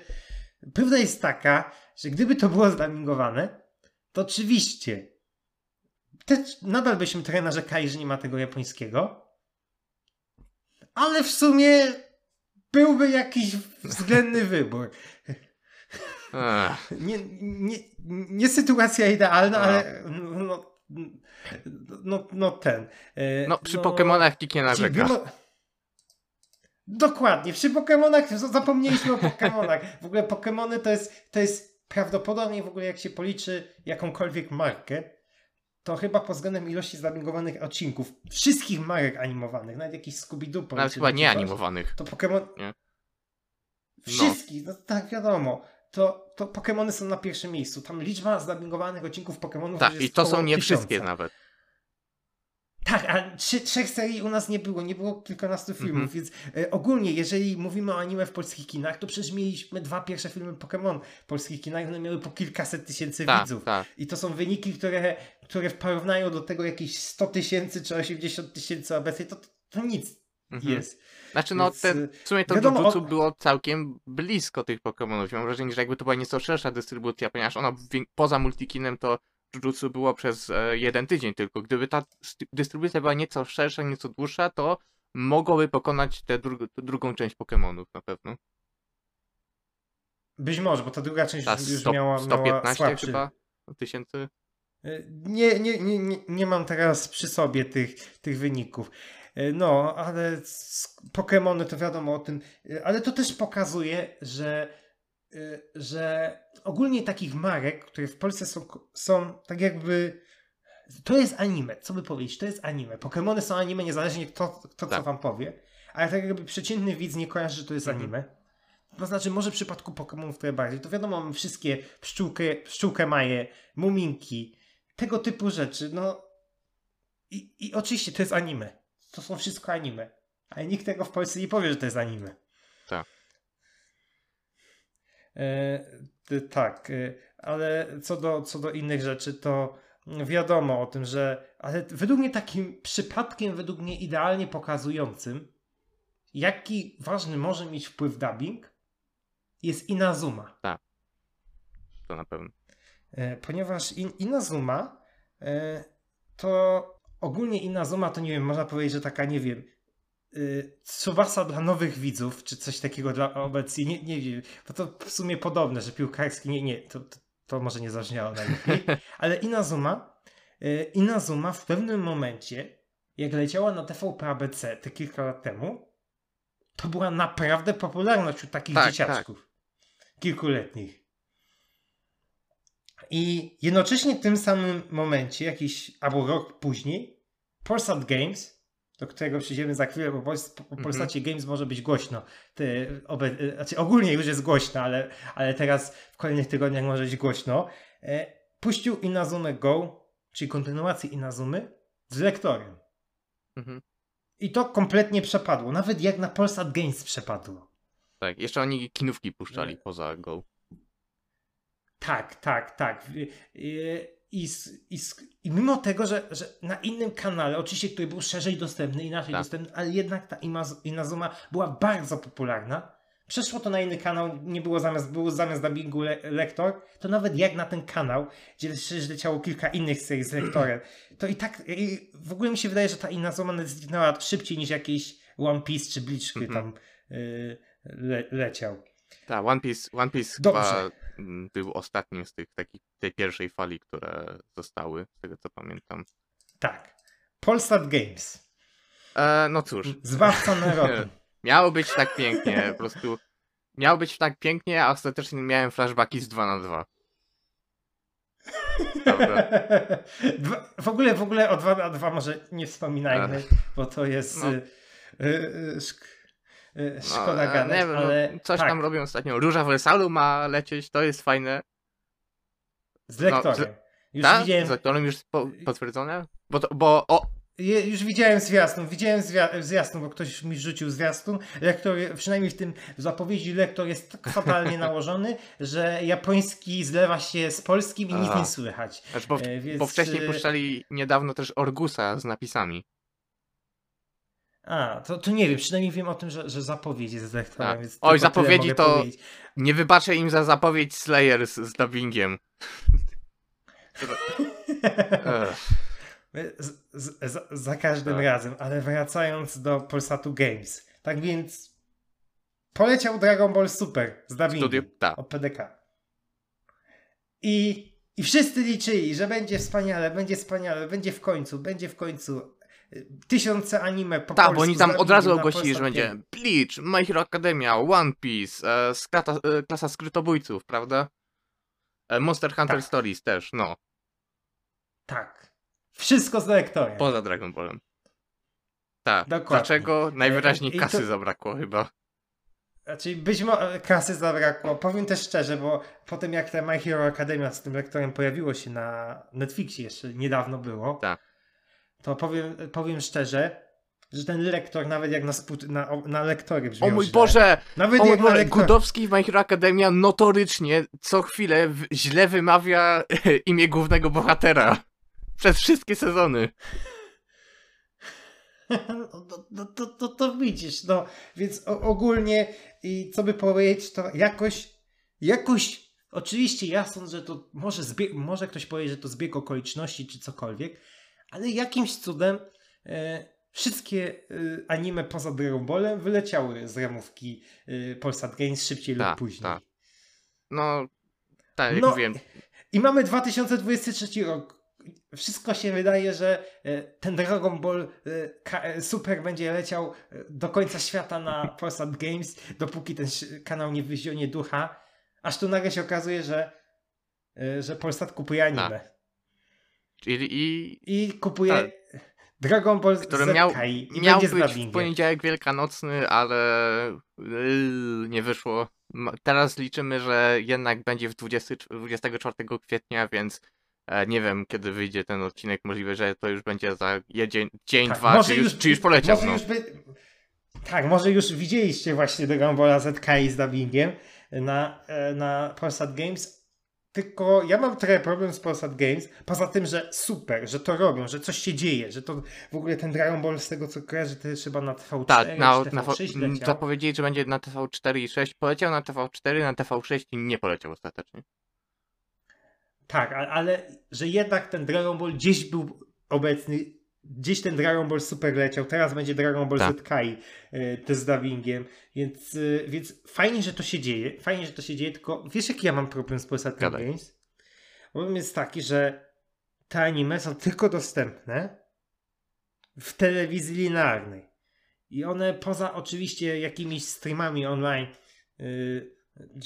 Speaker 2: prawda jest taka, że gdyby to było zdubbingowane, to oczywiście też nadal byśmy trochę narzekali, że nie ma tego japońskiego, ale w sumie byłby jakiś względny wybór. Nie, nie, nie sytuacja idealna,
Speaker 1: A.
Speaker 2: ale no, no, no ten. e,
Speaker 1: No, przy Pokemonach nikt nie narzeka.
Speaker 2: Wielo... Dokładnie, przy Pokemonach zapomnieliśmy o Pokemonach. W ogóle Pokemony to jest, to jest prawdopodobnie w ogóle jak się policzy jakąkolwiek markę, to chyba pod względem ilości zabigowanych odcinków wszystkich marek animowanych, nawet jakiś Scooby-Doo
Speaker 1: Nawet chyba nie animowanych.
Speaker 2: To Pokemon...
Speaker 1: Nie?
Speaker 2: Wszystkich, no. tak wiadomo. To, to Pokemony są na pierwszym miejscu. Tam liczba zabigowanych odcinków Pokemonów
Speaker 1: Tak,
Speaker 2: jest
Speaker 1: i to są nie
Speaker 2: tysiąca.
Speaker 1: wszystkie nawet.
Speaker 2: Tak, a trzy, trzech serii u nas nie było, nie było kilkunastu filmów,
Speaker 1: Mhm.
Speaker 2: więc e, ogólnie, jeżeli mówimy o anime w polskich kinach, to przecież mieliśmy dwa pierwsze filmy Pokémon w polskich kinach, one miały po kilkaset tysięcy
Speaker 1: Tak,
Speaker 2: widzów.
Speaker 1: tak.
Speaker 2: I to są wyniki, które, które w porównaniu do tego jakieś 100 tysięcy czy 80 tysięcy obecnie, to, to nic
Speaker 1: Mhm.
Speaker 2: jest.
Speaker 1: Znaczy, no,
Speaker 2: Więc,
Speaker 1: te,
Speaker 2: y,
Speaker 1: w sumie to
Speaker 2: wiadomo,
Speaker 1: Jujutsu było całkiem blisko tych Pokemonów. Mam wrażenie, że jakby to była nieco szersza dystrybucja, ponieważ ona poza multikinem to Jujutsu było przez e, jeden tydzień tylko. Gdyby ta st- dystrybucja była nieco szersza, nieco dłuższa, to mogłoby pokonać tę dru- drugą część Pokemonów na pewno.
Speaker 2: Być może, bo ta druga część
Speaker 1: Ta
Speaker 2: już
Speaker 1: 100,
Speaker 2: miała, miała
Speaker 1: 115
Speaker 2: słabszy.
Speaker 1: chyba tysięcy.
Speaker 2: Nie, nie, nie, nie, nie mam teraz przy sobie tych, tych wyników. E, No, ale Pokemony to wiadomo o tym, e, ale to też pokazuje, że, e, że ogólnie takich marek, które w Polsce są, są tak jakby. To jest anime, co by powiedzieć? To jest anime. Pokemony są anime, niezależnie kto, kto co
Speaker 1: Tak.
Speaker 2: wam powie, ale tak jakby przeciętny widz nie kojarzy, że to jest
Speaker 1: Mhm.
Speaker 2: anime. To znaczy, może w przypadku Pokemonów trochę bardziej. To wiadomo, mamy wszystkie pszczółkę, pszczółkę Maję, muminki, tego typu rzeczy. No i, i oczywiście to jest anime. To są wszystko anime. Ale nikt tego w Polsce nie powie, że to jest anime.
Speaker 1: Tak.
Speaker 2: E, tak, e, ale co do, co do innych rzeczy, to wiadomo o tym, że. Ale według mnie takim przypadkiem, według mnie idealnie pokazującym, jaki ważny może mieć wpływ dubbing, jest Inazuma.
Speaker 1: To na pewno.
Speaker 2: E, ponieważ in, Inazuma e, to ogólnie Inazuma to nie wiem, można powiedzieć, że taka, nie wiem, y, Tsubasa dla nowych widzów, czy coś takiego dla obecnie, nie, nie wiem, bo to w sumie podobne, że piłkarski, nie, nie, to, to, to może nie zabrzmiało najlepiej, ale Inazuma, y, Inazuma w pewnym momencie, jak leciała na TVP ABC te kilka lat temu, to była naprawdę popularna wśród takich
Speaker 1: Tak,
Speaker 2: dzieciaczków kilkuletnich. I jednocześnie w tym samym momencie, jakiś albo rok później, Polsat Games, do którego przyjdziemy za chwilę, bo po, po
Speaker 1: Mhm.
Speaker 2: Polsacie Games może być głośno. Ty, obe, e, znaczy ogólnie już jest głośno, ale, ale teraz w kolejnych tygodniach może być głośno. E, puścił Inazumę Go, czyli kontynuację Inazumy, z lektorem.
Speaker 1: Mhm.
Speaker 2: I to kompletnie przepadło. Nawet jak na Polsat Games przepadło.
Speaker 1: Tak, jeszcze oni kinówki puszczali poza Go.
Speaker 2: Tak, tak, tak. I, i, i, mimo tego, że, że na innym kanale, oczywiście, który był szerzej dostępny, inaczej
Speaker 1: Tak.
Speaker 2: dostępny, ale jednak ta Inazuma była bardzo popularna. Przeszło to na inny kanał, nie było zamiast, było zamiast dubbingu le, lektor, to nawet jak na ten kanał, gdzie przecież leciało kilka innych serii z lektorem, to i tak i w ogóle mi się wydaje, że ta Inazuma zniknęła szybciej niż jakiś One Piece czy Bleach, który
Speaker 1: Mhm.
Speaker 2: tam y, le, leciał.
Speaker 1: Tak, One Piece, One Piece
Speaker 2: Dobrze.
Speaker 1: chyba był ostatnim z tych takich, tej pierwszej fali, które zostały, z tego co pamiętam.
Speaker 2: Tak. Polsat Games.
Speaker 1: E, no cóż,
Speaker 2: Zbawca narodu.
Speaker 1: miało być tak pięknie, po prostu miało być tak pięknie, a ostatecznie miałem flashbacki z 2 na 2. Prawda.
Speaker 2: Dwa- w ogóle, w ogóle o 2 na 2 może nie wspominajmy, bo to jest
Speaker 1: No.
Speaker 2: y, y, szk- y,
Speaker 1: No,
Speaker 2: szkoda
Speaker 1: e,
Speaker 2: gadać,
Speaker 1: nie wiem,
Speaker 2: ale
Speaker 1: no, coś
Speaker 2: tak,
Speaker 1: tam robią ostatnio. Róża Wersalu ma lecieć, to jest fajne.
Speaker 2: z lektorem. Już
Speaker 1: Tak?
Speaker 2: widziałem,
Speaker 1: Z lektorem już po, potwierdzone? Bo, to, bo o,
Speaker 2: Je, już widziałem zwiastun, widziałem zwia- zwiastun, bo ktoś mi rzucił zwiastun. Lektor, przynajmniej w tym zapowiedzi lektor jest tak fatalnie nałożony, że japoński zlewa się z polskim i nic
Speaker 1: A.
Speaker 2: nie słychać.
Speaker 1: Znaczy, bo,
Speaker 2: E, więc,
Speaker 1: bo wcześniej
Speaker 2: e,
Speaker 1: puszczali niedawno też Orgusa z napisami.
Speaker 2: A, to, to nie wiem, przynajmniej wiem o tym, że, że zapowiedź jest z lektorem.
Speaker 1: Tak. Oj, zapowiedzi to-
Speaker 2: powiedzieć.
Speaker 1: Nie wybaczę im za zapowiedź Slayer z, z dubbingiem.
Speaker 2: Z, z, z, za każdym
Speaker 1: Tak.
Speaker 2: razem, ale wracając do Polsatu Games. Tak więc poleciał Dragon Ball Super z dubbingiem
Speaker 1: tak.
Speaker 2: od PDK. I, I wszyscy liczyli, że będzie wspaniale, będzie wspaniale, będzie w końcu, będzie w końcu. Tysiące anime po
Speaker 1: Tak, bo oni tam od razu ogłosili, że będzie. Bleach, My Hero Academia, One Piece, e, sklata, e, klasa skrytobójców, prawda? E, Monster Hunter
Speaker 2: Tak.
Speaker 1: Stories też, no.
Speaker 2: Tak. Wszystko z lektorem.
Speaker 1: Poza Dragon Ballem. Tak.
Speaker 2: Dokładnie.
Speaker 1: Dlaczego? Najwyraźniej
Speaker 2: to-
Speaker 1: kasy zabrakło chyba.
Speaker 2: Znaczy, być może kasy zabrakło. Powiem też szczerze, bo po tym jak ta My Hero Academia z tym lektorem pojawiło się na Netflixie jeszcze niedawno było,
Speaker 1: Tak.
Speaker 2: To powiem, powiem szczerze, że ten lektor nawet jak na, sput- na, na lektory
Speaker 1: O
Speaker 2: brzmiał
Speaker 1: mój
Speaker 2: źle.
Speaker 1: Boże!
Speaker 2: Nawet
Speaker 1: O mój Boże!
Speaker 2: lektor...
Speaker 1: Gudowski w My Hero Academia notorycznie co chwilę w- źle wymawia imię głównego bohatera. Przez wszystkie sezony.
Speaker 2: No, to, to, to, to, to widzisz, no. Więc o, ogólnie i co by powiedzieć, to jakoś, jakoś, oczywiście ja sądzę, że to może, może ktoś powie, że to zbieg okoliczności czy cokolwiek, ale jakimś cudem e, wszystkie e, anime poza Dragon Ballem wyleciały z ramówki e, Polsat Games szybciej
Speaker 1: Tak,
Speaker 2: lub później.
Speaker 1: tak. No, tak jak
Speaker 2: No,
Speaker 1: mówiłem.
Speaker 2: I mamy 2023 rok. Wszystko się wydaje, że e, ten Dragon Ball e, ka- e, Super będzie leciał do końca świata na Polsat Games, dopóki ten kanał nie wyzionie ducha. Aż tu nagle się okazuje, że, że Polsat kupuje anime.
Speaker 1: Tak. I
Speaker 2: I kupuje
Speaker 1: Tak.
Speaker 2: Dragon Ball
Speaker 1: który
Speaker 2: Z
Speaker 1: miał,
Speaker 2: i
Speaker 1: miał
Speaker 2: będzie z
Speaker 1: być w poniedziałek wielkanocny, ale yy, nie wyszło. Teraz liczymy, że jednak będzie w 20, 24 kwietnia, więc e, nie wiem kiedy wyjdzie ten odcinek. Możliwe, że to już będzie za dzień, dzień
Speaker 2: Tak,
Speaker 1: dwa, czy już, czy już poleciał.
Speaker 2: Może
Speaker 1: No.
Speaker 2: już by... Tak, może już widzieliście właśnie Dragon Balla ZKI z dubbingiem na, e, na Polsat Games. Tylko ja mam trochę problem z Polsat Games, poza tym, że super, że to robią, że coś się dzieje, że to w ogóle ten Dragon Ball z tego co kojarzę, to jest chyba na TV4
Speaker 1: Tak, na, na,
Speaker 2: TV6
Speaker 1: m,
Speaker 2: leciał.
Speaker 1: zapowiedzieli, że będzie na TV4 i 6. Poleciał na TV4, na TV6 i nie poleciał ostatecznie.
Speaker 2: Tak, a- ale że jednak ten Dragon Ball gdzieś był obecny, gdzieś ten Dragon Ball Super leciał, teraz będzie Dragon Ball
Speaker 1: Tak.
Speaker 2: Z Kai y, z dubbingiem, więc, y, więc fajnie, że to się dzieje, fajnie, że to się dzieje, tylko wiesz jaki ja mam problem z Polsat. Games? Problem jest taki, że te anime są tylko dostępne w telewizji linearnej i one poza oczywiście jakimiś streamami online y,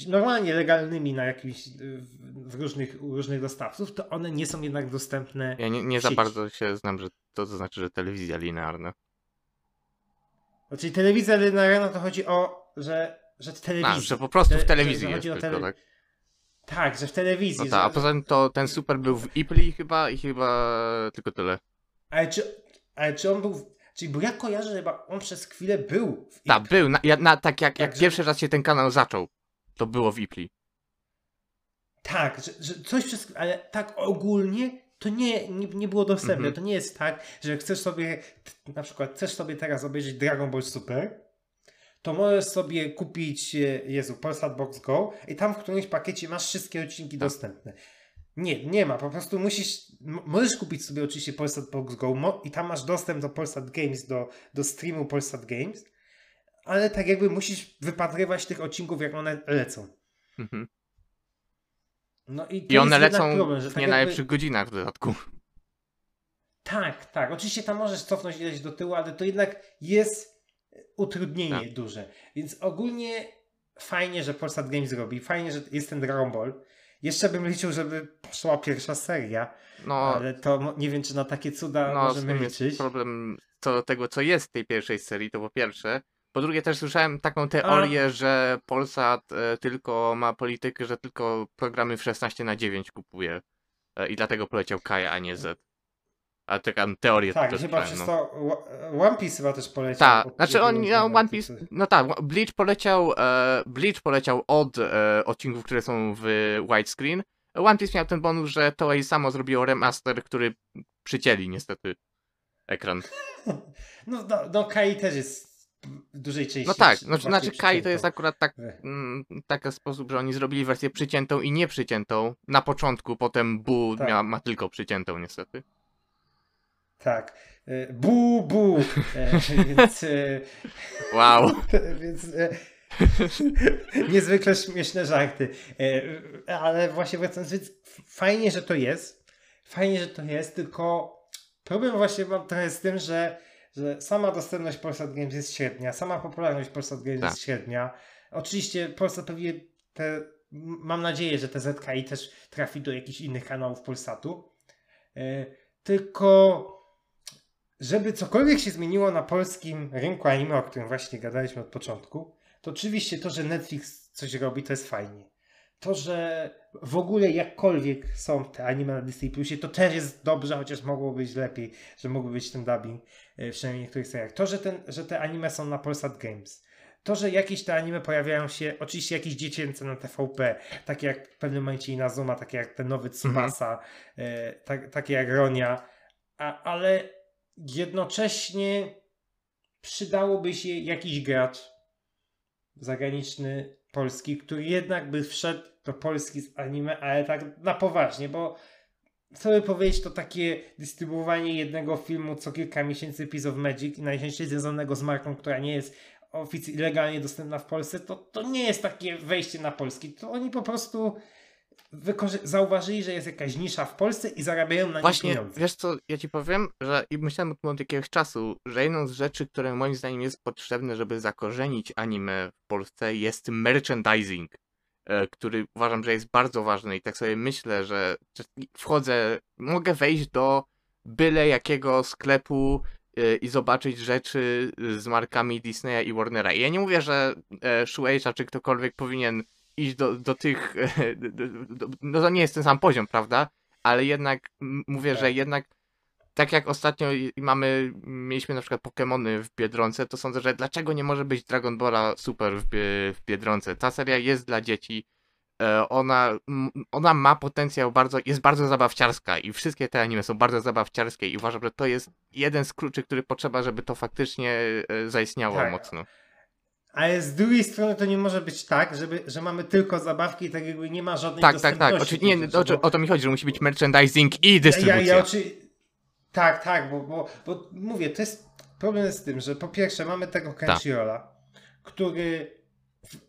Speaker 2: normalnie legalnymi na jakimś y, w- różnych, różnych dostawców, to one nie są jednak dostępne.
Speaker 1: Ja nie, nie za bardzo się znam, że to, to znaczy, że telewizja linearna.
Speaker 2: Znaczy telewizja linearna to chodzi o, że, że w telewizji.
Speaker 1: A, że po prostu
Speaker 2: Że-
Speaker 1: w telewizji
Speaker 2: że
Speaker 1: jest tylko,
Speaker 2: tele-
Speaker 1: tak?
Speaker 2: Tak, że w telewizji.
Speaker 1: No
Speaker 2: że,
Speaker 1: tak, a poza tym to ten super był w Ipli chyba i chyba tylko tyle.
Speaker 2: ale, czy, ale czy on był. w- Czyli bo ja kojarzę, że chyba on przez chwilę był w
Speaker 1: Tak, był, na, na, tak jak, jak
Speaker 2: Także-
Speaker 1: pierwszy raz się ten kanał zaczął, to było w Ipli.
Speaker 2: Tak, że, że coś przez. Ale tak ogólnie to nie, nie, nie było dostępne.
Speaker 1: Mhm.
Speaker 2: To nie jest tak, że chcesz sobie. Na przykład chcesz sobie teraz obejrzeć Dragon Ball Super. To możesz sobie kupić, e, Jezu, Polsat Box Go i tam w którymś pakiecie masz wszystkie odcinki
Speaker 1: Tak.
Speaker 2: dostępne. Nie, nie ma, po prostu musisz, możesz kupić sobie oczywiście Polsat Box Go i tam masz dostęp do Polsat Games, do, do streamu Polsat Games, ale tak jakby musisz wypatrywać tych odcinków, jak one lecą.
Speaker 1: Mhm.
Speaker 2: No i,
Speaker 1: I one lecą
Speaker 2: problem,
Speaker 1: w
Speaker 2: tak
Speaker 1: nie
Speaker 2: jakby-
Speaker 1: najlepszych godzinach w dodatku.
Speaker 2: Tak, tak. Oczywiście tam możesz cofnąć ileś do tyłu, ale to jednak jest utrudnienie
Speaker 1: Tak.
Speaker 2: duże. Więc ogólnie fajnie, że Polsat Games robi. Fajnie, że jest ten Dragon Ball. Jeszcze bym liczył, żeby poszła pierwsza seria,
Speaker 1: No,
Speaker 2: ale to nie wiem, czy na takie cuda
Speaker 1: no
Speaker 2: możemy
Speaker 1: jest
Speaker 2: liczyć.
Speaker 1: problem co do tego, co jest w tej pierwszej serii, to po pierwsze. Po drugie też słyszałem taką teorię, że Polsat e, tylko ma politykę, że tylko programy w 16 na 9 kupuje. E, I dlatego poleciał Kaja, a nie Z. A taka teoria
Speaker 2: Tak,
Speaker 1: też
Speaker 2: chyba przez
Speaker 1: no.
Speaker 2: to One Piece chyba też poleciał.
Speaker 1: Tak, znaczy on, no, One Piece, no tak, Bleach poleciał, e, Bleach poleciał od e, odcinków, które są w widescreen. One Piece miał ten bonus, że Toei samo zrobiło remaster, który przycięli niestety ekran.
Speaker 2: No, no, no Kai też jest w dużej części.
Speaker 1: No tak,
Speaker 2: przy-
Speaker 1: znaczy, Kai to jest akurat tak,
Speaker 2: Ech.
Speaker 1: mm, taki sposób, że oni zrobili wersję przyciętą i nieprzyciętą na początku, potem Bu
Speaker 2: Tak.
Speaker 1: mia, ma tylko przyciętą niestety.
Speaker 2: Tak. E, Bu, bu. E, więc, e,
Speaker 1: Wow.
Speaker 2: więc e, niezwykle śmieszne żarty. E, ale właśnie wracając, więc fajnie, że to jest. Fajnie, że to jest, tylko problem właśnie mam trochę z tym, że, że sama dostępność Polsat Games jest średnia, sama popularność Polsat Games
Speaker 1: Tak.
Speaker 2: jest średnia. Oczywiście Polsat pewnie te, mam nadzieję, że te ZKI też trafi do jakichś innych kanałów Polsatu. E, tylko żeby cokolwiek się zmieniło na polskim rynku anime, o którym właśnie gadaliśmy od początku, to oczywiście to, że Netflix coś robi, to jest fajnie. To, że w ogóle jakkolwiek są te anime na Disney Plusie, to też jest dobrze, chociaż mogło być lepiej, że mógłby być ten dubbing, e, przynajmniej w niektórych seriach. To, że, ten, że te anime są na Polsat Games. To, że jakieś te anime pojawiają się, oczywiście jakieś dziecięce na TVP, takie jak w pewnym momencie Inazuma, takie jak ten nowy Tsubasa, tak, takie jak Ronia, a, ale jednocześnie przydałoby się jakiś gracz zagraniczny, polski, który jednak by wszedł do Polski z anime, ale tak na poważnie, bo co by powiedzieć, to takie dystrybuowanie jednego filmu co kilka miesięcy Piece of Magic i najczęściej związanego z marką, która nie jest ofic- legalnie dostępna w Polsce, to, to nie jest takie wejście na polski. To oni po prostu zauważyli, że jest jakaś nisza w Polsce i zarabiają na
Speaker 1: Właśnie,
Speaker 2: pieniądze.
Speaker 1: wiesz co, ja ci powiem, że i myślałem o tym od jakiegoś czasu, że jedną z rzeczy, które moim zdaniem jest potrzebne, żeby zakorzenić anime w Polsce jest merchandising, e, który uważam, że jest bardzo ważny i tak sobie myślę, że że wchodzę, mogę wejść do byle jakiego sklepu e, i zobaczyć rzeczy z markami Disneya i Warnera. I ja nie mówię, że e, Shueisha czy ktokolwiek powinien iść do, do tych, do, do, no to nie jest ten sam poziom, prawda? Ale jednak mówię,
Speaker 2: Tak.
Speaker 1: że jednak tak jak ostatnio mamy, mieliśmy na przykład Pokémony w Biedronce, to sądzę, że dlaczego nie może być Dragon Balla Super w, w Biedronce? Ta seria jest dla dzieci, e, ona, ona ma potencjał bardzo, jest bardzo zabawciarska i wszystkie te anime są bardzo zabawciarskie i uważam, że to jest jeden z kluczy, który potrzeba, żeby to faktycznie e, zaistniało
Speaker 2: Tak.
Speaker 1: mocno.
Speaker 2: Ale z drugiej strony to nie może być tak, żeby, że mamy tylko zabawki i tak jakby nie ma żadnej
Speaker 1: Tak, tak, tak. Oczy, nie, o,
Speaker 2: bo-
Speaker 1: o to mi chodzi, że musi być merchandising i
Speaker 2: Ja,
Speaker 1: dystrybucja.
Speaker 2: ja, oczy... Tak, tak, bo, bo, bo mówię, to jest problem z tym, że po pierwsze mamy tego Crunchyrolla, który,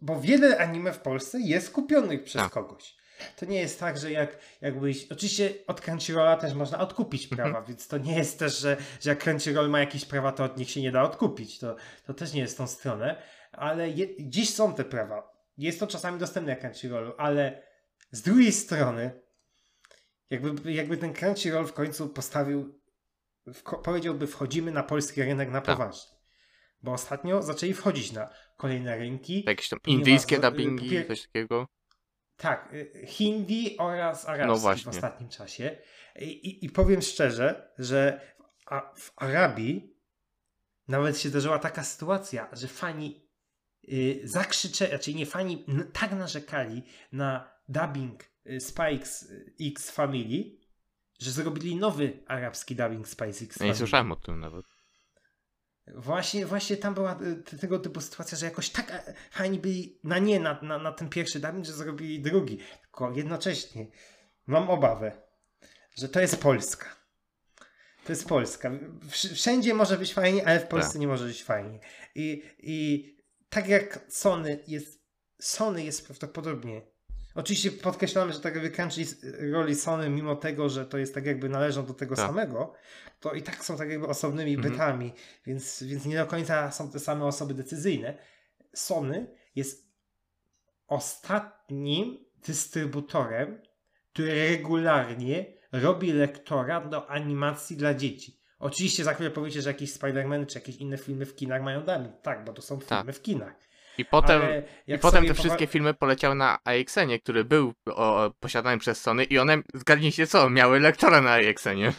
Speaker 2: bo wiele anime w Polsce jest kupionych przez
Speaker 1: Tak.
Speaker 2: kogoś. To nie jest tak, że jak jakbyś. Oczywiście od Crunchyrolla też można odkupić
Speaker 1: Mhm.
Speaker 2: prawa, więc to nie jest też, że, że jak Crunchyroll ma jakieś prawa, to od nich się nie da odkupić. To, to też nie jest tą stronę. Ale je, dziś są te prawa. Jest to czasami dostępne jak Crunchyrollu, ale z drugiej strony, jakby, jakby ten Crunchyroll w końcu postawił, w, powiedziałby, wchodzimy na polski rynek na
Speaker 1: Tak.
Speaker 2: poważnie. Bo ostatnio zaczęli wchodzić na kolejne rynki.
Speaker 1: Jakieś tam indyjskie
Speaker 2: zo-
Speaker 1: dubbingi,
Speaker 2: popier-
Speaker 1: coś takiego.
Speaker 2: Tak, y, hindi oraz arabski
Speaker 1: No
Speaker 2: w ostatnim czasie. I, i, powiem szczerze, że w, Arabii nawet się zdarzyła taka sytuacja, że fani y, zakrzyczeli, raczej nie fani, tak narzekali na dubbing y, Spikes y, X Family, że zrobili nowy arabski dubbing Spikes X Family.
Speaker 1: nie słyszałem o tym nawet.
Speaker 2: Właśnie, właśnie tam była y, tego typu sytuacja, że jakoś tak e, fajni byli na nie, na, na, na ten pierwszy dubbing, że zrobili drugi. Tylko jednocześnie mam obawę, że to jest Polska. To jest Polska. Wsz- Wszędzie może być fajnie, ale w Polsce
Speaker 1: Tak.
Speaker 2: nie może być fajnie. I, I tak jak Sony jest, Sony jest prawdopodobnie Oczywiście podkreślamy, że tak jakby Crunchy roli Sony, mimo tego, że to jest tak jakby należą do tego
Speaker 1: Tak.
Speaker 2: samego, to i tak są tak jakby osobnymi
Speaker 1: Mhm.
Speaker 2: bytami, więc, więc nie do końca są te same osoby decyzyjne. Sony jest ostatnim dystrybutorem, który regularnie robi lektora do animacji dla dzieci. Oczywiście za chwilę powiecie, że jakieś Spider-Man czy jakieś inne filmy w kinach mają dubbing. Tak, bo to są
Speaker 1: Tak.
Speaker 2: filmy w kinach.
Speaker 1: I potem, i potem te
Speaker 2: powa-
Speaker 1: wszystkie filmy poleciały na AXN-ie, który był o, posiadany przez Sony i one, zgadnijcie co, miały lektora na AXN-ie.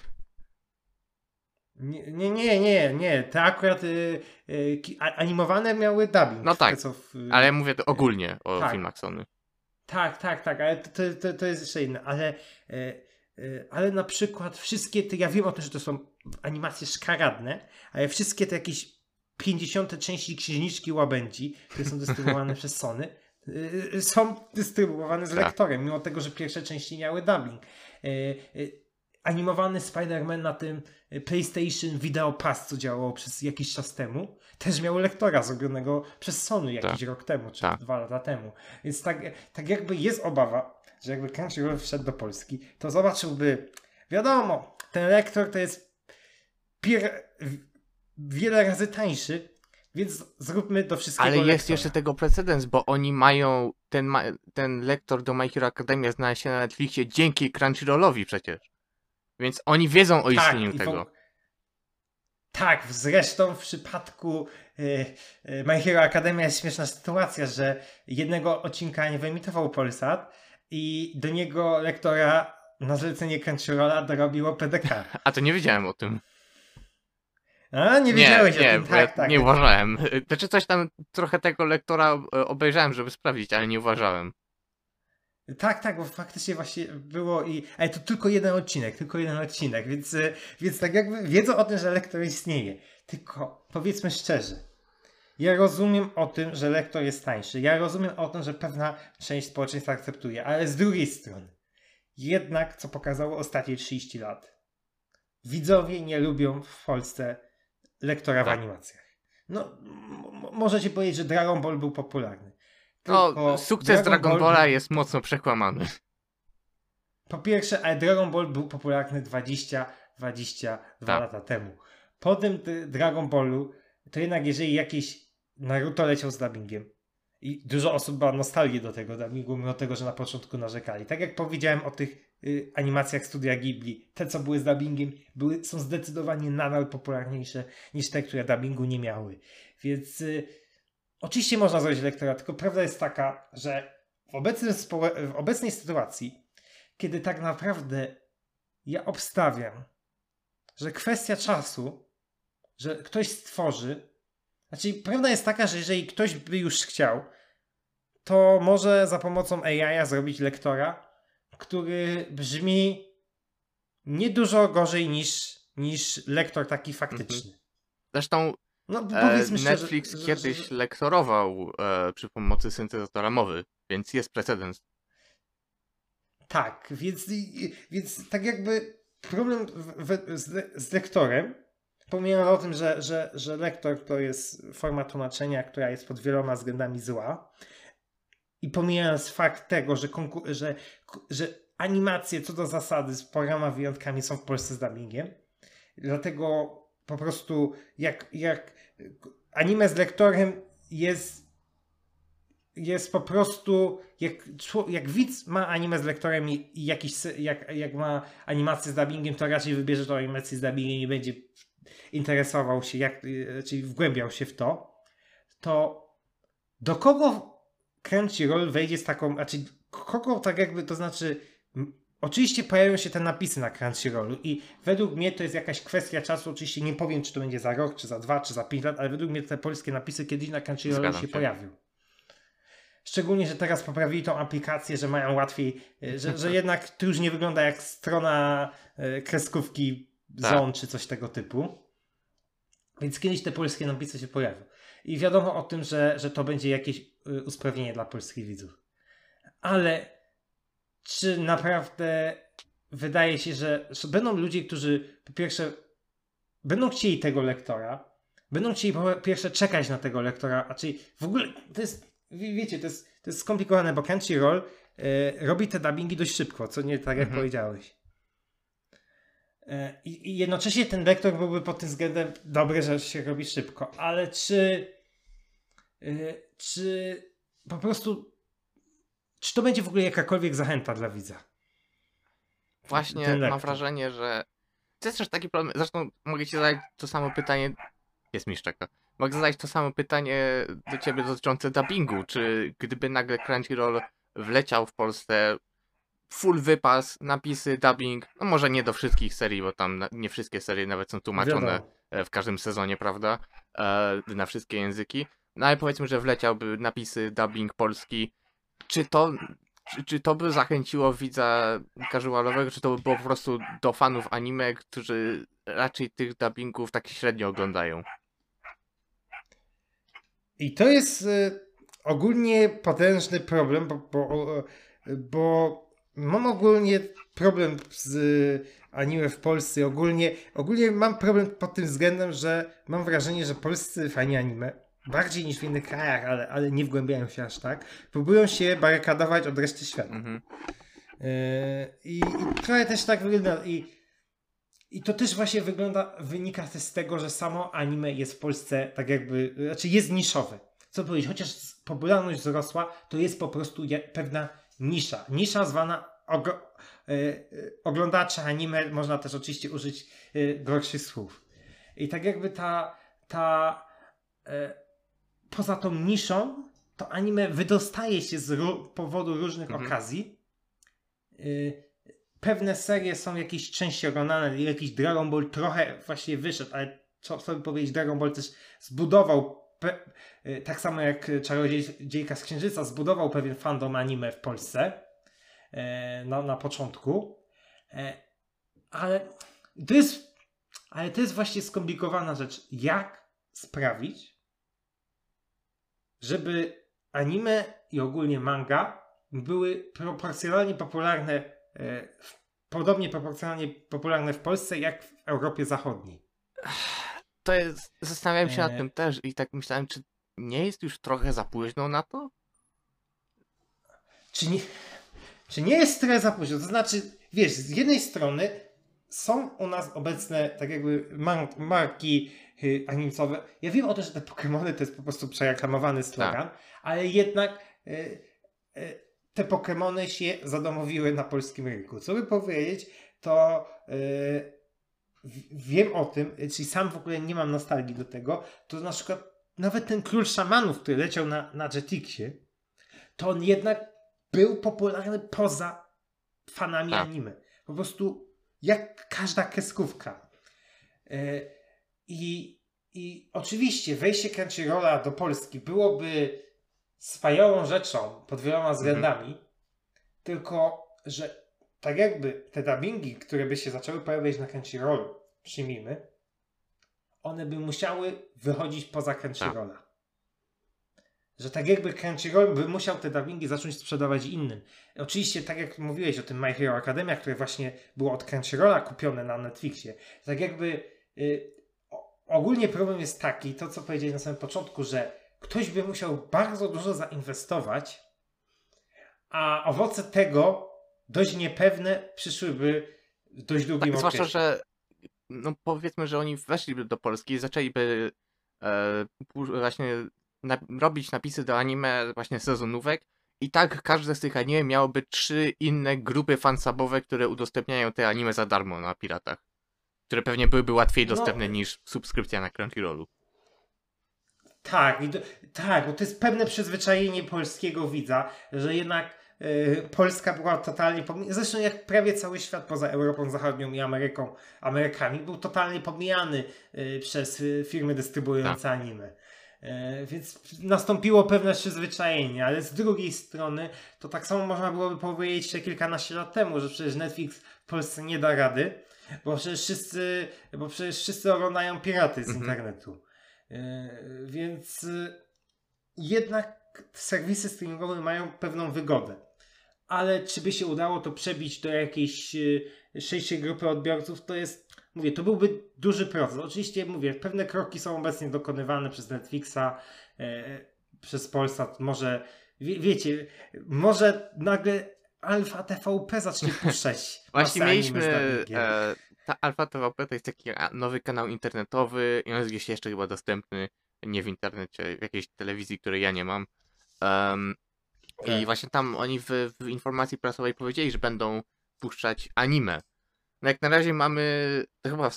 Speaker 2: Nie, nie, nie, nie, nie. Te akurat y, y, animowane miały dubbing.
Speaker 1: No tak,
Speaker 2: te, w,
Speaker 1: Ale ja mówię ogólnie o
Speaker 2: Tak.
Speaker 1: filmach Sony.
Speaker 2: Tak, tak, tak, ale to, to, to, jest jeszcze inne. Ale, e, ale na przykład wszystkie te, ja wiem o tym, że to są animacje szkaradne, ale wszystkie te jakieś 50 części księżniczki łabędzi, które są dystrybuowane przez Sony, e, e, są dystrybuowane z
Speaker 1: Tak.
Speaker 2: lektorem, mimo tego, że pierwsze części miały dubbing. E, e, Animowany Spider-Man na tym e, PlayStation Video Pass, co działało przez jakiś czas temu, też miał lektora zrobionego przez Sony jakiś
Speaker 1: Tak.
Speaker 2: rok temu, czy
Speaker 1: Tak.
Speaker 2: dwa lata temu. Więc tak, tak jakby jest obawa, że jakby Crunchyroll wszedł do Polski, to zobaczyłby, wiadomo, ten lektor to jest pier... wiele razy tańszy, więc zróbmy do wszystkiego
Speaker 1: Ale jest
Speaker 2: lektora.
Speaker 1: jeszcze tego precedens, bo oni mają ten, ma ten lektor do My Hero Academia znalazł się na Netflixie dzięki Crunchyrollowi przecież. Więc oni wiedzą o istnieniu
Speaker 2: i
Speaker 1: tego.
Speaker 2: Tak, zresztą w przypadku y, y, My Hero Academia jest śmieszna sytuacja, że jednego odcinka nie wyemitował Polsat i do niego lektora na zlecenie Crunchyrolla dorobiło PDK.
Speaker 1: A to nie wiedziałem o tym.
Speaker 2: A, nie wiedziałeś
Speaker 1: nie,
Speaker 2: o tym,
Speaker 1: bo
Speaker 2: tak,
Speaker 1: ja
Speaker 2: tak.
Speaker 1: nie uważałem. Znaczy coś tam trochę tego lektora e, obejrzałem, żeby sprawdzić, ale nie uważałem.
Speaker 2: Tak, tak, bo faktycznie właśnie było i. Ale to tylko jeden odcinek, tylko jeden odcinek, więc, e, więc tak jakby wiedzą o tym, że lektor istnieje. Tylko powiedzmy szczerze. Ja rozumiem o tym, że lektor jest tańszy. Ja rozumiem o tym, że pewna część społeczeństwa akceptuje, ale z drugiej strony, jednak co pokazało ostatnie 30 lat, widzowie nie lubią w Polsce lektora w
Speaker 1: Tak.
Speaker 2: animacjach. No, możecie powiedzieć, że Dragon Ball był popularny.
Speaker 1: No,
Speaker 2: Tylko
Speaker 1: sukces Dragon
Speaker 2: Ball
Speaker 1: Balla jest mocno przekłamany.
Speaker 2: Po pierwsze, ale Dragon Ball był popularny 20-22
Speaker 1: Tak.
Speaker 2: lata temu. Po tym Dragon Ballu, to jednak jeżeli jakiś Naruto leciał z dubbingiem i dużo osób ma nostalgię do tego dubbingu, mimo tego, że na początku narzekali. Tak jak powiedziałem o tych y, animacjach studia Ghibli, te co były z dubbingiem, były, są zdecydowanie nadal popularniejsze niż te, które dubbingu nie miały. Więc y, oczywiście można zrobić lektora, tylko prawda jest taka, że w, obecnym w obecnej sytuacji kiedy tak naprawdę ja obstawiam, że kwestia czasu, że ktoś stworzy, znaczy prawda jest taka, że jeżeli ktoś by już chciał, to może za pomocą AI zrobić lektora, który brzmi nie dużo gorzej niż, niż lektor taki faktyczny.
Speaker 1: Zresztą
Speaker 2: No
Speaker 1: e,
Speaker 2: powiedzmy szczerze,
Speaker 1: Netflix
Speaker 2: że- że-
Speaker 1: kiedyś
Speaker 2: że-
Speaker 1: lektorował e, przy pomocy syntezatora mowy, więc jest precedens.
Speaker 2: Tak, więc, więc tak jakby problem w, w, z, z lektorem, pomijając o tym, że, że, że lektor to jest forma tłumaczenia, która jest pod wieloma względami zła, i pomijając fakt tego, że, że, że animacje co do zasady z paroma wyjątkami są w Polsce z dubbingiem, dlatego po prostu jak, jak anime z lektorem jest jest po prostu, jak, jak widz ma anime z lektorem i, jakiś, jak, jak ma animację z dubbingiem, to raczej wybierze tą animację z dubbingiem i będzie interesował się, jak, y, czyli wgłębiał się w to, to do kogo Crunchyroll wejdzie z taką, znaczy kogo tak jakby, to znaczy oczywiście pojawią się te napisy na Crunchyrollu i według mnie to jest jakaś kwestia czasu, oczywiście nie powiem, czy to będzie za rok, czy za dwa, czy za pięć lat, ale według mnie te polskie napisy kiedyś na Crunchyrollu
Speaker 1: Zgadzam
Speaker 2: się
Speaker 1: się.
Speaker 2: pojawią. Szczególnie, że teraz poprawili tą aplikację, że mają łatwiej, y, że, że jednak to już nie wygląda jak strona y, kreskówki
Speaker 1: Tak.
Speaker 2: Zone czy coś tego typu. Więc kiedyś te polskie napisy się pojawią. I wiadomo o tym, że, że to będzie jakieś y, usprawnienie dla polskich widzów. Ale czy naprawdę wydaje się, że, że będą ludzie, którzy po pierwsze będą chcieli tego lektora, będą chcieli po pierwsze czekać na tego lektora, a czyli w ogóle to jest, wie- wiecie, to jest, to jest skomplikowane, bo Crunchyroll y, robi te dubbingi dość szybko, co nie tak jak
Speaker 1: Mhm.
Speaker 2: powiedziałeś. E, I, jednocześnie ten lektor byłby pod tym względem dobry, że się robi szybko, ale czy y, czy po prostu czy to będzie w ogóle jakakolwiek zachęta dla widza?
Speaker 1: Właśnie mam wrażenie, że to jest też taki problem. Zresztą mogę ci zadać to samo pytanie. Jest mi szczeka. Mogę zadać to samo pytanie do ciebie dotyczące dubbingu. Czy gdyby nagle Crunchyroll wleciał w Polsce full wypas, napisy, dubbing, no może nie do wszystkich serii, bo tam nie wszystkie serie nawet są tłumaczone
Speaker 2: Wiadomo.
Speaker 1: e, w każdym sezonie, prawda? E, na wszystkie języki. No ale powiedzmy, że wleciałby napisy, dubbing polski. Czy to, czy, czy to by zachęciło widza casualowego, czy to by było po prostu do fanów anime, którzy raczej tych dubbingów tak średnio oglądają?
Speaker 2: I to jest y, ogólnie potężny problem, bo, bo, bo mam ogólnie problem z y, anime w Polsce. Ogólnie, ogólnie mam problem pod tym względem, że mam wrażenie, że polscy fani anime, bardziej niż w innych krajach, ale, ale nie wgłębiają się aż tak, próbują się barykadować od reszty świata.
Speaker 1: Mhm.
Speaker 2: Yy, I, I trochę też tak wygląda. I, I to też właśnie wygląda, wynika też z tego, że samo anime jest w Polsce tak jakby, znaczy jest niszowe. Co powiedzieć, chociaż popularność wzrosła, to jest po prostu pewna nisza. Nisza zwana ogro, yy, yy, oglądacze anime, można też oczywiście użyć yy, gorszych słów. I tak jakby ta, ta yy, poza tą niszą, to anime wydostaje się z powodu różnych
Speaker 1: Mhm.
Speaker 2: okazji. Y, pewne serie są jakieś części oglądane, jakiś Dragon Ball trochę właśnie wyszedł, ale co sobie powiedzieć, Dragon Ball też zbudował, y, tak samo jak Czarodziejka z Księżyca, zbudował pewien fandom anime w Polsce e, na, na początku. E, Ale to jest, ale to jest właśnie skomplikowana rzecz. Jak sprawić, żeby anime i ogólnie manga były proporcjonalnie popularne, e, podobnie proporcjonalnie popularne w Polsce jak w Europie Zachodniej.
Speaker 1: To jest, zastanawiałem się
Speaker 2: E.
Speaker 1: nad tym też i tak myślałem, czy nie jest już trochę za późno na to?
Speaker 2: Czy nie, czy nie jest trochę za późno? To znaczy, wiesz, z jednej strony są u nas obecne tak jakby man- marki y, animowe. Ja wiem o to, że te Pokémony to jest po prostu przereklamowany slogan, ale jednak y, y, te Pokémony się zadomowiły na polskim rynku. Co by powiedzieć, to y, wiem o tym, y, czyli sam w ogóle nie mam nostalgii do tego, to na przykład nawet ten Król Szamanów, który leciał na, na Jetixie, to on jednak był popularny poza fanami
Speaker 1: Tak.
Speaker 2: anime. Po prostu jak każda kreskówka. E, I, I oczywiście wejście Crunchyrolla do Polski byłoby wspaniałą rzeczą pod wieloma względami, tylko że tak jakby te dubbingi, które by się zaczęły pojawiać na Crunchyrollu, przyjmijmy, one by musiały wychodzić poza Crunchyrolla. Że tak jakby Crunchyroll by musiał te dubbingi zacząć sprzedawać innym. Oczywiście, tak jak mówiłeś o tym My Hero Academia, które właśnie było od Crunchyrolla kupione na Netflixie, tak jakby y, ogólnie problem jest taki, to co powiedziałeś na samym początku, że ktoś by musiał bardzo dużo zainwestować, a owoce tego dość niepewne przyszłyby w dość długim
Speaker 1: Tak, zwłaszcza,
Speaker 2: okresie.
Speaker 1: że no powiedzmy, że oni weszliby do Polski i zaczęliby e, właśnie na, robić napisy do anime właśnie sezonówek i tak każde z tych anime miałoby trzy inne grupy fansubowe, które udostępniają te anime za darmo na piratach. Które pewnie byłyby łatwiej
Speaker 2: No.
Speaker 1: dostępne niż subskrypcja na Crunchyrollu.
Speaker 2: Tak, i to, tak, bo to jest pewne przyzwyczajenie polskiego widza, że jednak Polska była totalnie pomijana. Zresztą jak prawie cały świat poza Europą Zachodnią i Ameryką, Amerykami był totalnie pomijany y, przez y, firmy dystrybuujące anime. Y, więc nastąpiło pewne przyzwyczajenie, ale z drugiej strony to tak samo można byłoby powiedzieć jeszcze kilkanaście lat temu, że przecież Netflix w Polsce nie da rady, bo przecież wszyscy, bo przecież wszyscy oglądają piraty z
Speaker 1: Mhm.
Speaker 2: internetu. Więc y, jednak serwisy streamingowe mają pewną wygodę. Ale czy by się udało to przebić do jakiejś y, szerszej grupy odbiorców, to jest, mówię, to byłby duży proces. Oczywiście, mówię, pewne kroki są obecnie dokonywane przez Netflixa, e, przez Polsat. Może, wie, wiecie, może nagle Alfa TVP zacznie puszczać.
Speaker 1: Właśnie mieliśmy e, ta Alpha TVP to jest taki nowy kanał internetowy i on jest gdzieś jeszcze chyba dostępny nie w internecie, w jakiejś telewizji, której ja nie mam. I
Speaker 2: Tak.
Speaker 1: właśnie tam oni w, w informacji prasowej powiedzieli, że będą puszczać anime. No jak na razie mamy, to chyba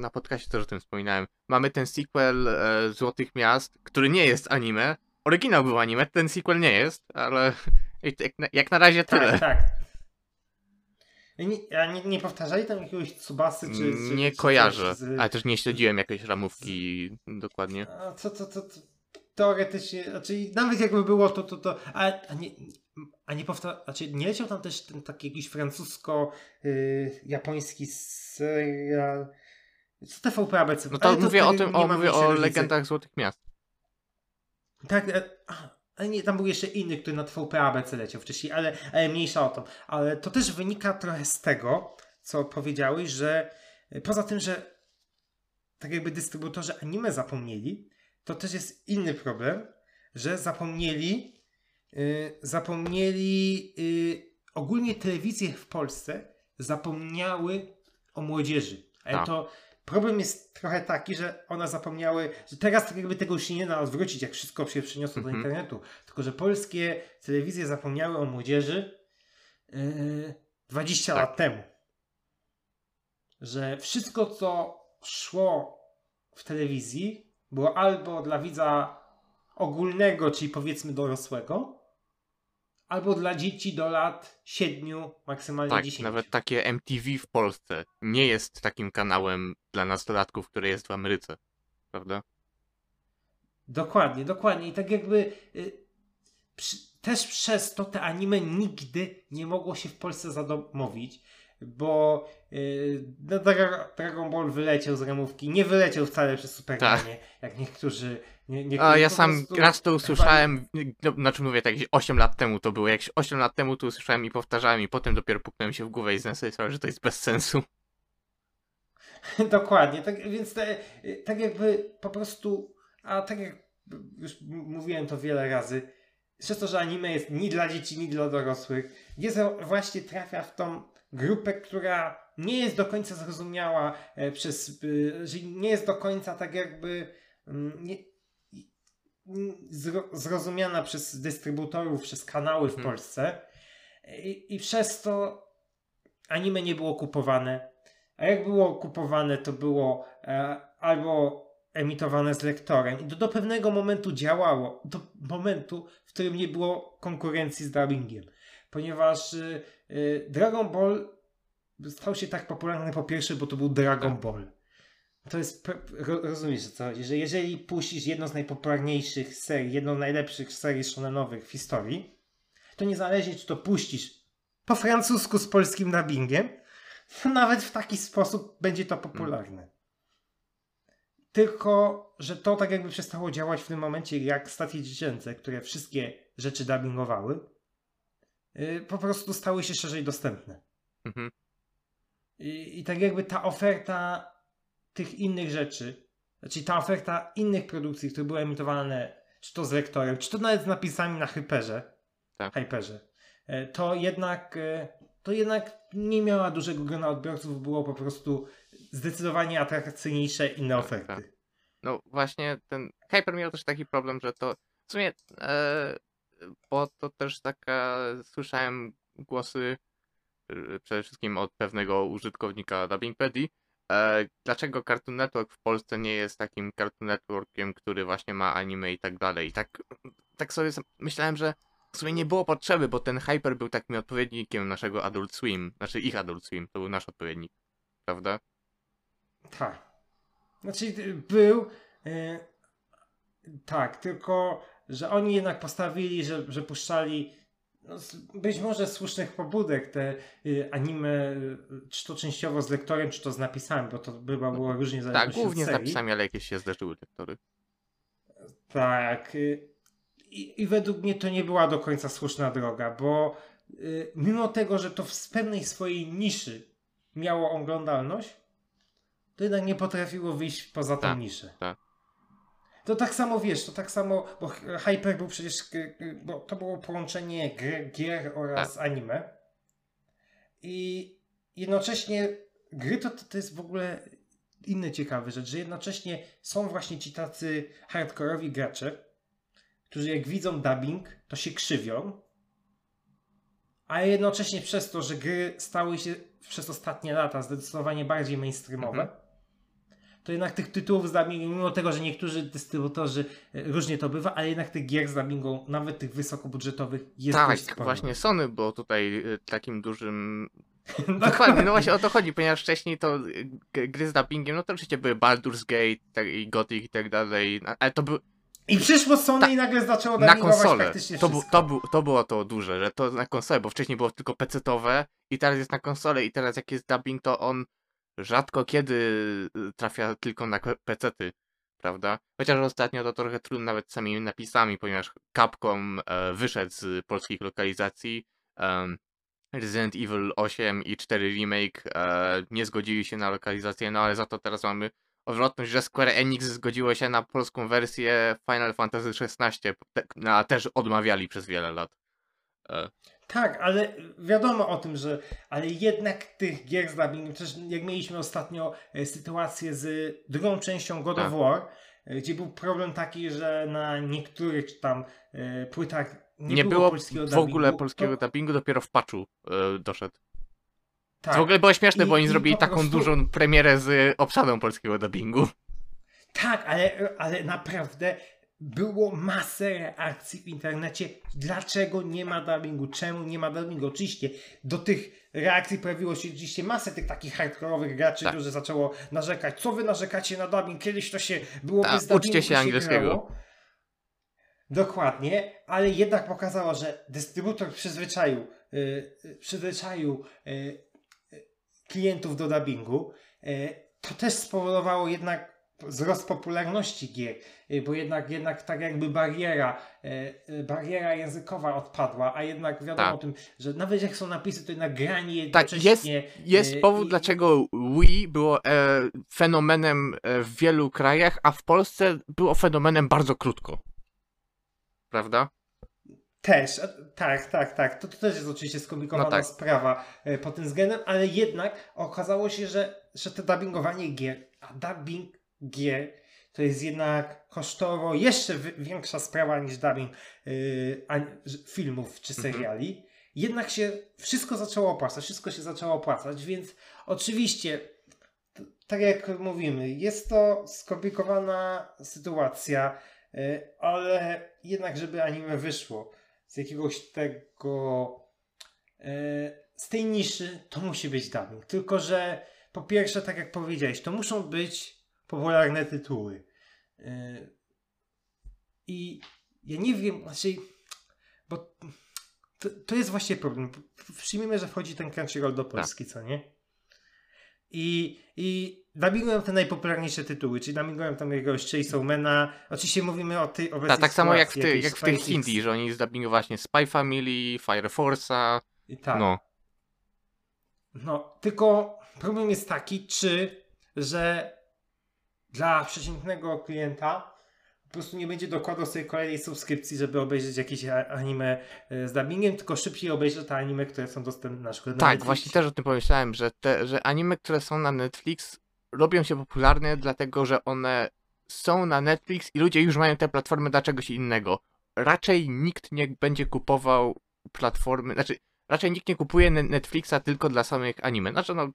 Speaker 1: na podcastie też o tym wspominałem, mamy ten sequel e, Złotych Miast, który nie jest anime. Oryginał był anime, ten sequel nie jest, ale jak na, jak na razie tyle.
Speaker 2: Tak, tak. Nie, a nie, nie powtarzali tam jakiegoś Tsubasy czy... czy
Speaker 1: nie
Speaker 2: czy
Speaker 1: kojarzę,
Speaker 2: z-
Speaker 1: ale też nie śledziłem jakiejś ramówki dokładnie.
Speaker 2: A co, co, co, co teoretycznie, znaczy nawet jakby było to, to, to, a, a nie, a nie powtarza, znaczy nie leciał tam też ten taki jakiś francusko-japoński serial, co TVP ABC,
Speaker 1: No to
Speaker 2: ale
Speaker 1: mówię o
Speaker 2: wtedy
Speaker 1: tym, o, mówię o legendach Złotych Miast.
Speaker 2: Tak, e, ale nie, tam był jeszcze inny, który na TVP ABC leciał wcześniej, ale, ale mniejsza o to. Ale to też wynika trochę z tego, co powiedziałeś, że e, poza tym, że tak jakby dystrybutorzy anime zapomnieli, to też jest inny problem, że zapomnieli y, zapomnieli y, ogólnie telewizje w Polsce zapomniały o młodzieży. Ale
Speaker 1: Tak.
Speaker 2: to problem jest trochę taki, że one zapomniały, że teraz tak jakby tego już się nie da odwrócić, jak wszystko się przeniosło do
Speaker 1: Mhm.
Speaker 2: internetu. Tylko, że polskie telewizje zapomniały o młodzieży y, 20
Speaker 1: Tak.
Speaker 2: lat temu. Że wszystko, co szło w telewizji, było albo dla widza ogólnego, czyli powiedzmy dorosłego, albo dla dzieci do lat 7, maksymalnie
Speaker 1: Tak,
Speaker 2: 10.
Speaker 1: nawet takie MTV w Polsce nie jest takim kanałem dla nastolatków, który jest w Ameryce. Prawda?
Speaker 2: Dokładnie, dokładnie. I tak jakby y, przy, też przez to te anime nigdy nie mogło się w Polsce zadomowić, bo y, no, Dra- Dragon Ball wyleciał z ramówki. Nie wyleciał wcale przez Supermanie, jak niektórzy. Nie, niektórzy
Speaker 1: Tak. A ja sam raz to
Speaker 2: chyba-
Speaker 1: usłyszałem, no, znaczy mówię tak, jakieś 8 lat temu to było, jakieś 8 lat temu to usłyszałem i powtarzałem i potem dopiero puknąłem się w głowę i sprawę, że to jest bez sensu.
Speaker 2: Dokładnie, tak, więc te, tak jakby po prostu, a tak jak już mówiłem to wiele razy, przez to, że anime jest ni dla dzieci, ni dla dorosłych, Gezo właśnie trafia w tą grupę, która nie jest do końca zrozumiała e, przez, e, że nie jest do końca tak jakby mm, nie, zro, zrozumiana przez dystrybutorów, przez kanały w
Speaker 1: Mhm.
Speaker 2: Polsce I, i przez to anime nie było kupowane. A jak było kupowane, to było e, albo emitowane z lektorem i to do pewnego momentu działało, do momentu, w którym nie było konkurencji z dubbingiem. Ponieważ y, Dragon Ball stał się tak popularny po pierwsze, bo to był Dragon Ball. To jest, rozumiesz o co chodzi, że jeżeli puścisz jedną z najpopularniejszych serii, jedną z najlepszych serii shonenowych w historii, to niezależnie czy to puścisz po francusku z polskim dubbingiem, to nawet w taki sposób będzie to popularne. Tylko, że to tak jakby przestało działać w tym momencie, jak stacje dziecięce, które wszystkie rzeczy dubbingowały, po prostu stały się szerzej dostępne.
Speaker 1: Mhm.
Speaker 2: I, I tak jakby ta oferta tych innych rzeczy, znaczy ta oferta innych produkcji, które były emitowane, czy to z lektorem, czy to nawet z napisami na Hyperze,
Speaker 1: Tak.
Speaker 2: Hyperze, e, to jednak, e, to jednak nie miała dużego grona odbiorców, było po prostu zdecydowanie atrakcyjniejsze inne
Speaker 1: Tak,
Speaker 2: oferty.
Speaker 1: tak. No właśnie ten Hyper miał też taki problem, że to w sumie, e, bo to też taka, słyszałem głosy e, przede wszystkim od pewnego użytkownika Dubbingpedii, e, dlaczego Cartoon Network w Polsce nie jest takim Cartoon Networkiem, który właśnie ma anime i tak dalej. I tak, tak sobie myślałem, że w sumie nie było potrzeby, bo ten Hyper był takim odpowiednikiem naszego Adult Swim, znaczy ich Adult Swim, to był nasz odpowiednik, prawda?
Speaker 2: Tak. Znaczy y, był. y, tak, tylko że oni jednak postawili, że, że puszczali no, z być może słusznych pobudek te y, anime, y, czy to częściowo z lektorem, czy to z napisami, bo to bywa było różnie
Speaker 1: Tak,
Speaker 2: zależności od
Speaker 1: głównie z napisami, ale jakieś się zdarzyły lektory.
Speaker 2: Tak. y, I, I według mnie to nie była do końca słuszna droga, bo y, mimo tego, że to w pewnej swojej niszy miało oglądalność, to jednak nie potrafiło wyjść poza tą
Speaker 1: Tak,
Speaker 2: niszę.
Speaker 1: tak.
Speaker 2: To tak samo wiesz, to tak samo, bo Hy- Hyper był przecież, bo to było połączenie gry, gier oraz
Speaker 1: Tak.
Speaker 2: anime. I jednocześnie gry to, to, to jest w ogóle inny ciekawy rzecz, że jednocześnie są właśnie ci tacy hardkorowi gracze, którzy jak widzą dubbing, to się krzywią, a jednocześnie przez to, że gry stały się przez ostatnie lata zdecydowanie bardziej mainstreamowe,
Speaker 1: Mhm.
Speaker 2: To jednak tych tytułów z dubbingiem, mimo tego, że niektórzy dystrybutorzy e, różnie to bywa, ale jednak tych gier z dubbingą, nawet tych wysokobudżetowych, jest
Speaker 1: tak,
Speaker 2: dość sporo.
Speaker 1: właśnie Sony było tutaj y, takim dużym Dokładnie, no właśnie o to chodzi, ponieważ wcześniej to g- gry z dubbingiem, no to oczywiście były Baldur's Gate tak, i Gothic i tak dalej, na- ale to był
Speaker 2: I przyszło Sony
Speaker 1: Ta-
Speaker 2: i nagle zaczęło
Speaker 1: na konsolę.
Speaker 2: praktycznie
Speaker 1: To, bu, to, bu, to było to duże, że to na konsolę, bo wcześniej było tylko pecetowe i teraz jest na konsolę i teraz jak jest dubbing, to on rzadko kiedy y, trafia tylko na pecety, prawda? Chociaż ostatnio to trochę trudno nawet samymi napisami, ponieważ Capcom e, wyszedł z polskich lokalizacji. em, Resident Evil 8 i 4 Remake e, nie zgodziły się na lokalizację, no ale za to teraz mamy odwrotność, że Square Enix zgodziło się na polską wersję Final Fantasy XVI, te- a też odmawiali przez wiele lat. E,
Speaker 2: Tak, ale wiadomo o tym, że ale jednak tych gier z dubbingiem, też jak mieliśmy ostatnio e, sytuację z drugą częścią God of
Speaker 1: Tak.
Speaker 2: War, e, gdzie był problem taki, że na niektórych tam e, płytach nie,
Speaker 1: nie, było
Speaker 2: polskiego
Speaker 1: w ogóle
Speaker 2: dubbingu,
Speaker 1: polskiego
Speaker 2: to,
Speaker 1: dubbingu, dopiero w patchu doszedł.
Speaker 2: tak,
Speaker 1: w ogóle było śmieszne,
Speaker 2: I-
Speaker 1: bo oni zrobili taką
Speaker 2: prostu-
Speaker 1: dużą premierę z obsadą polskiego dubbingu.
Speaker 2: Tak, ale, ale naprawdę było masę reakcji w internecie. Dlaczego nie ma dubbingu? Czemu nie ma dubbingu? Oczywiście do tych reakcji pojawiło się oczywiście masę tych takich hardkorowych graczy,
Speaker 1: Tak.
Speaker 2: którzy zaczęło narzekać. Co wy narzekacie na dubbing? Kiedyś to się było
Speaker 1: Tak,
Speaker 2: bez dubbingu
Speaker 1: uczcie się angielskiego.
Speaker 2: grało. Dokładnie, ale jednak pokazało, że dystrybutor przyzwyczaił, yy, przyzwyczaił yy, klientów do dubbingu. Yy, to też spowodowało jednak wzrost popularności gier, yy, bo jednak, jednak tak jakby bariera, yy, yy, bariera językowa odpadła, a jednak wiadomo
Speaker 1: Tak.
Speaker 2: o tym, że nawet jak są napisy, to jednak granie
Speaker 1: Tak, jest,
Speaker 2: jednocześnie...
Speaker 1: jest
Speaker 2: yy,
Speaker 1: powód,
Speaker 2: i-
Speaker 1: dlaczego Wii było e, fenomenem e, w wielu krajach, a w Polsce było fenomenem bardzo krótko. Prawda?
Speaker 2: Też, tak, tak, tak. To, to też jest oczywiście skomplikowana
Speaker 1: No tak.
Speaker 2: sprawa e, pod tym względem, ale jednak okazało się, że, że to dubbingowanie gier, a dubbing gier to jest jednak kosztowo jeszcze większa sprawa niż dubbing yy, filmów czy
Speaker 1: Mhm.
Speaker 2: seriali. Jednak się wszystko zaczęło opłacać, wszystko się zaczęło opłacać, więc oczywiście, tak jak mówimy, jest to skomplikowana sytuacja, yy, ale jednak, żeby anime wyszło z jakiegoś tego, yy, z tej niszy, to musi być dubbing. Tylko, że po pierwsze, tak jak powiedziałeś, to muszą być popularne tytuły. Yy, I ja nie wiem, znaczy, bo to, to jest właśnie problem. Przyjmijmy, że wchodzi ten Crunchyroll do Polski, co nie? I, i dubbingują te najpopularniejsze tytuły, czyli dubbingują tam jakiegoś Chainsaw Oczywiście mówimy o tej obecnej
Speaker 1: Ta, tak samo jak w, ty, jak w tych. Hindi, że oni zdubbingują właśnie Spy Family, Fire Force'a,
Speaker 2: I Tak.
Speaker 1: no.
Speaker 2: No, tylko problem jest taki, czy, że dla przeciętnego klienta po prostu nie będzie dokładał sobie kolejnej subskrypcji, żeby obejrzeć jakieś anime e, z dubbingiem, tylko szybciej obejrzy te anime, które są dostępne na przykład na
Speaker 1: Tak,
Speaker 2: Netflixie.
Speaker 1: właśnie też o tym pomyślałem, że te, że anime, które są na Netflix robią się popularne dlatego, że one są na Netflix i ludzie już mają te platformy dla czegoś innego. Raczej nikt nie będzie kupował platformy, znaczy raczej nikt nie kupuje Ne- Netflixa tylko dla samych anime. Znaczy no,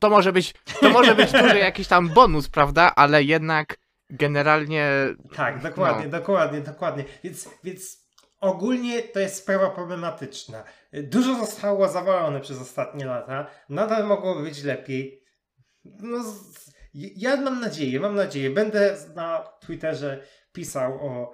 Speaker 1: to może być, to może być duży jakiś tam bonus, prawda, ale jednak generalnie
Speaker 2: Tak, dokładnie,
Speaker 1: No.
Speaker 2: dokładnie, dokładnie. Więc, więc ogólnie to jest sprawa problematyczna. Dużo zostało zawalone przez ostatnie lata. Nadal mogło być lepiej. No, ja mam nadzieję, mam nadzieję. Będę na Twitterze pisał o,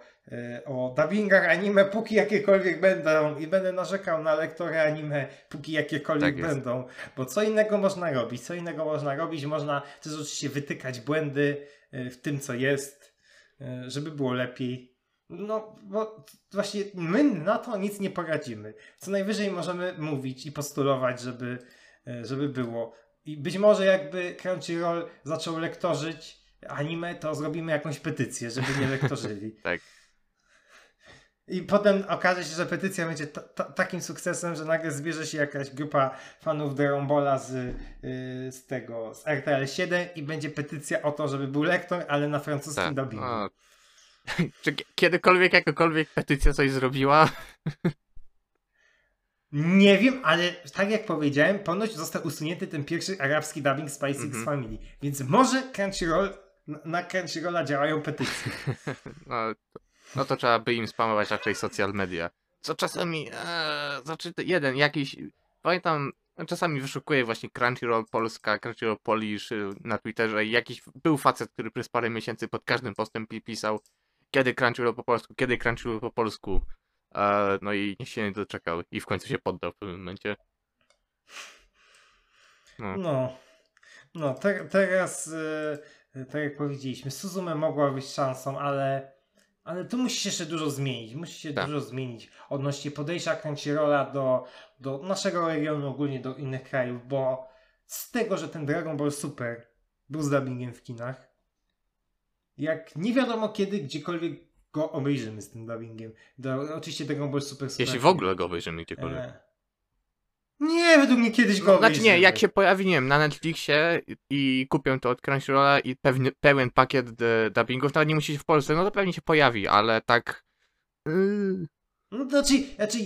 Speaker 2: o dubbingach anime, póki jakiekolwiek będą i będę narzekał na lektory anime, póki jakiekolwiek
Speaker 1: Tak
Speaker 2: będą. Bo co innego można robić? Co innego można robić? Można też oczywiście wytykać błędy e, w tym, co jest, e, żeby było lepiej. No, bo właśnie my na to nic nie poradzimy. Co najwyżej możemy mówić i postulować, żeby, e, żeby było. I być może jakby Crunchyroll zaczął lektorzyć anime, to zrobimy jakąś petycję, żeby nie lektorzyli.
Speaker 1: tak.
Speaker 2: I potem okaże się, że petycja będzie ta, ta, takim sukcesem, że nagle zbierze się jakaś grupa fanów Derombola z, yy, z tego, z RTL 7 i będzie petycja o to, żeby był lektor, ale na francuskim
Speaker 1: Tak.
Speaker 2: dubbingu.
Speaker 1: O. Czy kie- kiedykolwiek jakakolwiek petycja coś zrobiła?
Speaker 2: Nie wiem, ale tak jak powiedziałem, ponoć został usunięty ten pierwszy arabski dubbing Spy Six
Speaker 1: Mhm.
Speaker 2: Family. Więc może Crunchyroll, na- na Crunchyrolla działają petycje.
Speaker 1: No, to- no to trzeba by im spamować raczej social media. Co czasami, e, znaczy jeden jakiś, pamiętam czasami wyszukuję właśnie Crunchyroll Polska, Crunchyroll Polish y, na Twitterze i jakiś był facet, który przez parę miesięcy pod każdym postem pi- pisał kiedy Crunchyroll po polsku, kiedy Crunchyroll po polsku. E, no i się nie doczekał i w końcu się poddał w pewnym momencie. No.
Speaker 2: No, no te, teraz, y, tak jak powiedzieliśmy, Suzume mogła być szansą, ale, ale tu musi się jeszcze dużo zmienić. Musi się
Speaker 1: Tak.
Speaker 2: dużo zmienić odnośnie podejścia Crunchyrolla do, do naszego regionu, ogólnie do innych krajów, bo z tego, że ten Dragon Ball Super był z dubbingiem w kinach, jak nie wiadomo kiedy, gdziekolwiek go obejrzymy z tym dubbingiem. Do, oczywiście Dragon Ball Super Super.
Speaker 1: Jeśli w ogóle go obejrzymy gdziekolwiek.
Speaker 2: E, Nie, według mnie kiedyś go
Speaker 1: No, znaczy nie, jak się pojawi, nie wiem, na Netflixie i kupią to od Crunchyrolla i pewny, pełen pakiet e, dubbingów, nawet nie musi się w Polsce, no to pewnie się pojawi, ale tak... Yy,
Speaker 2: No to znaczy, znaczy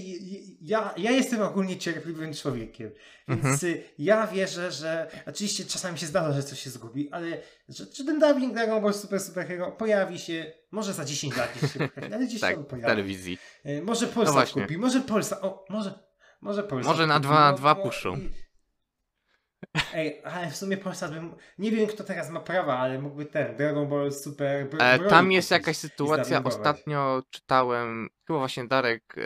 Speaker 2: ja, ja jestem ogólnie cierpliwym człowiekiem, więc
Speaker 1: Mhm.
Speaker 2: y, ja wierzę, że oczywiście czasami się zdarza, że coś się zgubi, ale że, że ten dubbing Dragon Ball Super Super Hero pojawi się, może za 10 lat pojawi, ale gdzieś
Speaker 1: tak,
Speaker 2: pojawi.
Speaker 1: telewizji.
Speaker 2: Y, Może Polsat
Speaker 1: właśnie.
Speaker 2: kupi, może Polsat, o, może, może Polsat
Speaker 1: Może na dwa-
Speaker 2: no,
Speaker 1: dwa puszczą.
Speaker 2: Ej, ale w sumie Polsat bym, nie wiem kto teraz ma prawa, ale mógłby ten Dragon Ball Super Bro-
Speaker 1: E, tam jest jakaś sytuacja, ostatnio czytałem, chyba właśnie Darek, e,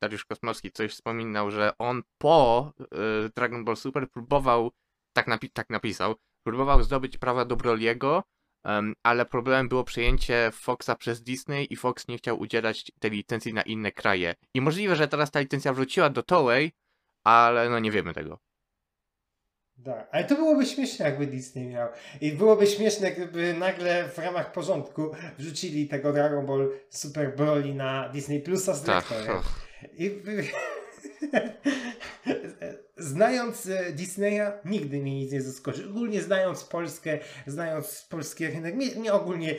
Speaker 1: Dariusz Kosmowski coś wspominał, że on po e, Dragon Ball Super próbował, tak, napi- tak napisał, próbował zdobyć prawa do Broliego, em, ale problemem było przejęcie Foxa przez Disney i Fox nie chciał udzielać tej licencji na inne kraje. I możliwe, że teraz ta licencja wróciła do Toei, ale no nie wiemy tego.
Speaker 2: Tak, ale to byłoby śmieszne, jakby Disney miał. I byłoby śmieszne, gdyby nagle w ramach porządku wrzucili tego Dragon Ball Super Broly na Disney Plusa z
Speaker 1: Tak,
Speaker 2: dyrektorem.
Speaker 1: och.
Speaker 2: I by... Znając e, Disneya, nigdy mnie nic nie zaskoczy. Ogólnie znając Polskę, znając polski rynek, mnie, mnie ogólnie.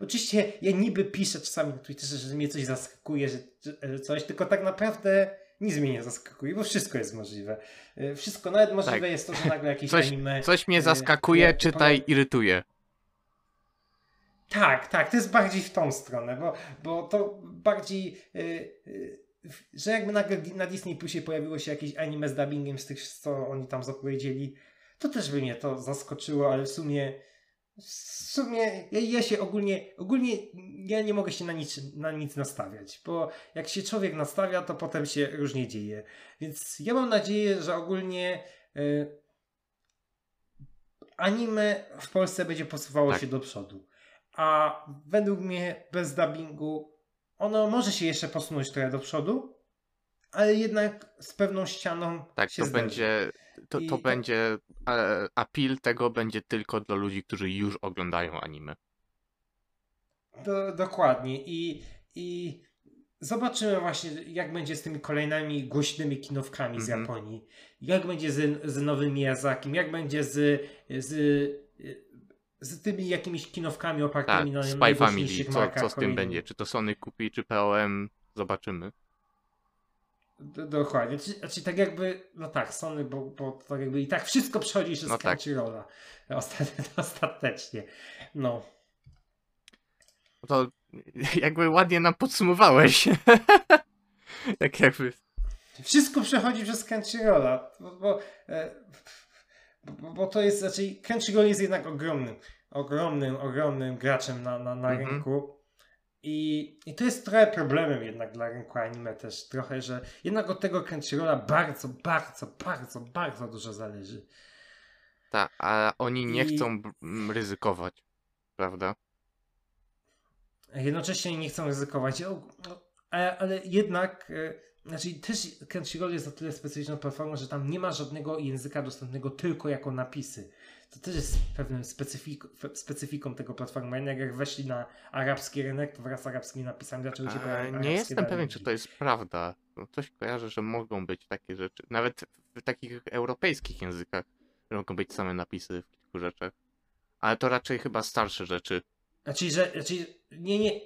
Speaker 2: Oczywiście ja niby piszę czasami na Twitterze, że mnie coś zaskakuje, że, że- coś, tylko tak naprawdę nic mnie nie zaskakuje, bo wszystko jest możliwe. E, Wszystko, nawet możliwe
Speaker 1: Tak.
Speaker 2: jest to, że nagle jakieś
Speaker 1: Coś,
Speaker 2: anime.
Speaker 1: coś mnie
Speaker 2: e,
Speaker 1: zaskakuje,
Speaker 2: nie,
Speaker 1: czytaj, irytuje.
Speaker 2: Tak, tak, to jest bardziej w tą stronę, bo, bo to bardziej, y, y, że jakby nagle na Disney Plusie pojawiło się jakieś anime z dubbingiem z tych, co oni tam zapowiedzieli, to też by mnie to zaskoczyło, ale w sumie, w sumie ja, ja się ogólnie, ogólnie ja nie mogę się na nic, na nic nastawiać, bo jak się człowiek nastawia, to potem się różnie dzieje. Więc ja mam nadzieję, że ogólnie y, anime w Polsce będzie posuwało
Speaker 1: Tak.
Speaker 2: się do przodu. A według mnie bez dubbingu ono może się jeszcze posunąć trochę do przodu, ale jednak z pewną ścianą
Speaker 1: Tak,
Speaker 2: się
Speaker 1: to będzie, to,
Speaker 2: I
Speaker 1: to
Speaker 2: to-
Speaker 1: będzie, e, appeal tego będzie tylko dla ludzi, którzy już oglądają anime.
Speaker 2: Do, dokładnie. I, I zobaczymy właśnie, jak będzie z tymi kolejnymi głośnymi kinówkami z
Speaker 1: Mhm.
Speaker 2: Japonii. Jak będzie z, z nowym Miyazakim, jak będzie z, z, z tymi jakimiś kinówkami
Speaker 1: Tak,
Speaker 2: opartymi na
Speaker 1: Spy Family, co,
Speaker 2: markach
Speaker 1: co z tym będzie? Czy to Sony kupi, czy POM? Zobaczymy.
Speaker 2: D- Dokładnie. Czyli, czyli tak jakby, no tak, Sony, bo, bo to tak jakby i tak wszystko przechodzi jeszcze z
Speaker 1: No tak.
Speaker 2: Crunchyrolla. Ostat, ostatecznie. No.
Speaker 1: To jakby ładnie nam podsumowałeś. tak jakby.
Speaker 2: Wszystko przechodzi przez Crunchyrolla, bo, bo, e, bo, bo to jest, znaczy Crunchyroll jest jednak ogromnym, ogromnym, ogromnym graczem na, na, na
Speaker 1: Mhm.
Speaker 2: rynku. I, I to jest trochę problemem jednak dla rynku anime też trochę, że jednak od tego Crunchyrolla bardzo, bardzo, bardzo, bardzo dużo zależy.
Speaker 1: Tak, a oni nie
Speaker 2: I-
Speaker 1: chcą ryzykować. Prawda?
Speaker 2: Jednocześnie nie chcą ryzykować. Ale jednak, e, znaczy też Crunchyroll jest o tyle specyficzną platformą, że tam nie ma żadnego języka dostępnego tylko jako napisy. To też jest pewnym specyfik, specyfiką tego platformy. Jednak jak weszli na arabski rynek, to wraz z arabskimi napisami zaczęły się pojawiać
Speaker 1: nie jestem pewien,
Speaker 2: dubbingi.
Speaker 1: czy to jest prawda. No, Coś kojarzę, że mogą być takie rzeczy. Nawet w takich europejskich językach mogą być same napisy w kilku rzeczach. Ale to raczej chyba starsze rzeczy.
Speaker 2: Znaczy, że, znaczy, nie, nie,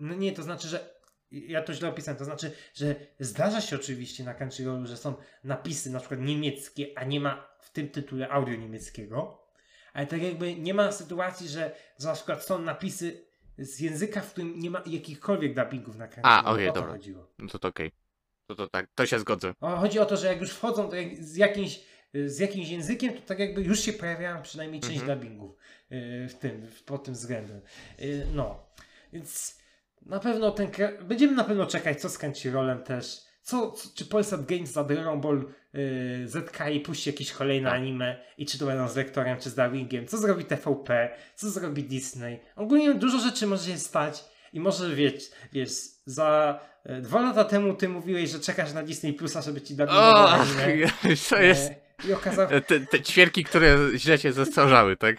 Speaker 2: no nie, to znaczy, że ja to źle opisałem, to znaczy, że zdarza się oczywiście na Crunchyrollu, że są napisy na przykład niemieckie, a nie ma w tym tytule audio niemieckiego, ale tak jakby nie ma sytuacji, że, na przykład są napisy z języka, w którym nie ma jakichkolwiek dubbingów na Crunchyrollu.
Speaker 1: okej,
Speaker 2: o to
Speaker 1: dobra.
Speaker 2: chodziło.
Speaker 1: No to, to okej. To, to tak, to się zgodzę.
Speaker 2: O, Chodzi o to, że jak już wchodzą to jak z, jakimś, z jakimś językiem, to tak jakby już się pojawiają przynajmniej część
Speaker 1: Mhm.
Speaker 2: dubbingów y, w tym, w, pod tym względem. Y, No, więc na pewno ten, będziemy na pewno czekać, co z Crunchyrolem też. Co, co, czy Polsat Games za Dragon Ball y, ZKI puści jakieś kolejne
Speaker 1: Tak.
Speaker 2: anime i czy to będą z lektorem, czy z dubbingiem, co zrobi TVP, co zrobi Disney. Ogólnie dużo rzeczy może się stać i może wiesz, wiesz za e, dwa lata temu ty mówiłeś, że czekasz na Disney Plusa, żeby ci dubbingował
Speaker 1: O,
Speaker 2: anime.
Speaker 1: to jest
Speaker 2: E, I okazało
Speaker 1: te, te ćwierki, które źle cię zestarzały, tak?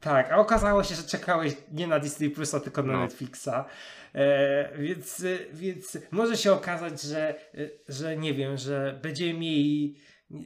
Speaker 2: Tak, a okazało się, że czekałeś nie na Disney Plusa, tylko na
Speaker 1: No.
Speaker 2: Netflixa. E, więc, e, więc może się okazać, że, e, że nie wiem, że będziemy mieli,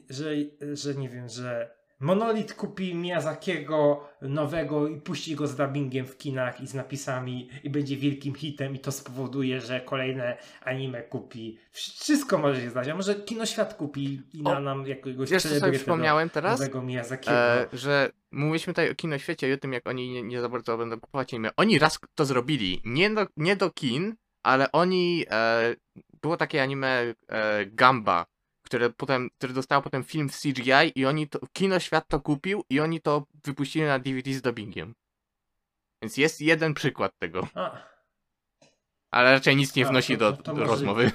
Speaker 2: że, że nie wiem, że Monolith kupi Miyazakiego nowego i puści go z dubbingiem w kinach i z napisami i będzie wielkim hitem i to spowoduje, że kolejne anime kupi. Wszystko może się zdać, a może Kinoświat kupi i na
Speaker 1: O,
Speaker 2: nam jakiegoś
Speaker 1: Wiesz, co sobie
Speaker 2: do
Speaker 1: teraz?
Speaker 2: nowego Miyazakiego.
Speaker 1: E, że mówiliśmy tutaj o kinoświecie i o tym, jak oni nie, nie za bardzo będą kupować anime. Oni raz to zrobili. Nie do, nie do kin, ale oni... E, było takie anime e, Gamba, które potem, które dostało potem film w CGI i oni to... Kinoświat to kupił i oni to wypuścili na DVD z dubbingiem. Więc jest jeden przykład tego.
Speaker 2: A.
Speaker 1: Ale raczej nic nie
Speaker 2: A,
Speaker 1: wnosi do,
Speaker 2: to- to
Speaker 1: do rozmowy.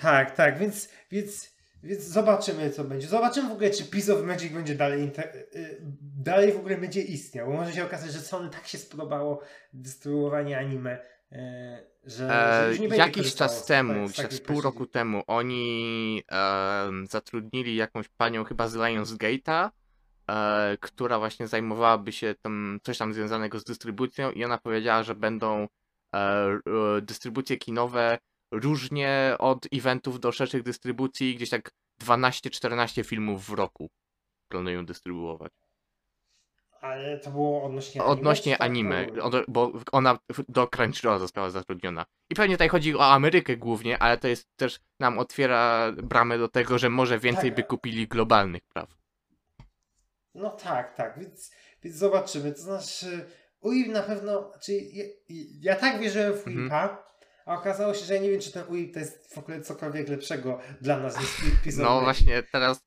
Speaker 2: Tak, tak, więc, więc, więc zobaczymy, co będzie. Zobaczymy w ogóle, czy Piece of Magic będzie dalej, inter... y, dalej w ogóle będzie istniał. Bo może się okazać, że Sony tak się spodobało dystrybuowanie anime, y, że, że
Speaker 1: E,
Speaker 2: będzie
Speaker 1: jakiś czas temu,
Speaker 2: takiej
Speaker 1: z pół roku temu, oni em, zatrudnili jakąś panią chyba z Lionsgate'a, e, która właśnie zajmowałaby się tym, coś tam związanego z dystrybucją i ona powiedziała, że będą e, e, dystrybucje kinowe różnie od eventów do szerszych dystrybucji, gdzieś tak 12-14 filmów w roku planują dystrybuować.
Speaker 2: Ale to było odnośnie anime.
Speaker 1: Odnośnie
Speaker 2: tak
Speaker 1: anime, bo ona do Crunchyrolla została zatrudniona. I pewnie tutaj chodzi o Amerykę głównie, ale to jest też nam otwiera bramę do tego, że może więcej
Speaker 2: Tak.
Speaker 1: by kupili globalnych praw.
Speaker 2: No tak, tak, więc, więc zobaczymy. To znaczy, UIP na pewno, czyli ja, ja tak wierzyłem w
Speaker 1: Mhm.
Speaker 2: UIP-a, a okazało się, że ja nie wiem, czy ten UIP to jest w ogóle cokolwiek lepszego dla nas niż of
Speaker 1: No właśnie teraz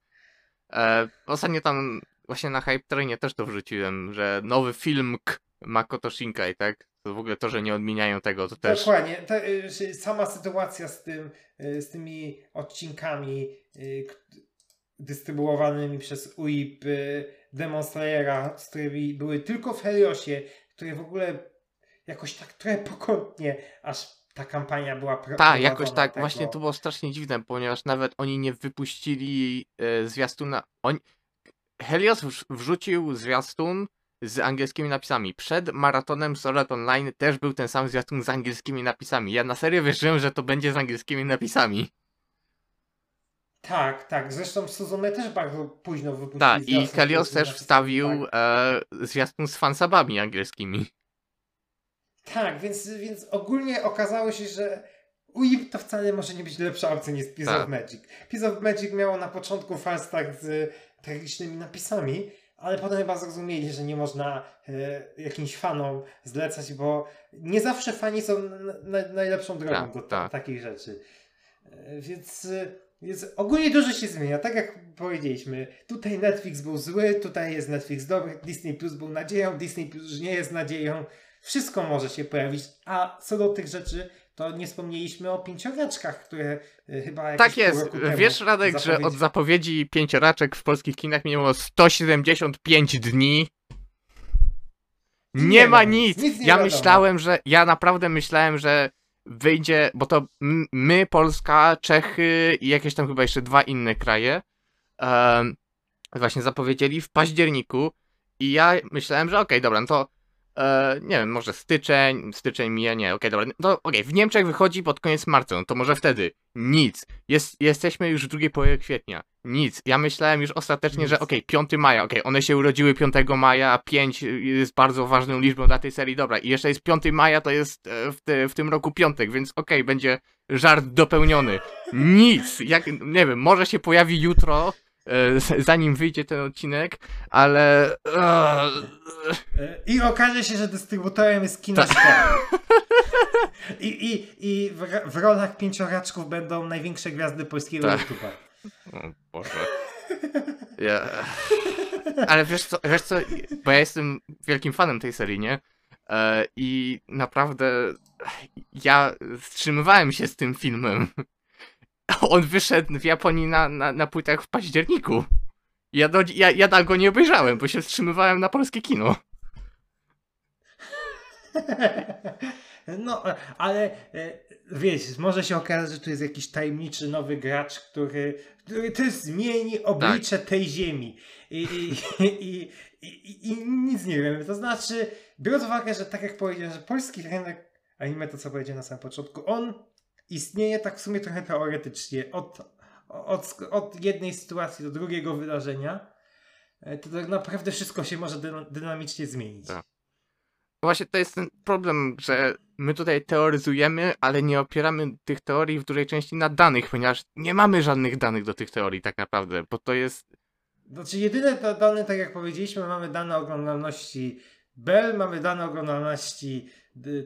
Speaker 1: e, ostatnio tam właśnie na Hype Trainie też to wrzuciłem, że nowy film K Makoto Shinkai, tak? To w ogóle to, że nie odmieniają tego, to też...
Speaker 2: Dokładnie. Ta, y, sama sytuacja z tym, y, z tymi odcinkami y, dystrybuowanymi przez UIP Demon Slayera, z którymi były tylko w Heliosie, które w ogóle jakoś tak trochę pokątnie, aż ta kampania była pro-
Speaker 1: Tak, jakoś tak.
Speaker 2: tego.
Speaker 1: Właśnie to było strasznie dziwne, ponieważ nawet oni nie wypuścili e, zwiastuna. On... Helios wrz- wrzucił zwiastun z angielskimi napisami. Przed maratonem Sword Online też był ten sam zwiastun z angielskimi napisami. Ja na serio wierzyłem, że to będzie z angielskimi napisami.
Speaker 2: Tak, tak. Zresztą Suzume też bardzo późno wypuścił.
Speaker 1: Tak, i Helios też wstawił
Speaker 2: Tak,
Speaker 1: e, zwiastun z fansabami angielskimi.
Speaker 2: tak więc, więc ogólnie okazało się, że UIP to wcale może nie być lepsza opcja niż Piece
Speaker 1: Tak.
Speaker 2: of Magic. Piece of Magic miało na początku falstart z tragicznymi napisami, ale potem chyba zrozumieli, że nie można e, jakimś fanom zlecać, bo nie zawsze fani są na, na, najlepszą drogą
Speaker 1: Tak,
Speaker 2: do ta,
Speaker 1: tak.
Speaker 2: takich rzeczy. E, więc, więc ogólnie dużo się zmienia. Tak jak powiedzieliśmy, tutaj Netflix był zły, tutaj jest Netflix dobry, Disney Plus był nadzieją, Disney Plus już nie jest nadzieją. Wszystko może się pojawić, a co do tych rzeczy, to nie wspomnieliśmy o pięcioraczkach, które e, chyba
Speaker 1: Tak jest. Wiesz, Radek, że od
Speaker 2: zapowiedzi-
Speaker 1: zapowiedzi pięcioraczek w polskich kinach minęło 175 dni. Nie,
Speaker 2: Nie
Speaker 1: ma nic.
Speaker 2: nic, nie
Speaker 1: ja
Speaker 2: wiadomo.
Speaker 1: myślałem, że. Ja naprawdę myślałem, że wyjdzie. Bo to my, Polska, Czechy i jakieś tam chyba jeszcze dwa inne kraje. em, właśnie zapowiedzieli w październiku. I ja myślałem, że okej, dobra, no to. E, nie wiem, może styczeń, styczeń mija, nie, okej, dobra, no okej, w Niemczech wychodzi pod koniec marca, no to może wtedy, nic, jest, jesteśmy już w drugiej połowie kwietnia, nic, ja myślałem już ostatecznie, że
Speaker 2: Nic.
Speaker 1: okej, 5 maja, okej, one się urodziły 5 maja, a 5 jest bardzo ważną liczbą dla tej serii, dobra, i jeszcze jest 5 maja, to jest e, w, te, w tym roku piątek, więc okej, będzie żart dopełniony, nic, jak, nie wiem, może się pojawi jutro, zanim wyjdzie ten odcinek, ale... e,
Speaker 2: E, I okaże się, że dystrybutorem jest
Speaker 1: Tak.
Speaker 2: Kinoświat. I, i, i w, w rolach pięcioraczków będą największe gwiazdy polskiego
Speaker 1: Tak.
Speaker 2: YouTube'a.
Speaker 1: O Boże. Ja... Ale wiesz co, wiesz co, bo ja jestem wielkim fanem tej serii, nie? E, I naprawdę ja wstrzymywałem się z tym filmem. On wyszedł w Japonii na, na, na płytach w październiku. Ja, do, ja, ja tak go nie obejrzałem, bo się wstrzymywałem na polskie kino.
Speaker 2: No, ale e, wiesz, może się okazać, że tu jest jakiś tajemniczy nowy gracz, który, który też zmieni oblicze tej ziemi. I, i, i, i, nic nie wiem. To znaczy, biorąc uwagę, że tak jak powiedziałem, że polski rynek anime, to co powiedziałem na samym początku, on istnieje tak w sumie trochę teoretycznie. Od, od, od jednej sytuacji do drugiego wydarzenia, e, to tak naprawdę wszystko się może dyna- dynamicznie zmienić.
Speaker 1: Tak. Właśnie to jest ten problem, że my tutaj teoryzujemy, ale nie opieramy tych teorii w dużej części na danych, ponieważ nie mamy żadnych danych do tych teorii tak naprawdę, bo to jest...
Speaker 2: Znaczy jedyne da- dane, tak jak powiedzieliśmy, mamy dane oglądalności Bell, mamy dane oglądalności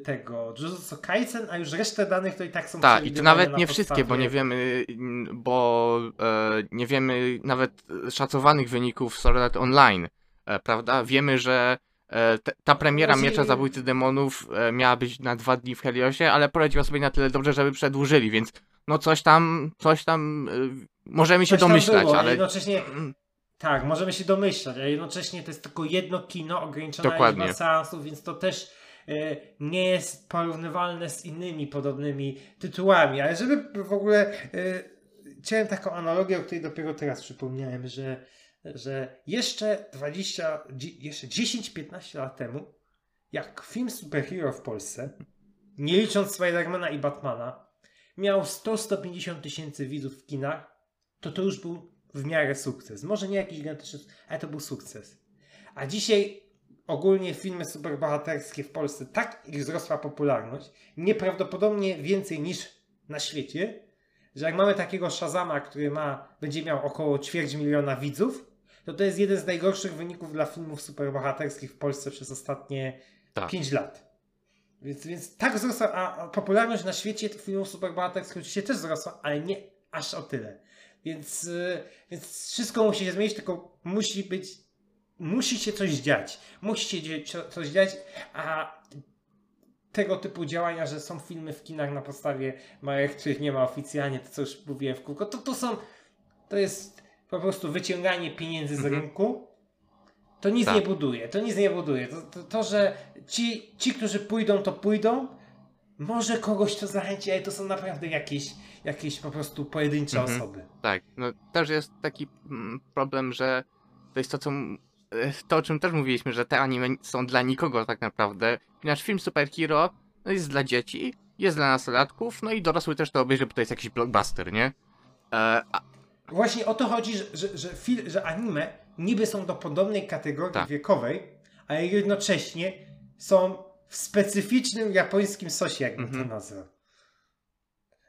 Speaker 2: tego Jujutsu Kaisen, a już resztę danych to i tak są
Speaker 1: Tak, i to nawet
Speaker 2: na
Speaker 1: nie wszystkie, bo nie wiemy, mm, bo e, nie wiemy nawet szacowanych wyników Sword Art Online, e, prawda? Wiemy, że e, te, ta premiera
Speaker 2: Znaczy-
Speaker 1: Miecza Zabójcy Demonów e, miała być na dwa dni w Heliosie, ale poradziła sobie na tyle dobrze, żeby przedłużyli, więc no coś tam, coś tam e, możemy się
Speaker 2: Coś tam
Speaker 1: domyślać,
Speaker 2: było,
Speaker 1: ale...
Speaker 2: jednocześnie
Speaker 1: Mm,
Speaker 2: tak, możemy się domyślać, ale jednocześnie to jest tylko jedno kino, ograniczona
Speaker 1: Dokładnie.
Speaker 2: liczba seansów, więc to też nie jest porównywalne z innymi podobnymi tytułami, ale żeby w ogóle e, chciałem taką analogię, o której dopiero teraz przypomniałem, że, że jeszcze 20, dzi- jeszcze 10-15 lat temu, jak film superhero w Polsce, nie licząc Spidermana i Batmana, miał 100-150 tysięcy widzów w kinach, to to już był w miarę sukces. Może nie jakiś gigantyczny, ale to był sukces. A dzisiaj ogólnie filmy superbohaterskie w Polsce tak ich wzrosła popularność, nieprawdopodobnie więcej niż na świecie, że jak mamy takiego Shazama, który ma, będzie miał około ćwierć miliona widzów, to to jest jeden z najgorszych wyników dla filmów superbohaterskich w Polsce przez ostatnie
Speaker 1: Tak.
Speaker 2: 5 lat. Więc, więc tak wzrosła, a popularność na świecie tych filmów superbohaterskich oczywiście też wzrosła, ale nie aż o tyle. Więc, y, więc wszystko musi się zmienić, tylko musi być, musi się coś dziać. Musi się coś dziać, a tego typu działania, że są filmy w kinach na podstawie marek, których nie ma oficjalnie, to co już mówiłem w kółko, to, to są, to jest po prostu wyciąganie pieniędzy z
Speaker 1: Mhm.
Speaker 2: rynku. To nic
Speaker 1: Tak.
Speaker 2: nie buduje, to nic nie buduje. To, to, to że ci, ci, którzy pójdą, to pójdą, może kogoś to zachęci, ale to są naprawdę jakieś, jakieś po prostu pojedyncze
Speaker 1: Mhm.
Speaker 2: osoby.
Speaker 1: Tak, no też jest taki mm, problem, że to jest to, co. e, To, o czym też mówiliśmy, że te anime są dla nikogo tak naprawdę. Ponieważ film superhero no jest dla dzieci, jest dla nastolatków, no i dorosły też to obejrzy, bo to jest jakiś blockbuster, nie? E, a,
Speaker 2: Właśnie o to chodzi, że, że, że, fil, że anime niby są do podobnej kategorii
Speaker 1: Tak.
Speaker 2: wiekowej, ale jednocześnie są w specyficznym japońskim sosie, jakbym
Speaker 1: Mhm.
Speaker 2: to nazwał.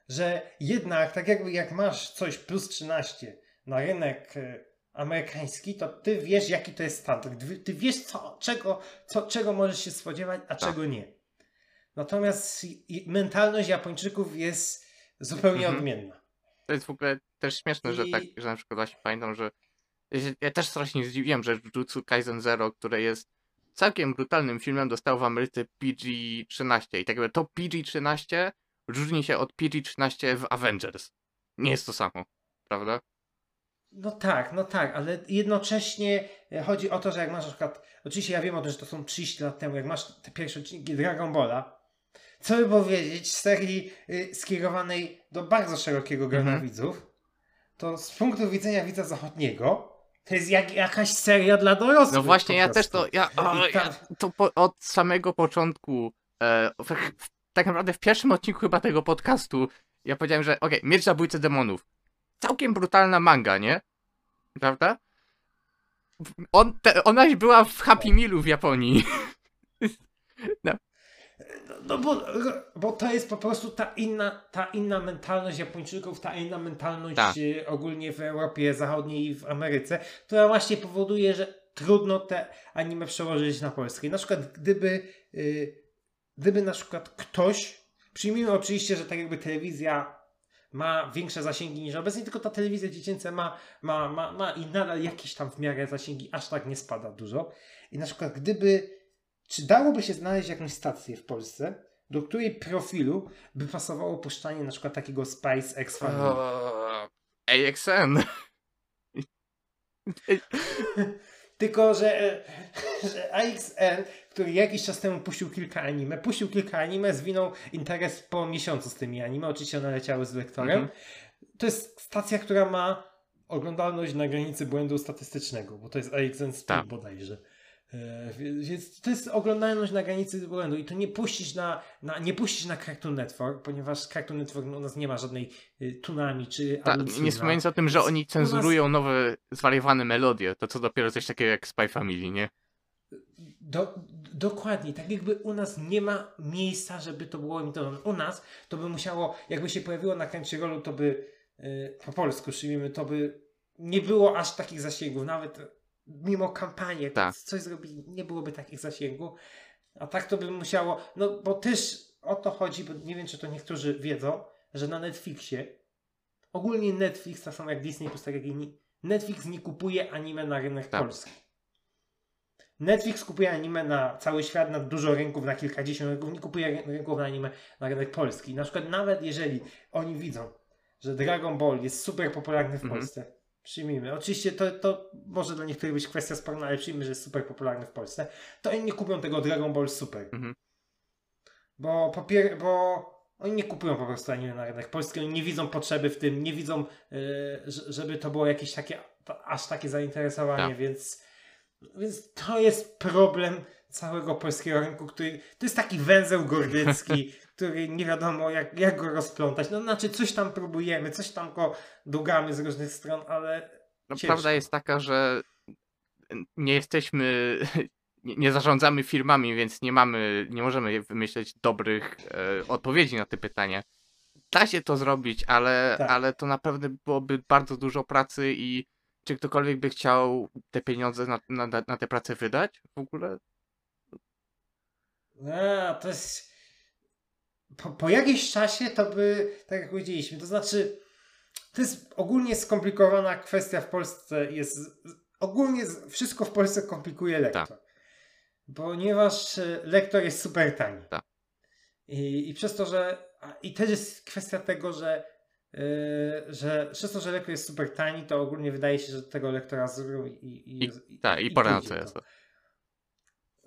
Speaker 2: Że jednak, tak jakby jak masz coś plus 13 na rynek e, amerykański, to ty wiesz, jaki to jest standard. Ty- Ty wiesz, co, czego, co, czego możesz się spodziewać, a
Speaker 1: Tak.
Speaker 2: czego nie. Natomiast mentalność Japończyków jest zupełnie
Speaker 1: Mhm.
Speaker 2: odmienna.
Speaker 1: to jest w ogóle też śmieszne, że
Speaker 2: I-
Speaker 1: tak, że na przykład właśnie pamiętam, że. Ja też strasznie zdziwiłem, że Jujutsu Kaisen Zero, które jest całkiem brutalnym filmem, dostał w Ameryce PG-13. I tak jakby to PG-13 różni się od PG-13 w Avengers. Nie jest to samo, prawda?
Speaker 2: No tak, no tak, ale jednocześnie e, chodzi o to, że jak masz na przykład, oczywiście ja wiem o tym, że to są 30 lat temu, jak masz te pierwsze odcinki Dragon Balla, co by powiedzieć, serii y, skierowanej do bardzo szerokiego grona
Speaker 1: Mhm.
Speaker 2: widzów, to z punktu widzenia widza zachodniego, to jest jak, jakaś seria dla dorosłych.
Speaker 1: No właśnie, ja też to. Ja, o, ja
Speaker 2: tam-
Speaker 1: to po, od samego początku. E, w, w, tak naprawdę w pierwszym odcinku chyba tego podcastu ja powiedziałem, że okej, Miecz Zabójcy Demonów. Całkiem brutalna manga, nie? Prawda? On, te, ona była w Happy Mealu w Japonii.
Speaker 2: No bo, bo to jest po prostu ta inna, ta inna mentalność Japończyków, ta inna mentalność
Speaker 1: Tak.
Speaker 2: e, ogólnie w Europie Zachodniej i w Ameryce, która właśnie powoduje, że trudno te anime przełożyć na polskie. Na przykład gdyby, y, gdyby na przykład ktoś, przyjmijmy oczywiście, że tak jakby telewizja ma większe zasięgi niż obecnie, tylko ta telewizja dziecięca ma, ma, ma, ma i nadal jakieś tam w miarę zasięgi, aż tak nie spada dużo. I na przykład gdyby, czy dałoby się znaleźć jakąś stację w Polsce, do której profilu by pasowało puszczanie na przykład takiego Spice X Family?
Speaker 1: Eee, AXN.
Speaker 2: Tylko, że, e, że AXN, który jakiś czas temu puścił kilka anime, puścił kilka anime, zwinął interes po miesiącu z tymi anime. Oczywiście one leciały z lektorem.
Speaker 1: Mhm.
Speaker 2: To jest stacja, która ma oglądalność na granicy błędu statystycznego, bo to jest AXN Speed
Speaker 1: Tak.
Speaker 2: bodajże. E, Więc to jest oglądalność na granicy błędu i to nie puścisz na, na, nie puścisz na Cartoon Network, ponieważ Cartoon Network u nas nie ma żadnej y, tunami czy
Speaker 1: Ta, nie wspominając o tym, że oni
Speaker 2: u nas-
Speaker 1: cenzurują nowe, zwariowane melodie, to co dopiero coś takiego jak Spy Family, nie?
Speaker 2: Do, dokładnie, tak jakby u nas nie ma miejsca, żeby to było emitowane. U nas to by musiało, jakby się pojawiło na Crunchyrollu, to by y, po polsku przyjmijmy, to by nie było aż takich zasięgów, nawet mimo kampanii,
Speaker 1: Tak.
Speaker 2: coś zrobili, nie byłoby takich zasięgów. A tak to by musiało, no bo też o to chodzi, bo nie wiem, czy to niektórzy wiedzą, że na Netflixie, ogólnie Netflix, tak samo jak Disney, plus tak jak inni, Netflix nie kupuje anime na rynek
Speaker 1: Tak.
Speaker 2: polski. Netflix kupuje anime na cały świat, na dużo rynków, na kilkadziesiąt rynków, nie kupuje ry- rynków na anime na rynek polski. Na przykład nawet jeżeli oni widzą, że Dragon Ball jest super popularny w
Speaker 1: Mhm.
Speaker 2: Polsce, przyjmijmy, oczywiście to, to może dla niektórych być kwestia sporna, ale przyjmijmy, że jest super popularny w Polsce, to oni nie kupią tego Dragon Ball Super.
Speaker 1: Mhm.
Speaker 2: Bo, po pier- bo oni nie kupują po prostu anime na rynek polski, oni nie widzą potrzeby w tym, nie widzą, yy, że- żeby to było jakieś takie, aż takie zainteresowanie,
Speaker 1: Tak.
Speaker 2: więc, więc to jest problem całego polskiego rynku, który to jest taki węzeł gordycki, który nie wiadomo jak, jak go rozplątać. No znaczy coś tam próbujemy, coś tam go długamy z różnych stron, ale
Speaker 1: No,
Speaker 2: Ciężko.
Speaker 1: prawda jest taka, że nie jesteśmy, nie, nie zarządzamy firmami, więc nie mamy, nie możemy wymyśleć dobrych e, odpowiedzi na te pytania. Da się to zrobić, ale,
Speaker 2: Tak.
Speaker 1: ale to naprawdę byłoby bardzo dużo pracy i czy ktokolwiek by chciał te pieniądze na, na, na tę pracę wydać w ogóle?
Speaker 2: A, to jest. Po, po jakimś czasie to by, tak jak powiedzieliśmy, to znaczy, to jest ogólnie skomplikowana kwestia w Polsce. Jest ogólnie wszystko w Polsce komplikuje lektor.
Speaker 1: Tak.
Speaker 2: Ponieważ e, lektor jest super tani.
Speaker 1: Tak.
Speaker 2: I, I przez to, że. I też jest kwestia tego, że. E, że przez to, że lektor jest super tani, to ogólnie wydaje się, że tego lektora zrobią i, i,
Speaker 1: I- Tak, i pora na. CS.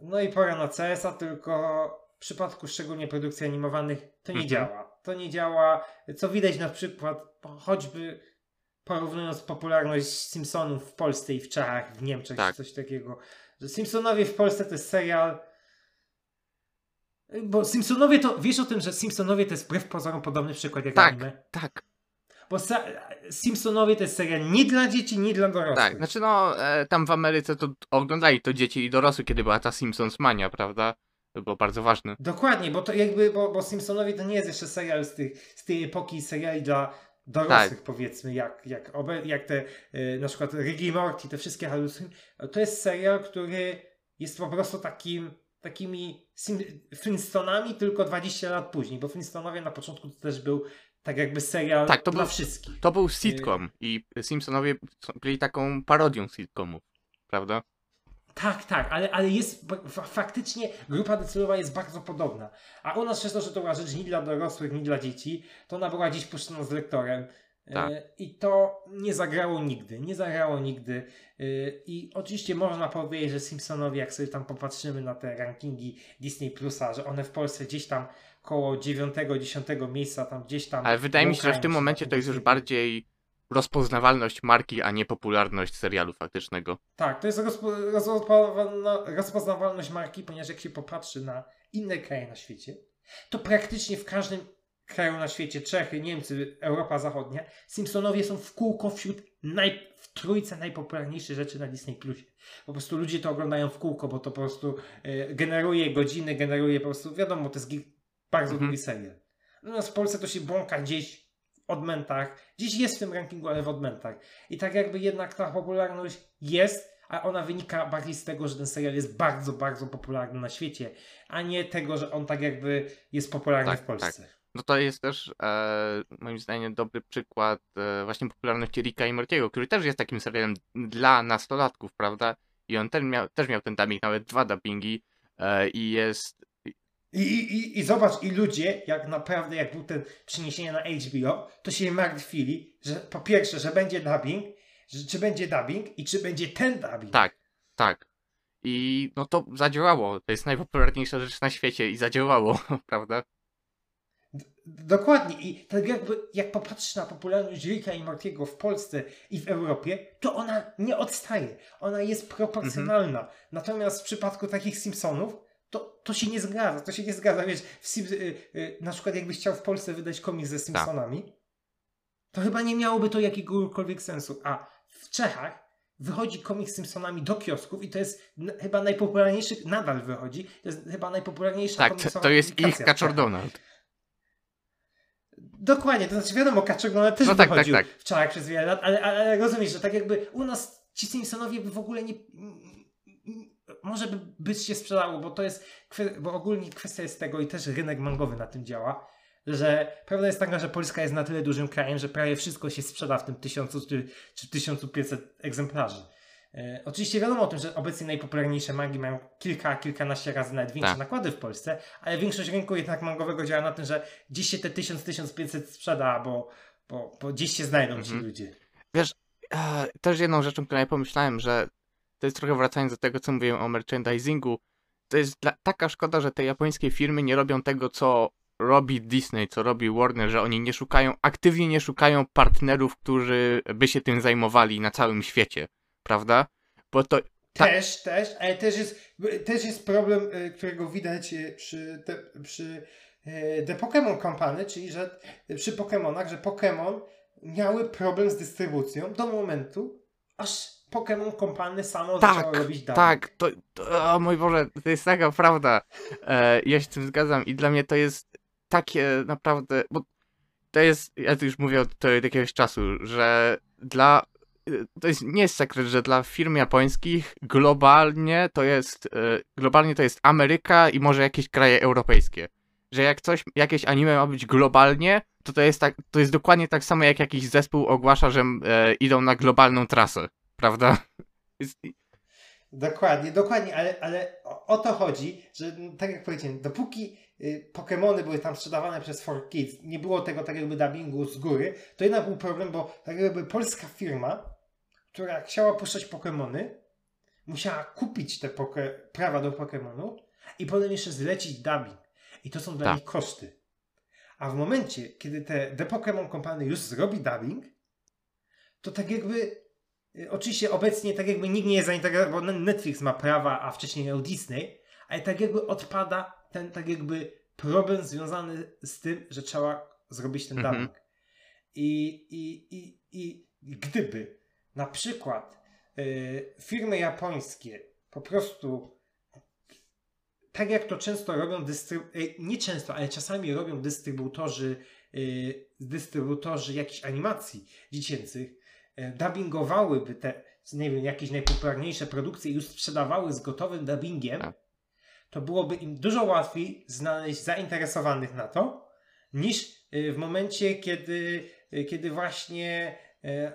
Speaker 2: No i pora na CS-a, tylko w przypadku szczególnie produkcji animowanych to nie
Speaker 1: Mhm.
Speaker 2: działa. To nie działa, co widać na przykład choćby porównując popularność Simpsonów w Polsce i w Czechach, w Niemczech,
Speaker 1: Tak.
Speaker 2: coś takiego. Że Simpsonowie w Polsce to jest serial. Bo Simpsonowie to, wiesz o tym, że Simpsonowie to jest wbrew pozorom podobny przykład jak
Speaker 1: Tak.
Speaker 2: anime?
Speaker 1: Tak,
Speaker 2: Bo Simpsonowie to jest serial nie dla dzieci, nie dla dorosłych.
Speaker 1: tak. Znaczy no, e, tam w Ameryce to oglądali to dzieci i dorosłych, kiedy była ta Simpsons mania, prawda? To było bardzo ważne.
Speaker 2: Dokładnie, bo to jakby, bo, bo Simpsonowie to nie jest jeszcze serial z, tych, z tej epoki seriali dla dorosłych
Speaker 1: Tak.
Speaker 2: powiedzmy, jak, jak, obe, jak te y, na przykład Ricky Morty, te wszystkie halusy. To jest serial, który jest po prostu takim, takimi Flintstonami tylko 20 lat później, bo Flintstonowie na początku to też był tak jakby serial
Speaker 1: Tak, to
Speaker 2: dla
Speaker 1: był-
Speaker 2: wszystkich.
Speaker 1: To był sitcom i Simpsonowie byli taką parodią sitcomów, prawda?
Speaker 2: Tak, tak, ale, ale jest faktycznie grupa docelowa jest bardzo podobna. A u nas przez to, że to była rzecz nie dla dorosłych, nie dla dzieci, to ona była gdzieś puszczona z lektorem.
Speaker 1: Tak.
Speaker 2: E, I to nie zagrało nigdy, nie zagrało nigdy. E, I oczywiście można powiedzieć, że Simpsonowie, jak sobie tam popatrzymy na te rankingi Disney Plusa, że one w Polsce gdzieś tam koło 9-10 miejsca, tam gdzieś tam.
Speaker 1: Ale wydaje mi się, że w tym momencie
Speaker 2: tym
Speaker 1: to jest już bardziej rozpoznawalność marki, a nie popularność serialu faktycznego.
Speaker 2: Tak, to jest rozpo, rozpoznawalno- rozpoznawalność marki, ponieważ jak się popatrzy na inne kraje na świecie, to praktycznie w każdym kraju na świecie, Czechy, Niemcy, Europa Zachodnia, Simpsonowie są w kółko wśród naj, w trójce najpopularniejszych rzeczy na Disney Plusie. Po prostu ludzie to oglądają w kółko, bo to po prostu e, generuje godziny, generuje po prostu, wiadomo, to jest bardzo
Speaker 1: Mhm.
Speaker 2: długi serial. Natomiast w Polsce to się błąka gdzieś w odmętach, gdzieś jest w tym rankingu, ale w odmętach. I tak jakby jednak ta popularność jest, a ona wynika bardziej z tego, że ten serial jest bardzo, bardzo popularny na świecie, a nie tego, że on tak jakby jest popularny
Speaker 1: Tak,
Speaker 2: w Polsce.
Speaker 1: No to jest też e, moim zdaniem dobry przykład e, właśnie popularności Ricka i Mortiego, który też jest takim serialem dla nastolatków, prawda? I on też miał, też miał ten dubbing, nawet dwa dubbingi e, i jest...
Speaker 2: I, i, I zobacz, i ludzie, jak naprawdę, jak był ten przeniesienie na HBO, to się martwili, że po pierwsze, że będzie dubbing, że, czy będzie dubbing i czy będzie ten dubbing.
Speaker 1: Tak, tak. I no to zadziałało. To jest najpopularniejsza rzecz na świecie i zadziałało, prawda?
Speaker 2: Dokładnie. I tak jakby, jak popatrzysz na popularność Ricka i Mortiego w Polsce i w Europie, to ona nie odstaje. Ona jest proporcjonalna.
Speaker 1: Mhm.
Speaker 2: Natomiast w przypadku takich Simpsonów, to, to się nie zgadza. To się nie zgadza. Wiesz, Sim, y, y, na przykład jakbyś chciał w Polsce wydać komiks ze Simpsonami, to chyba nie miałoby to jakiegokolwiek sensu. A w Czechach wychodzi komiks z Simpsonami do kiosków i to jest chyba najpopularniejszy, nadal wychodzi, to jest chyba najpopularniejsza
Speaker 1: Tak, to, to jest ich Kaczor. Donald.
Speaker 2: Dokładnie, to znaczy wiadomo, Kaczor Donald też
Speaker 1: No tak, tak,
Speaker 2: wychodził
Speaker 1: tak.
Speaker 2: w Czechach przez wiele lat, ale, ale rozumiesz, że tak jakby u nas ci Simpsonowie by w ogóle nie... Może by, by się sprzedało, bo to jest, bo ogólnie kwestia jest tego i też rynek mangowy na tym działa, że prawda jest taka, że Polska jest na tyle dużym krajem, że prawie wszystko się sprzeda w tym 1000 czy, czy 1500 egzemplarzy. E, oczywiście wiadomo o tym, że obecnie najpopularniejsze mangi mają kilka, kilkanaście razy nawet większe
Speaker 1: Tak.
Speaker 2: nakłady w Polsce, ale większość rynku jednak mangowego działa na tym, że gdzieś się te 1000-1500 sprzeda, bo, bo, bo gdzieś się znajdą ci
Speaker 1: Mhm.
Speaker 2: ludzie.
Speaker 1: E, też jedną rzeczą, którą ja pomyślałem, że to jest trochę wracając do tego, co mówiłem o merchandisingu, to jest dla, taka szkoda, że te japońskie firmy nie robią tego, co robi Disney, co robi Warner, że oni nie szukają, aktywnie nie szukają partnerów, którzy by się tym zajmowali na całym świecie, prawda? Bo to Tak.
Speaker 2: Też, też, ale też jest, też jest problem, y, którego widać y, przy, te, przy y, The Pokémon Company, czyli że przy Pokémonach, że Pokémon miały problem z dystrybucją do momentu, aż Pokémon Company samo
Speaker 1: Tak,
Speaker 2: zaczęło robić dubbing.
Speaker 1: Tak, to, to o mój Boże, to jest taka prawda. E, ja się z tym zgadzam i dla mnie to jest takie naprawdę, bo to jest, ja tu już mówię od, to od jakiegoś czasu, że dla, to jest, nie jest sekret, że dla firm japońskich globalnie to jest, e, globalnie to jest Ameryka i może jakieś kraje europejskie. Że jak coś, jakieś anime ma być globalnie, to to jest tak, to jest dokładnie tak samo jak jakiś zespół ogłasza, że e, idą na globalną trasę, prawda?
Speaker 2: Dokładnie, dokładnie, ale, ale o, o to chodzi, że tak jak powiedziałem, dopóki y, Pokémony były tam sprzedawane przez 4Kids, nie było tego tak jakby dubbingu z góry, to jednak był problem, bo tak jakby polska firma, która chciała puszczać Pokémony, musiała kupić te poke- prawa do Pokémonu i potem jeszcze zlecić dubbing. I to są dla
Speaker 1: Tak.
Speaker 2: nich koszty. A w momencie, kiedy te The Pokémon Company już zrobi dubbing, to tak jakby Oczywiście obecnie tak jakby nikt nie jest zainteresowany, bo Netflix ma prawa, a wcześniej miał Disney, ale tak jakby odpada ten tak jakby problem związany z tym, że trzeba zrobić ten
Speaker 1: Mhm.
Speaker 2: dubbing. I, i, i, I gdyby na przykład y, firmy japońskie po prostu tak jak to często robią dystrybutorzy, nie często, ale czasami robią dystrybutorzy, y, dystrybutorzy jakichś animacji dziecięcych, dubbingowałyby te, nie wiem, jakieś najpopularniejsze produkcje i już sprzedawały z gotowym dubbingiem,
Speaker 1: Tak.
Speaker 2: to byłoby im dużo łatwiej znaleźć zainteresowanych na to, niż y, w momencie, kiedy, y, kiedy właśnie e,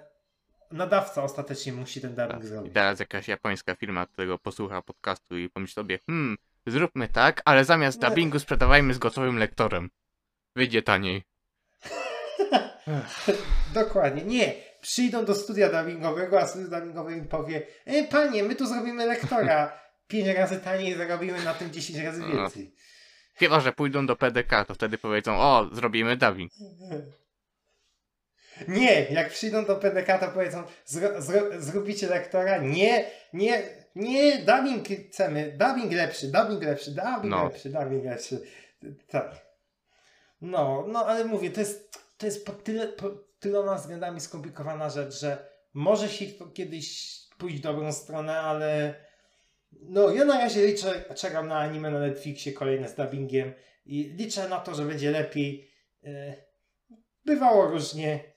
Speaker 2: nadawca ostatecznie musi ten dubbing
Speaker 1: I
Speaker 2: zrobić.
Speaker 1: teraz jakaś japońska firma tego posłucha podcastu i pomyśli sobie, hmm, zróbmy tak, ale zamiast
Speaker 2: Nie.
Speaker 1: dubbingu sprzedawajmy z gotowym lektorem. Wyjdzie taniej.
Speaker 2: Dokładnie, nie. Przyjdą do studia dubbingowego, a studio dubbingowe im powie e, panie, my tu zrobimy lektora. Pięć razy taniej zarobimy na tym 10 razy
Speaker 1: No.
Speaker 2: więcej.
Speaker 1: Chyba, że pójdą do PDK, to wtedy powiedzą, o, zrobimy dubbing.
Speaker 2: Nie, jak przyjdą do PDK, to powiedzą, zro, zro, zrobicie lektora? Nie, nie, nie, dubbing chcemy, dubbing lepszy, dubbing lepszy, dubbing
Speaker 1: No.
Speaker 2: lepszy, dubbing lepszy. Tak. No, no ale mówię, to jest, to jest pod tyle, pod tyloma względami skomplikowana rzecz, że może się kiedyś pójść w dobrą stronę, ale no ja na razie liczę, czekam na anime na Netflixie kolejne z dubbingiem i liczę na to, że będzie lepiej. E, Bywało różnie.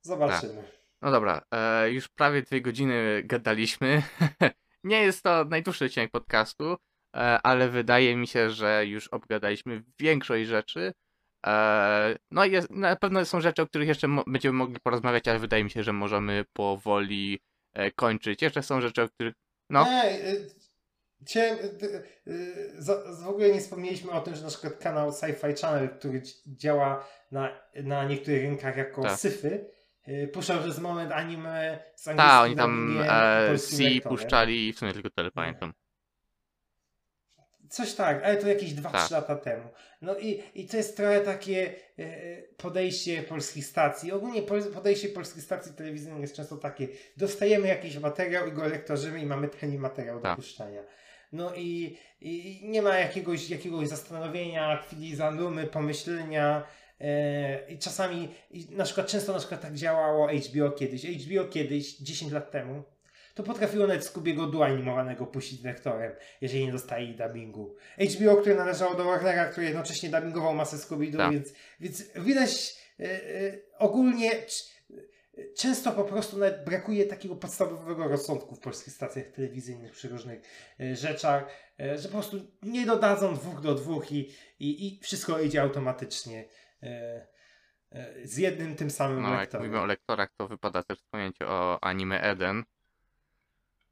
Speaker 2: Zobaczymy.
Speaker 1: No dobra, e, już prawie dwie godziny gadaliśmy. Nie jest to najdłuższy odcinek podcastu, e, ale wydaje mi się, że już obgadaliśmy większość rzeczy. E, no i jest, na pewno są rzeczy, o których jeszcze będziemy mogli porozmawiać, ale wydaje mi się, że możemy powoli e, kończyć. Jeszcze są rzeczy, o których. No,
Speaker 2: chciałem, y, za- z- w ogóle nie wspomnieliśmy o tym, że na przykład kanał Sci-Fi Channel, który dzi- działa na, na niektórych rynkach jako
Speaker 1: Tak.
Speaker 2: syfy, puszczał przez moment anime z angielskim
Speaker 1: tak, oni tam e, C puszczali i w sumie tylko tyle pamiętam.
Speaker 2: Coś tak, ale to jakieś 2-3
Speaker 1: Tak.
Speaker 2: lata temu. No i, i to jest trochę takie e, podejście polskich stacji. Ogólnie podejście polskich stacji telewizyjnych jest często takie. Dostajemy jakiś materiał i go lektorzymy i mamy tani materiał do
Speaker 1: Tak.
Speaker 2: puszczania. No i, i nie ma jakiegoś, jakiegoś zastanowienia, chwili zadumy, pomyślenia. E, I czasami, i na przykład często na przykład tak działało HBO kiedyś. HBO kiedyś, 10 lat temu, to potrafiło nawet Scoobiego Dua animowanego puścić lektorem jeżeli nie dostali dubbingu. HBO, które należało do Warnera, który jednocześnie dubbingował masę Scooby-Doo,
Speaker 1: Tak.
Speaker 2: więc, więc widać e, ogólnie często po prostu nawet brakuje takiego podstawowego rozsądku w polskich stacjach telewizyjnych przy różnych e, rzeczach, że po prostu nie dodadzą dwóch do dwóch i, i, i wszystko idzie automatycznie z jednym tym samym
Speaker 1: No, jak
Speaker 2: lektorem.
Speaker 1: mówimy o lektorach, to wypada też wspomnieć o anime Eden.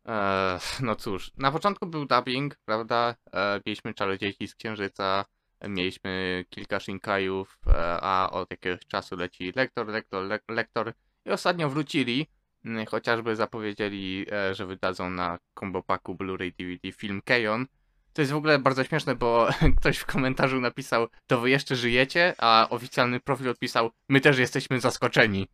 Speaker 1: E, no cóż, na początku był dubbing, prawda? E, mieliśmy czarodziejki z księżyca, mieliśmy kilka shinkajów, e, a od jakiegoś czasu leci lektor, lektor, lek, lektor i ostatnio wrócili, chociażby zapowiedzieli, że wydadzą na combo packu Blu-ray DVD film Keon. To jest w ogóle bardzo śmieszne, bo ktoś w komentarzu napisał, to wy jeszcze żyjecie, a oficjalny profil odpisał, my też jesteśmy zaskoczeni.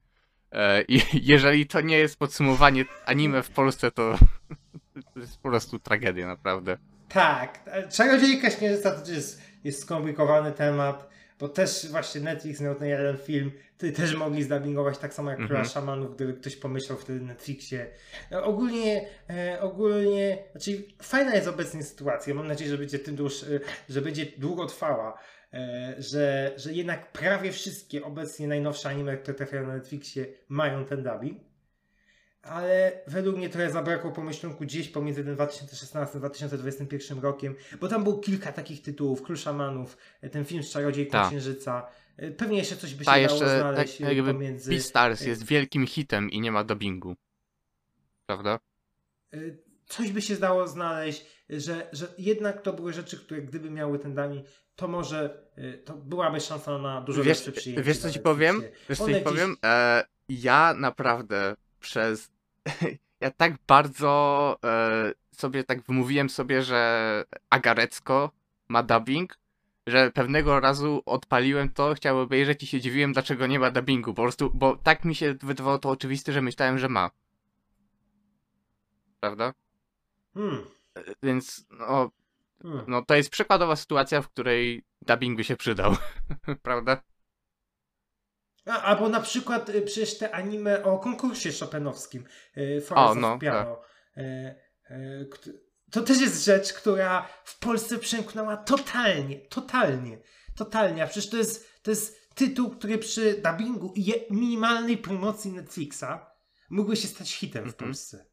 Speaker 1: E, I jeżeli to nie jest podsumowanie anime w Polsce, to, to jest po prostu tragedia, naprawdę.
Speaker 2: Tak, Czarodziejka Śnieżyca to jest, jest skomplikowany temat, bo też właśnie Netflix miał ten jeden film, ty też mogli zdubbingować tak samo jak
Speaker 1: Mhm.
Speaker 2: Króla Szamanów, gdyby ktoś pomyślał wtedy Netflixie. E, ogólnie, e, ogólnie, znaczy fajna jest obecnie sytuacja, mam nadzieję, że będzie tym dłuż, e, że będzie długo trwała, e, że, że jednak prawie wszystkie obecnie najnowsze anime, które trafiają na Netflixie mają ten dubbing. Ale według mnie trochę zabrakło pomyślunku gdzieś pomiędzy tym 2016 a 2021 rokiem, bo tam było kilka takich tytułów, Król Szamanów, ten film z Czarodziejką
Speaker 1: Tak.
Speaker 2: Księżyca. E, Pewnie jeszcze coś by się
Speaker 1: Ta
Speaker 2: dało
Speaker 1: jeszcze, tak
Speaker 2: znaleźć e,
Speaker 1: jakby
Speaker 2: pomiędzy...
Speaker 1: Beastars jest wielkim hitem i nie ma dubbingu. Prawda?
Speaker 2: e, Coś by się dało znaleźć, że, że jednak to były rzeczy, które gdyby miały ten dani, to może e, to byłaby szansa na dużo
Speaker 1: Wiesz,
Speaker 2: lepsze przyjęcie.
Speaker 1: wiesz co
Speaker 2: na
Speaker 1: ci powiem? Wiesz co ci
Speaker 2: gdzieś-
Speaker 1: powiem? E, ja naprawdę przez... ja tak bardzo e, sobie tak wymówiłem sobie, że Agarecko ma dubbing, że pewnego razu odpaliłem to, chciałem obejrzeć i się dziwiłem, dlaczego nie ma dubbingu. Po prostu, bo tak mi się wydawało to oczywiste, że myślałem, że ma. Prawda?
Speaker 2: Hmm,
Speaker 1: Więc no,
Speaker 2: hmm.
Speaker 1: no to jest przykładowa sytuacja, w której dubbing by się przydał. Prawda?
Speaker 2: A, albo na przykład y, przecież te anime o konkursie chopinowskim y, of
Speaker 1: no,
Speaker 2: Piano. Y, y, kt- to też jest rzecz, która w Polsce przemknęła totalnie, totalnie, totalnie. A przecież to jest, to jest tytuł, który przy dubbingu i minimalnej promocji Netflixa mógłby się stać hitem w
Speaker 1: Mhm.
Speaker 2: Polsce.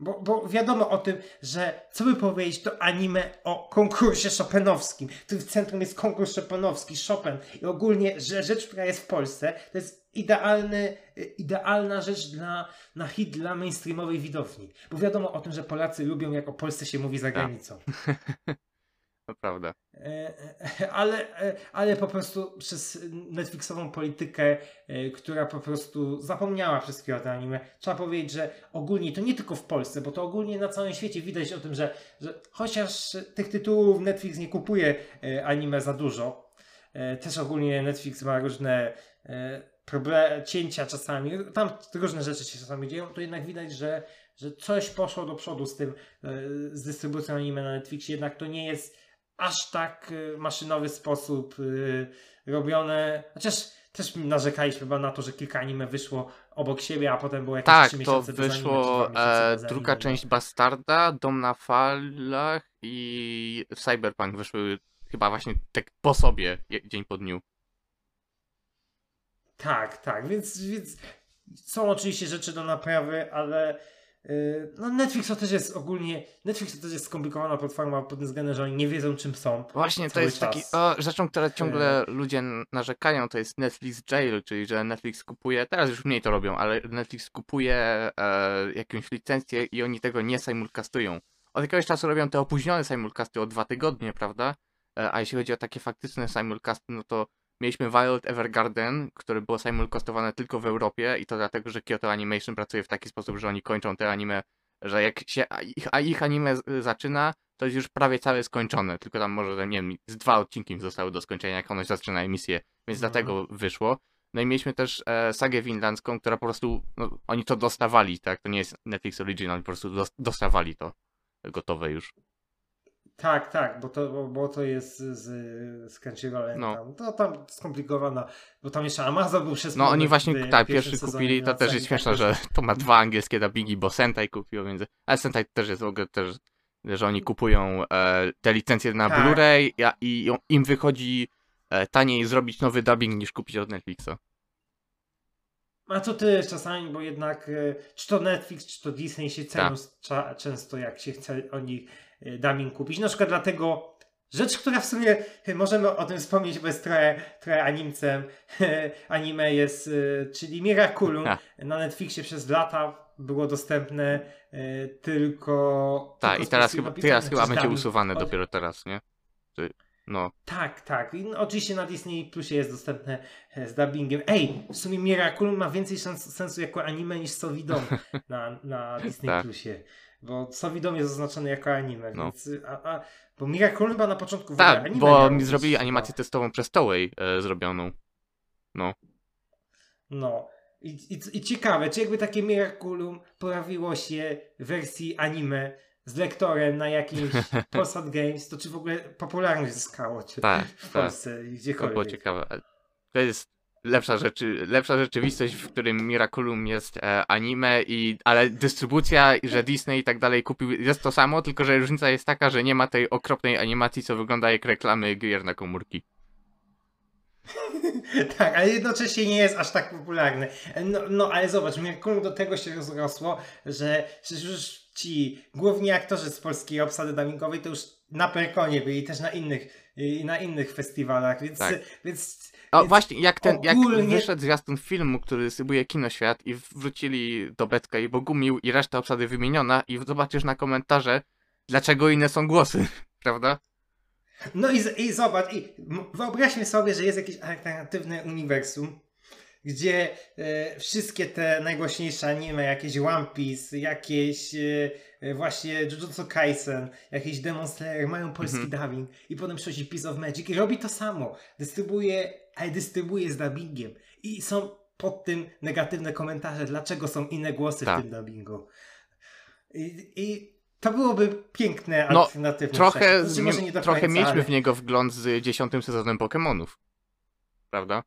Speaker 2: Bo, bo wiadomo o tym, że co by powiedzieć, to anime o konkursie chopinowskim. Tu w centrum jest konkurs chopinowski, Chopin. I ogólnie że rzecz, która jest w Polsce, to jest idealny, y, idealna rzecz dla, na hit dla mainstreamowej widowni. Bo wiadomo o tym, że Polacy lubią, jak o Polsce się mówi za granicą.
Speaker 1: To prawda.
Speaker 2: E, e, ale, e, ale po prostu przez Netflixową politykę, która po prostu zapomniała wszystkiego o tym anime, trzeba powiedzieć, że ogólnie to nie tylko w Polsce, bo to ogólnie na całym świecie widać o tym, że, że chociaż tych tytułów Netflix nie kupuje anime za dużo, też ogólnie Netflix ma różne problemy, cięcia czasami, tam różne rzeczy się czasami dzieją, to jednak widać, że, że coś poszło do przodu z tym, z dystrybucją anime na Netflixie, jednak to nie jest aż tak y, maszynowy sposób y, robione. Chociaż też narzekaliśmy chyba na to, że kilka anime wyszło obok siebie, a potem było jakieś
Speaker 1: Tak,
Speaker 2: 3
Speaker 1: to
Speaker 2: miesiące anime, czy
Speaker 1: wyszło
Speaker 2: dwa miesiące
Speaker 1: e, druga
Speaker 2: anime.
Speaker 1: część Bastarda, Dom na falach i Cyberpunk wyszły chyba właśnie tak po sobie, dzień po dniu.
Speaker 2: Tak, tak, więc, więc są oczywiście rzeczy do naprawy, ale no Netflix to też jest ogólnie, Netflix to też jest skomplikowana platforma pod tym względem, że oni nie wiedzą czym są.
Speaker 1: Właśnie to jest taki.
Speaker 2: czas.
Speaker 1: O, rzeczą, która ciągle ludzie n- narzekają, to jest Netflix Jail, czyli że Netflix kupuje. Teraz już mniej to robią, ale Netflix kupuje e, jakąś licencję i oni tego nie simulcastują. Od jakiegoś czasu robią te opóźnione simulcasty o dwa tygodnie, prawda? E, a jeśli chodzi o takie faktyczne simulcasty, no to mieliśmy Violet Evergarden, które było simulcastowane tylko w Europie i to dlatego, że Kyoto Animation pracuje w taki sposób, że oni kończą te anime, że jak się a ich, a ich anime zaczyna, to jest już prawie całe skończone, tylko tam może, nie wiem, z dwa odcinki zostały do skończenia, jak ono zaczyna emisję, więc
Speaker 2: Mhm.
Speaker 1: dlatego wyszło. No i mieliśmy też e, sagę finlandzką, która po prostu, no, oni to dostawali, tak? To nie jest Netflix Original, po prostu dos- dostawali to gotowe już.
Speaker 2: Tak, tak, bo to, bo, bo to jest z, z Crunchyrollem
Speaker 1: No.
Speaker 2: tam. To tam skomplikowana, bo tam jeszcze Amazon był przez
Speaker 1: No oni
Speaker 2: w
Speaker 1: właśnie, tak,
Speaker 2: pierwszym
Speaker 1: pierwszy
Speaker 2: sezonie
Speaker 1: kupili, to też jest śmieszne,
Speaker 2: tak,
Speaker 1: że to ma dwa angielskie dubbingi, bo Sentai kupił, więc... Ale Sentai też jest w ogóle też, że oni kupują e, te licencje na
Speaker 2: Tak.
Speaker 1: Blu-ray a, i im wychodzi e, taniej zrobić nowy dubbing niż kupić od Netflixa.
Speaker 2: A to też czasami, bo jednak e, czy to Netflix, czy to Disney się cenią
Speaker 1: Tak.
Speaker 2: często, jak się chce o nich e, dubbing kupić. Na przykład dlatego rzecz, która w sumie e, możemy o tym wspomnieć, bo jest trochę, trochę animcem, anime jest, e, czyli Miraculum na Netflixie przez lata było dostępne e, tylko...
Speaker 1: Tak, i teraz chyba, teraz chyba będzie usuwane dopiero teraz, nie? Czy, no,
Speaker 2: Tak, tak. I no, oczywiście na Disney Plusie jest dostępne e, z dubbingiem. Ej, w sumie Miraculum ma więcej szans, sensu jako anime niż Sovidom na, na Disney
Speaker 1: Tak.
Speaker 2: Plusie. Bo Sovidom jest oznaczony jako anime,
Speaker 1: No.
Speaker 2: więc... A, a, bo Miraculum chyba na początku w ogóle
Speaker 1: tak,
Speaker 2: anime
Speaker 1: bo mi zrobili animację testową przez Toei e, zrobioną.
Speaker 2: No. I, i, I ciekawe, czy jakby takie Miraculum pojawiło się w wersji anime z lektorem na jakimś Polsat Games, to czy w ogóle popularność zyskało? Czy
Speaker 1: Tak,
Speaker 2: w
Speaker 1: tak.
Speaker 2: Polsce i
Speaker 1: To było
Speaker 2: gdziekolwiek?
Speaker 1: ciekawe. To jest lepsza, rzeczy, lepsza rzeczywistość, w którym Miraculum jest e, anime, i, ale dystrybucja, że Disney i tak dalej kupił, jest to samo, tylko że różnica jest taka, że nie ma tej okropnej animacji, co wygląda jak reklamy gier na komórki.
Speaker 2: Tak, ale jednocześnie nie jest aż tak popularny. No, no ale zobacz, Miraculum do tego się rozrosło, że, że już ci główni aktorzy z polskiej obsady dubbingowej to już na Perkonie byli też na innych, y, na innych festiwalach, więc,
Speaker 1: Tak.
Speaker 2: więc
Speaker 1: O,
Speaker 2: Więc
Speaker 1: właśnie, jak ten, jak
Speaker 2: ogólnie-
Speaker 1: wyszedł zwiastun filmu, który sybuje Kinoświat i wrócili do Becka i Bogumił i reszta obsady wymieniona i zobaczysz na komentarze, dlaczego inne są głosy, prawda?
Speaker 2: No i, i zobacz, i wyobraźmy sobie, że jest jakieś alternatywne uniwersum, gdzie e, wszystkie te najgłośniejsze anime, jakieś One Piece, jakieś e, e, właśnie Jujutsu Kaisen, jakieś Demon Slayer mają polski
Speaker 1: Mhm.
Speaker 2: dubbing i potem przychodzi Piece of Magic i robi to samo. Dystrybuuje, ale dystrybuuje z dubbingiem. I są pod tym negatywne komentarze, dlaczego są inne głosy
Speaker 1: Tak.
Speaker 2: w tym dubbingu. I, i to byłoby piękne
Speaker 1: No,
Speaker 2: alternatywne
Speaker 1: Trochę.
Speaker 2: Znaczy, nie do
Speaker 1: trochę
Speaker 2: końca,
Speaker 1: mieliśmy
Speaker 2: ale-
Speaker 1: w niego wgląd z dziesiątym sezonem Pokémonów. Prawda?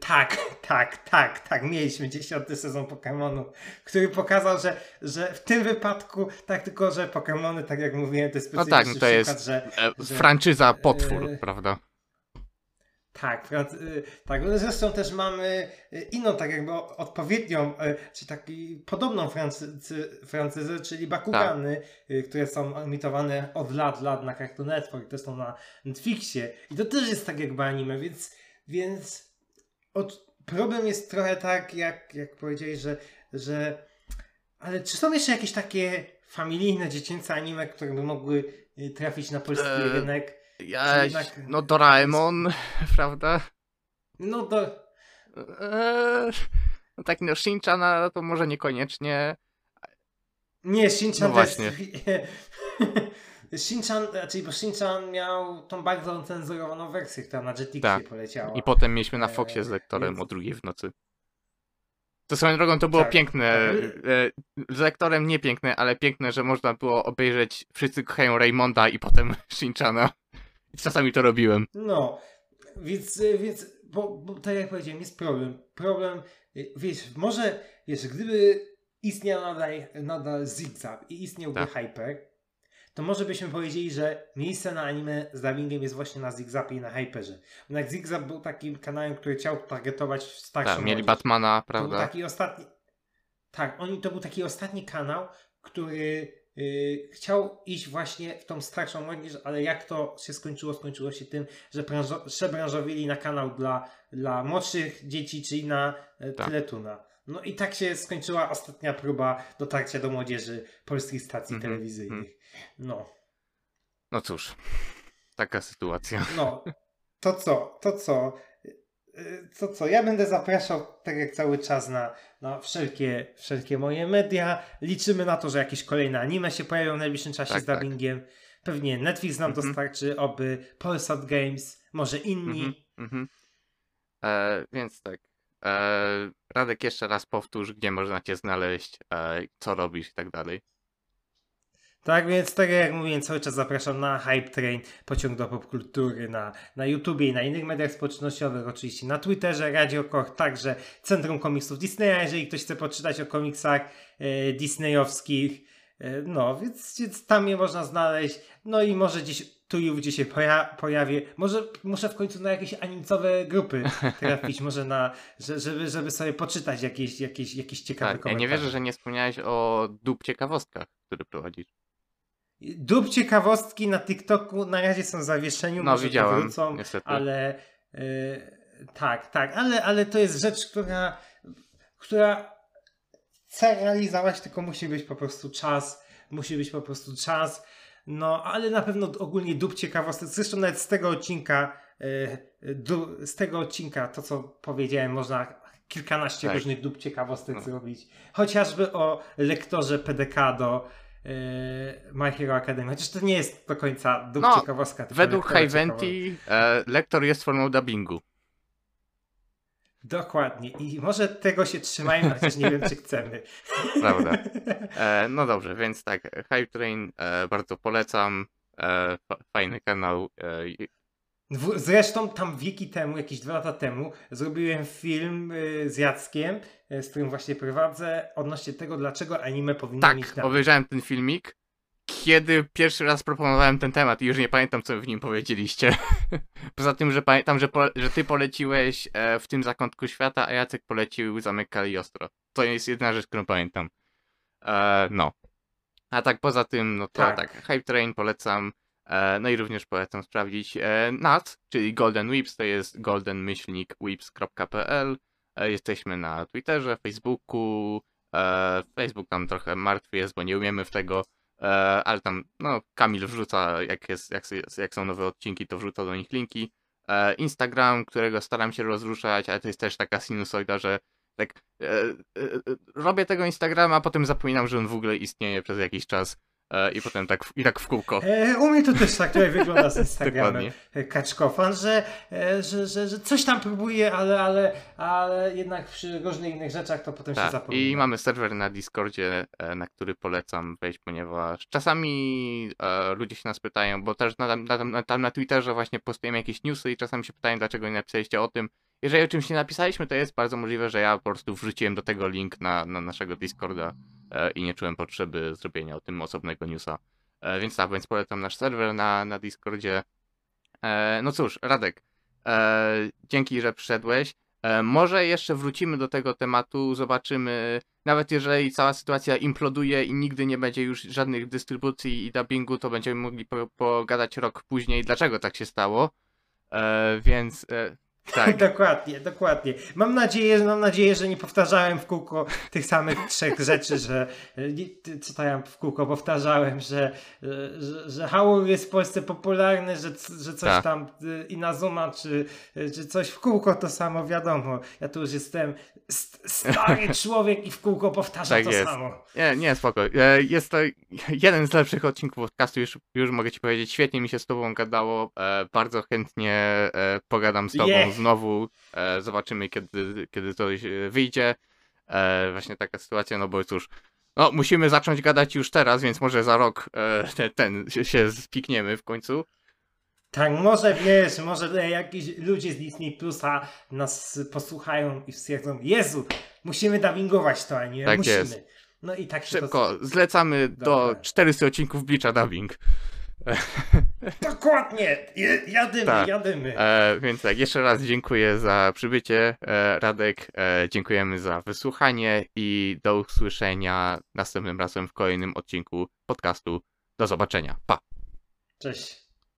Speaker 2: Tak, tak, tak, tak. Mieliśmy dziesiąty sezon Pokémonu, który pokazał, że, że w tym wypadku, tak tylko, że Pokémony, tak jak mówiłem, to jest
Speaker 1: No tak, no to jest
Speaker 2: przykład, że
Speaker 1: E,
Speaker 2: Że-
Speaker 1: franczyza potwór,
Speaker 2: e,
Speaker 1: prawda?
Speaker 2: tak, y, tak. no Zresztą też mamy y, inną, tak jakby odpowiednią, czy taki podobną francyzy, francyzę, czyli Bakugany, y, które są emitowane od lat, lat na Cartoon Network, też są na Netflixie. I to też jest tak jakby anime, więc, więc od, problem jest trochę tak, jak, jak powiedziałeś, że, że ale czy są jeszcze jakieś takie familijne, dziecięce anime, które by mogły y, trafić na polski
Speaker 1: Eee,
Speaker 2: rynek?
Speaker 1: Ja,
Speaker 2: jednak-
Speaker 1: no Doraemon, prawda?
Speaker 2: No to
Speaker 1: Eee, no tak, no Shinchana to może niekoniecznie.
Speaker 2: Nie, Shinchan
Speaker 1: No
Speaker 2: to jest... Shinchan, czyli bo Shinchan miał tą bardzo cenzurowaną wersję, która na Jetixie
Speaker 1: Tak.
Speaker 2: poleciała.
Speaker 1: I potem mieliśmy na
Speaker 2: Eee,
Speaker 1: Foxie z lektorem
Speaker 2: więc-
Speaker 1: o drugiej w nocy. To swoją drogą to było
Speaker 2: Tak,
Speaker 1: piękne.
Speaker 2: tak.
Speaker 1: e, Z lektorem nie piękne, ale piękne, że można było obejrzeć Wszyscy kochają Raymonda i potem Shinchana. I czasami to robiłem.
Speaker 2: No, więc, więc bo, bo tak jak powiedziałem, jest problem. Problem, wiesz, może, wiesz, gdyby istniał nadal, nadal Zigzag i istniałby
Speaker 1: Tak.
Speaker 2: Hyper, to może byśmy powiedzieli, że miejsce na anime z dubbingiem jest właśnie na Zigzapie i na Hyperze. Jednak Zigzap był takim kanałem, który chciał targetować starszą
Speaker 1: Tak, mieli
Speaker 2: młodzież.
Speaker 1: Batmana,
Speaker 2: To był
Speaker 1: prawda?
Speaker 2: taki ostatni. Tak, oni to był taki ostatni kanał, który y, chciał iść właśnie w tą starszą młodzież, ale jak to się skończyło? Skończyło się tym, że branżo- przebranżowili na kanał dla, dla młodszych dzieci, czyli na e,
Speaker 1: Tak.
Speaker 2: Teletuna. No i tak się skończyła ostatnia próba dotarcia do młodzieży polskich stacji
Speaker 1: Mhm,
Speaker 2: telewizyjnych. No,
Speaker 1: No cóż, taka sytuacja.
Speaker 2: no, to co, to co? Y, To co, ja będę zapraszał, tak jak cały czas, na, na wszelkie, wszelkie moje media. Liczymy na to, że jakieś kolejne anime się pojawią w najbliższym czasie
Speaker 1: Tak,
Speaker 2: z
Speaker 1: tak.
Speaker 2: dubbingiem. Pewnie Netflix nam
Speaker 1: Mhm.
Speaker 2: dostarczy, oby Polsat Games, może inni.
Speaker 1: Mhm, mhm. E, więc tak. E, Radek, jeszcze raz powtórz, gdzie można cię znaleźć, e, co robisz i tak dalej.
Speaker 2: Tak więc, tak jak mówiłem, cały czas zapraszam na Hype Train, pociąg do popkultury na, na YouTubie i na innych mediach społecznościowych, oczywiście na Twitterze, Radio Koch, także Centrum Komiksów Disneya, jeżeli ktoś chce poczytać o komiksach e, disneyowskich, e, no, więc, więc tam je można znaleźć, no i może gdzieś tu i ówdzie się poja- pojawię, może muszę w końcu na jakieś animcowe grupy trafić, może na, że, żeby, żeby sobie poczytać jakieś, jakieś, jakieś ciekawe
Speaker 1: Tak, ja nie
Speaker 2: komentarze.
Speaker 1: wierzę, że nie wspomniałeś o dób ciekawostkach, który prowadzisz.
Speaker 2: Dób ciekawostki na TikToku na razie są w zawieszeniu,
Speaker 1: No
Speaker 2: może
Speaker 1: widziałem,
Speaker 2: powrócą,
Speaker 1: niestety.
Speaker 2: ale y, tak, tak, ale, ale to jest rzecz, która, która chce realizować, tylko musi być po prostu czas, musi być po prostu czas, no ale na pewno ogólnie dób ciekawostek, zresztą nawet z tego odcinka, y, du, z tego odcinka, to co powiedziałem, można kilkanaście
Speaker 1: Tak.
Speaker 2: różnych dób ciekawostek
Speaker 1: No.
Speaker 2: zrobić, chociażby o lektorze PDK do My Hero Academia, chociaż to nie jest do końca dób
Speaker 1: No,
Speaker 2: ciekawostka.
Speaker 1: Według Hiventi e, lektor jest formą dubbingu.
Speaker 2: Dokładnie. I może tego się trzymajmy, chociaż nie wiem, czy chcemy.
Speaker 1: Prawda. E, no dobrze, więc tak, Hype Train e, bardzo polecam. E, fa- fajny kanał.
Speaker 2: Zresztą tam wieki temu, jakieś dwa lata temu, zrobiłem film y, z Jackiem, y, z którym właśnie prowadzę, odnośnie tego, dlaczego anime powinno mieć
Speaker 1: tak, obejrzałem ten filmik, kiedy pierwszy raz proponowałem ten temat i już nie pamiętam, co w nim powiedzieliście. Poza tym, że pamiętam, że, po, że ty poleciłeś e, w tym zakątku świata, a Jacek polecił Zamek Kaliostro. To jest jedna rzecz, którą pamiętam. E, no. A tak poza tym, no to
Speaker 2: Tak.
Speaker 1: tak, Hype Train polecam. E, no i również polecam sprawdzić e, NAT, czyli Golden Whips, to jest golden-whips.pl. E, jesteśmy na Twitterze, Facebooku. Facebook tam trochę martwy jest, bo nie umiemy w tego, ale tam, no, Kamil wrzuca, jak, jest, jak, jak są nowe odcinki, to wrzuca do nich linki. Instagram, którego staram się rozruszać, ale to jest też taka sinusoida, że tak e, e, robię tego Instagrama, a potem zapominam, że on w ogóle istnieje przez jakiś czas i potem tak w, i tak w kółko.
Speaker 2: E, u mnie to też tak tutaj wygląda z Instagramem e, Kaczkofan, że, e, że, że, że coś tam próbuje, ale, ale, ale jednak przy różnych innych rzeczach to potem się
Speaker 1: Tak,
Speaker 2: zapomina.
Speaker 1: i mamy serwer na Discordzie, e, na który polecam wejść, ponieważ czasami e, ludzie się nas pytają, bo też na, na, na, tam na Twitterze właśnie postujemy jakieś newsy i czasami się pytają, dlaczego nie napisaliście o tym. Jeżeli o czymś nie napisaliśmy, to jest bardzo możliwe, że ja po prostu wrzuciłem do tego link na, na naszego Discorda e, i nie czułem potrzeby zrobienia o tym osobnego newsa. E, więc tak, więc polecam nasz serwer na, na Discordzie. E, no cóż, Radek, e, dzięki, że przyszedłeś. E, może jeszcze wrócimy do tego tematu, zobaczymy. Nawet jeżeli cała sytuacja imploduje i nigdy nie będzie już żadnych dystrybucji i dubbingu, to będziemy mogli po, pogadać rok później, dlaczego tak się stało. E, więc e, tak.
Speaker 2: dokładnie, dokładnie. Mam nadzieję, mam nadzieję, że nie powtarzałem w kółko tych samych trzech rzeczy, że e, co to ja w kółko powtarzałem, że, e, że, że jest w Polsce popularny, że, że coś
Speaker 1: Tak.
Speaker 2: tam e, Inazuma, czy, e, czy coś w kółko to samo, wiadomo. Ja tu już jestem st- stary człowiek i w kółko powtarzam
Speaker 1: Tak
Speaker 2: to
Speaker 1: jest.
Speaker 2: samo.
Speaker 1: Nie, nie, spoko. Jest to jeden z lepszych odcinków podcastu, już, już mogę ci powiedzieć. Świetnie mi się z tobą gadało. Bardzo chętnie pogadam z tobą
Speaker 2: Yeah.
Speaker 1: Znowu. E, Zobaczymy, kiedy, kiedy to e, wyjdzie. E, Właśnie taka sytuacja, no bo cóż, no musimy zacząć gadać już teraz, więc może za rok e, te- ten się- się spikniemy w końcu.
Speaker 2: Tak, może wiesz, może jakiś ludzie z Disney Plusa nas posłuchają i stwierdzą, Jezu, musimy dubbingować to, a nie
Speaker 1: Tak
Speaker 2: musimy.
Speaker 1: jest.
Speaker 2: No i tak się to...
Speaker 1: Szybko, zlecamy do
Speaker 2: Dobra.
Speaker 1: 400 odcinków Blicza Dubbing.
Speaker 2: Dokładnie! Jadymy,
Speaker 1: Tak.
Speaker 2: jadymy.
Speaker 1: E, więc tak, jeszcze raz dziękuję za przybycie, e, Radek. E, dziękujemy za wysłuchanie i do usłyszenia następnym razem w kolejnym odcinku podcastu. Do zobaczenia. Pa!
Speaker 2: Cześć.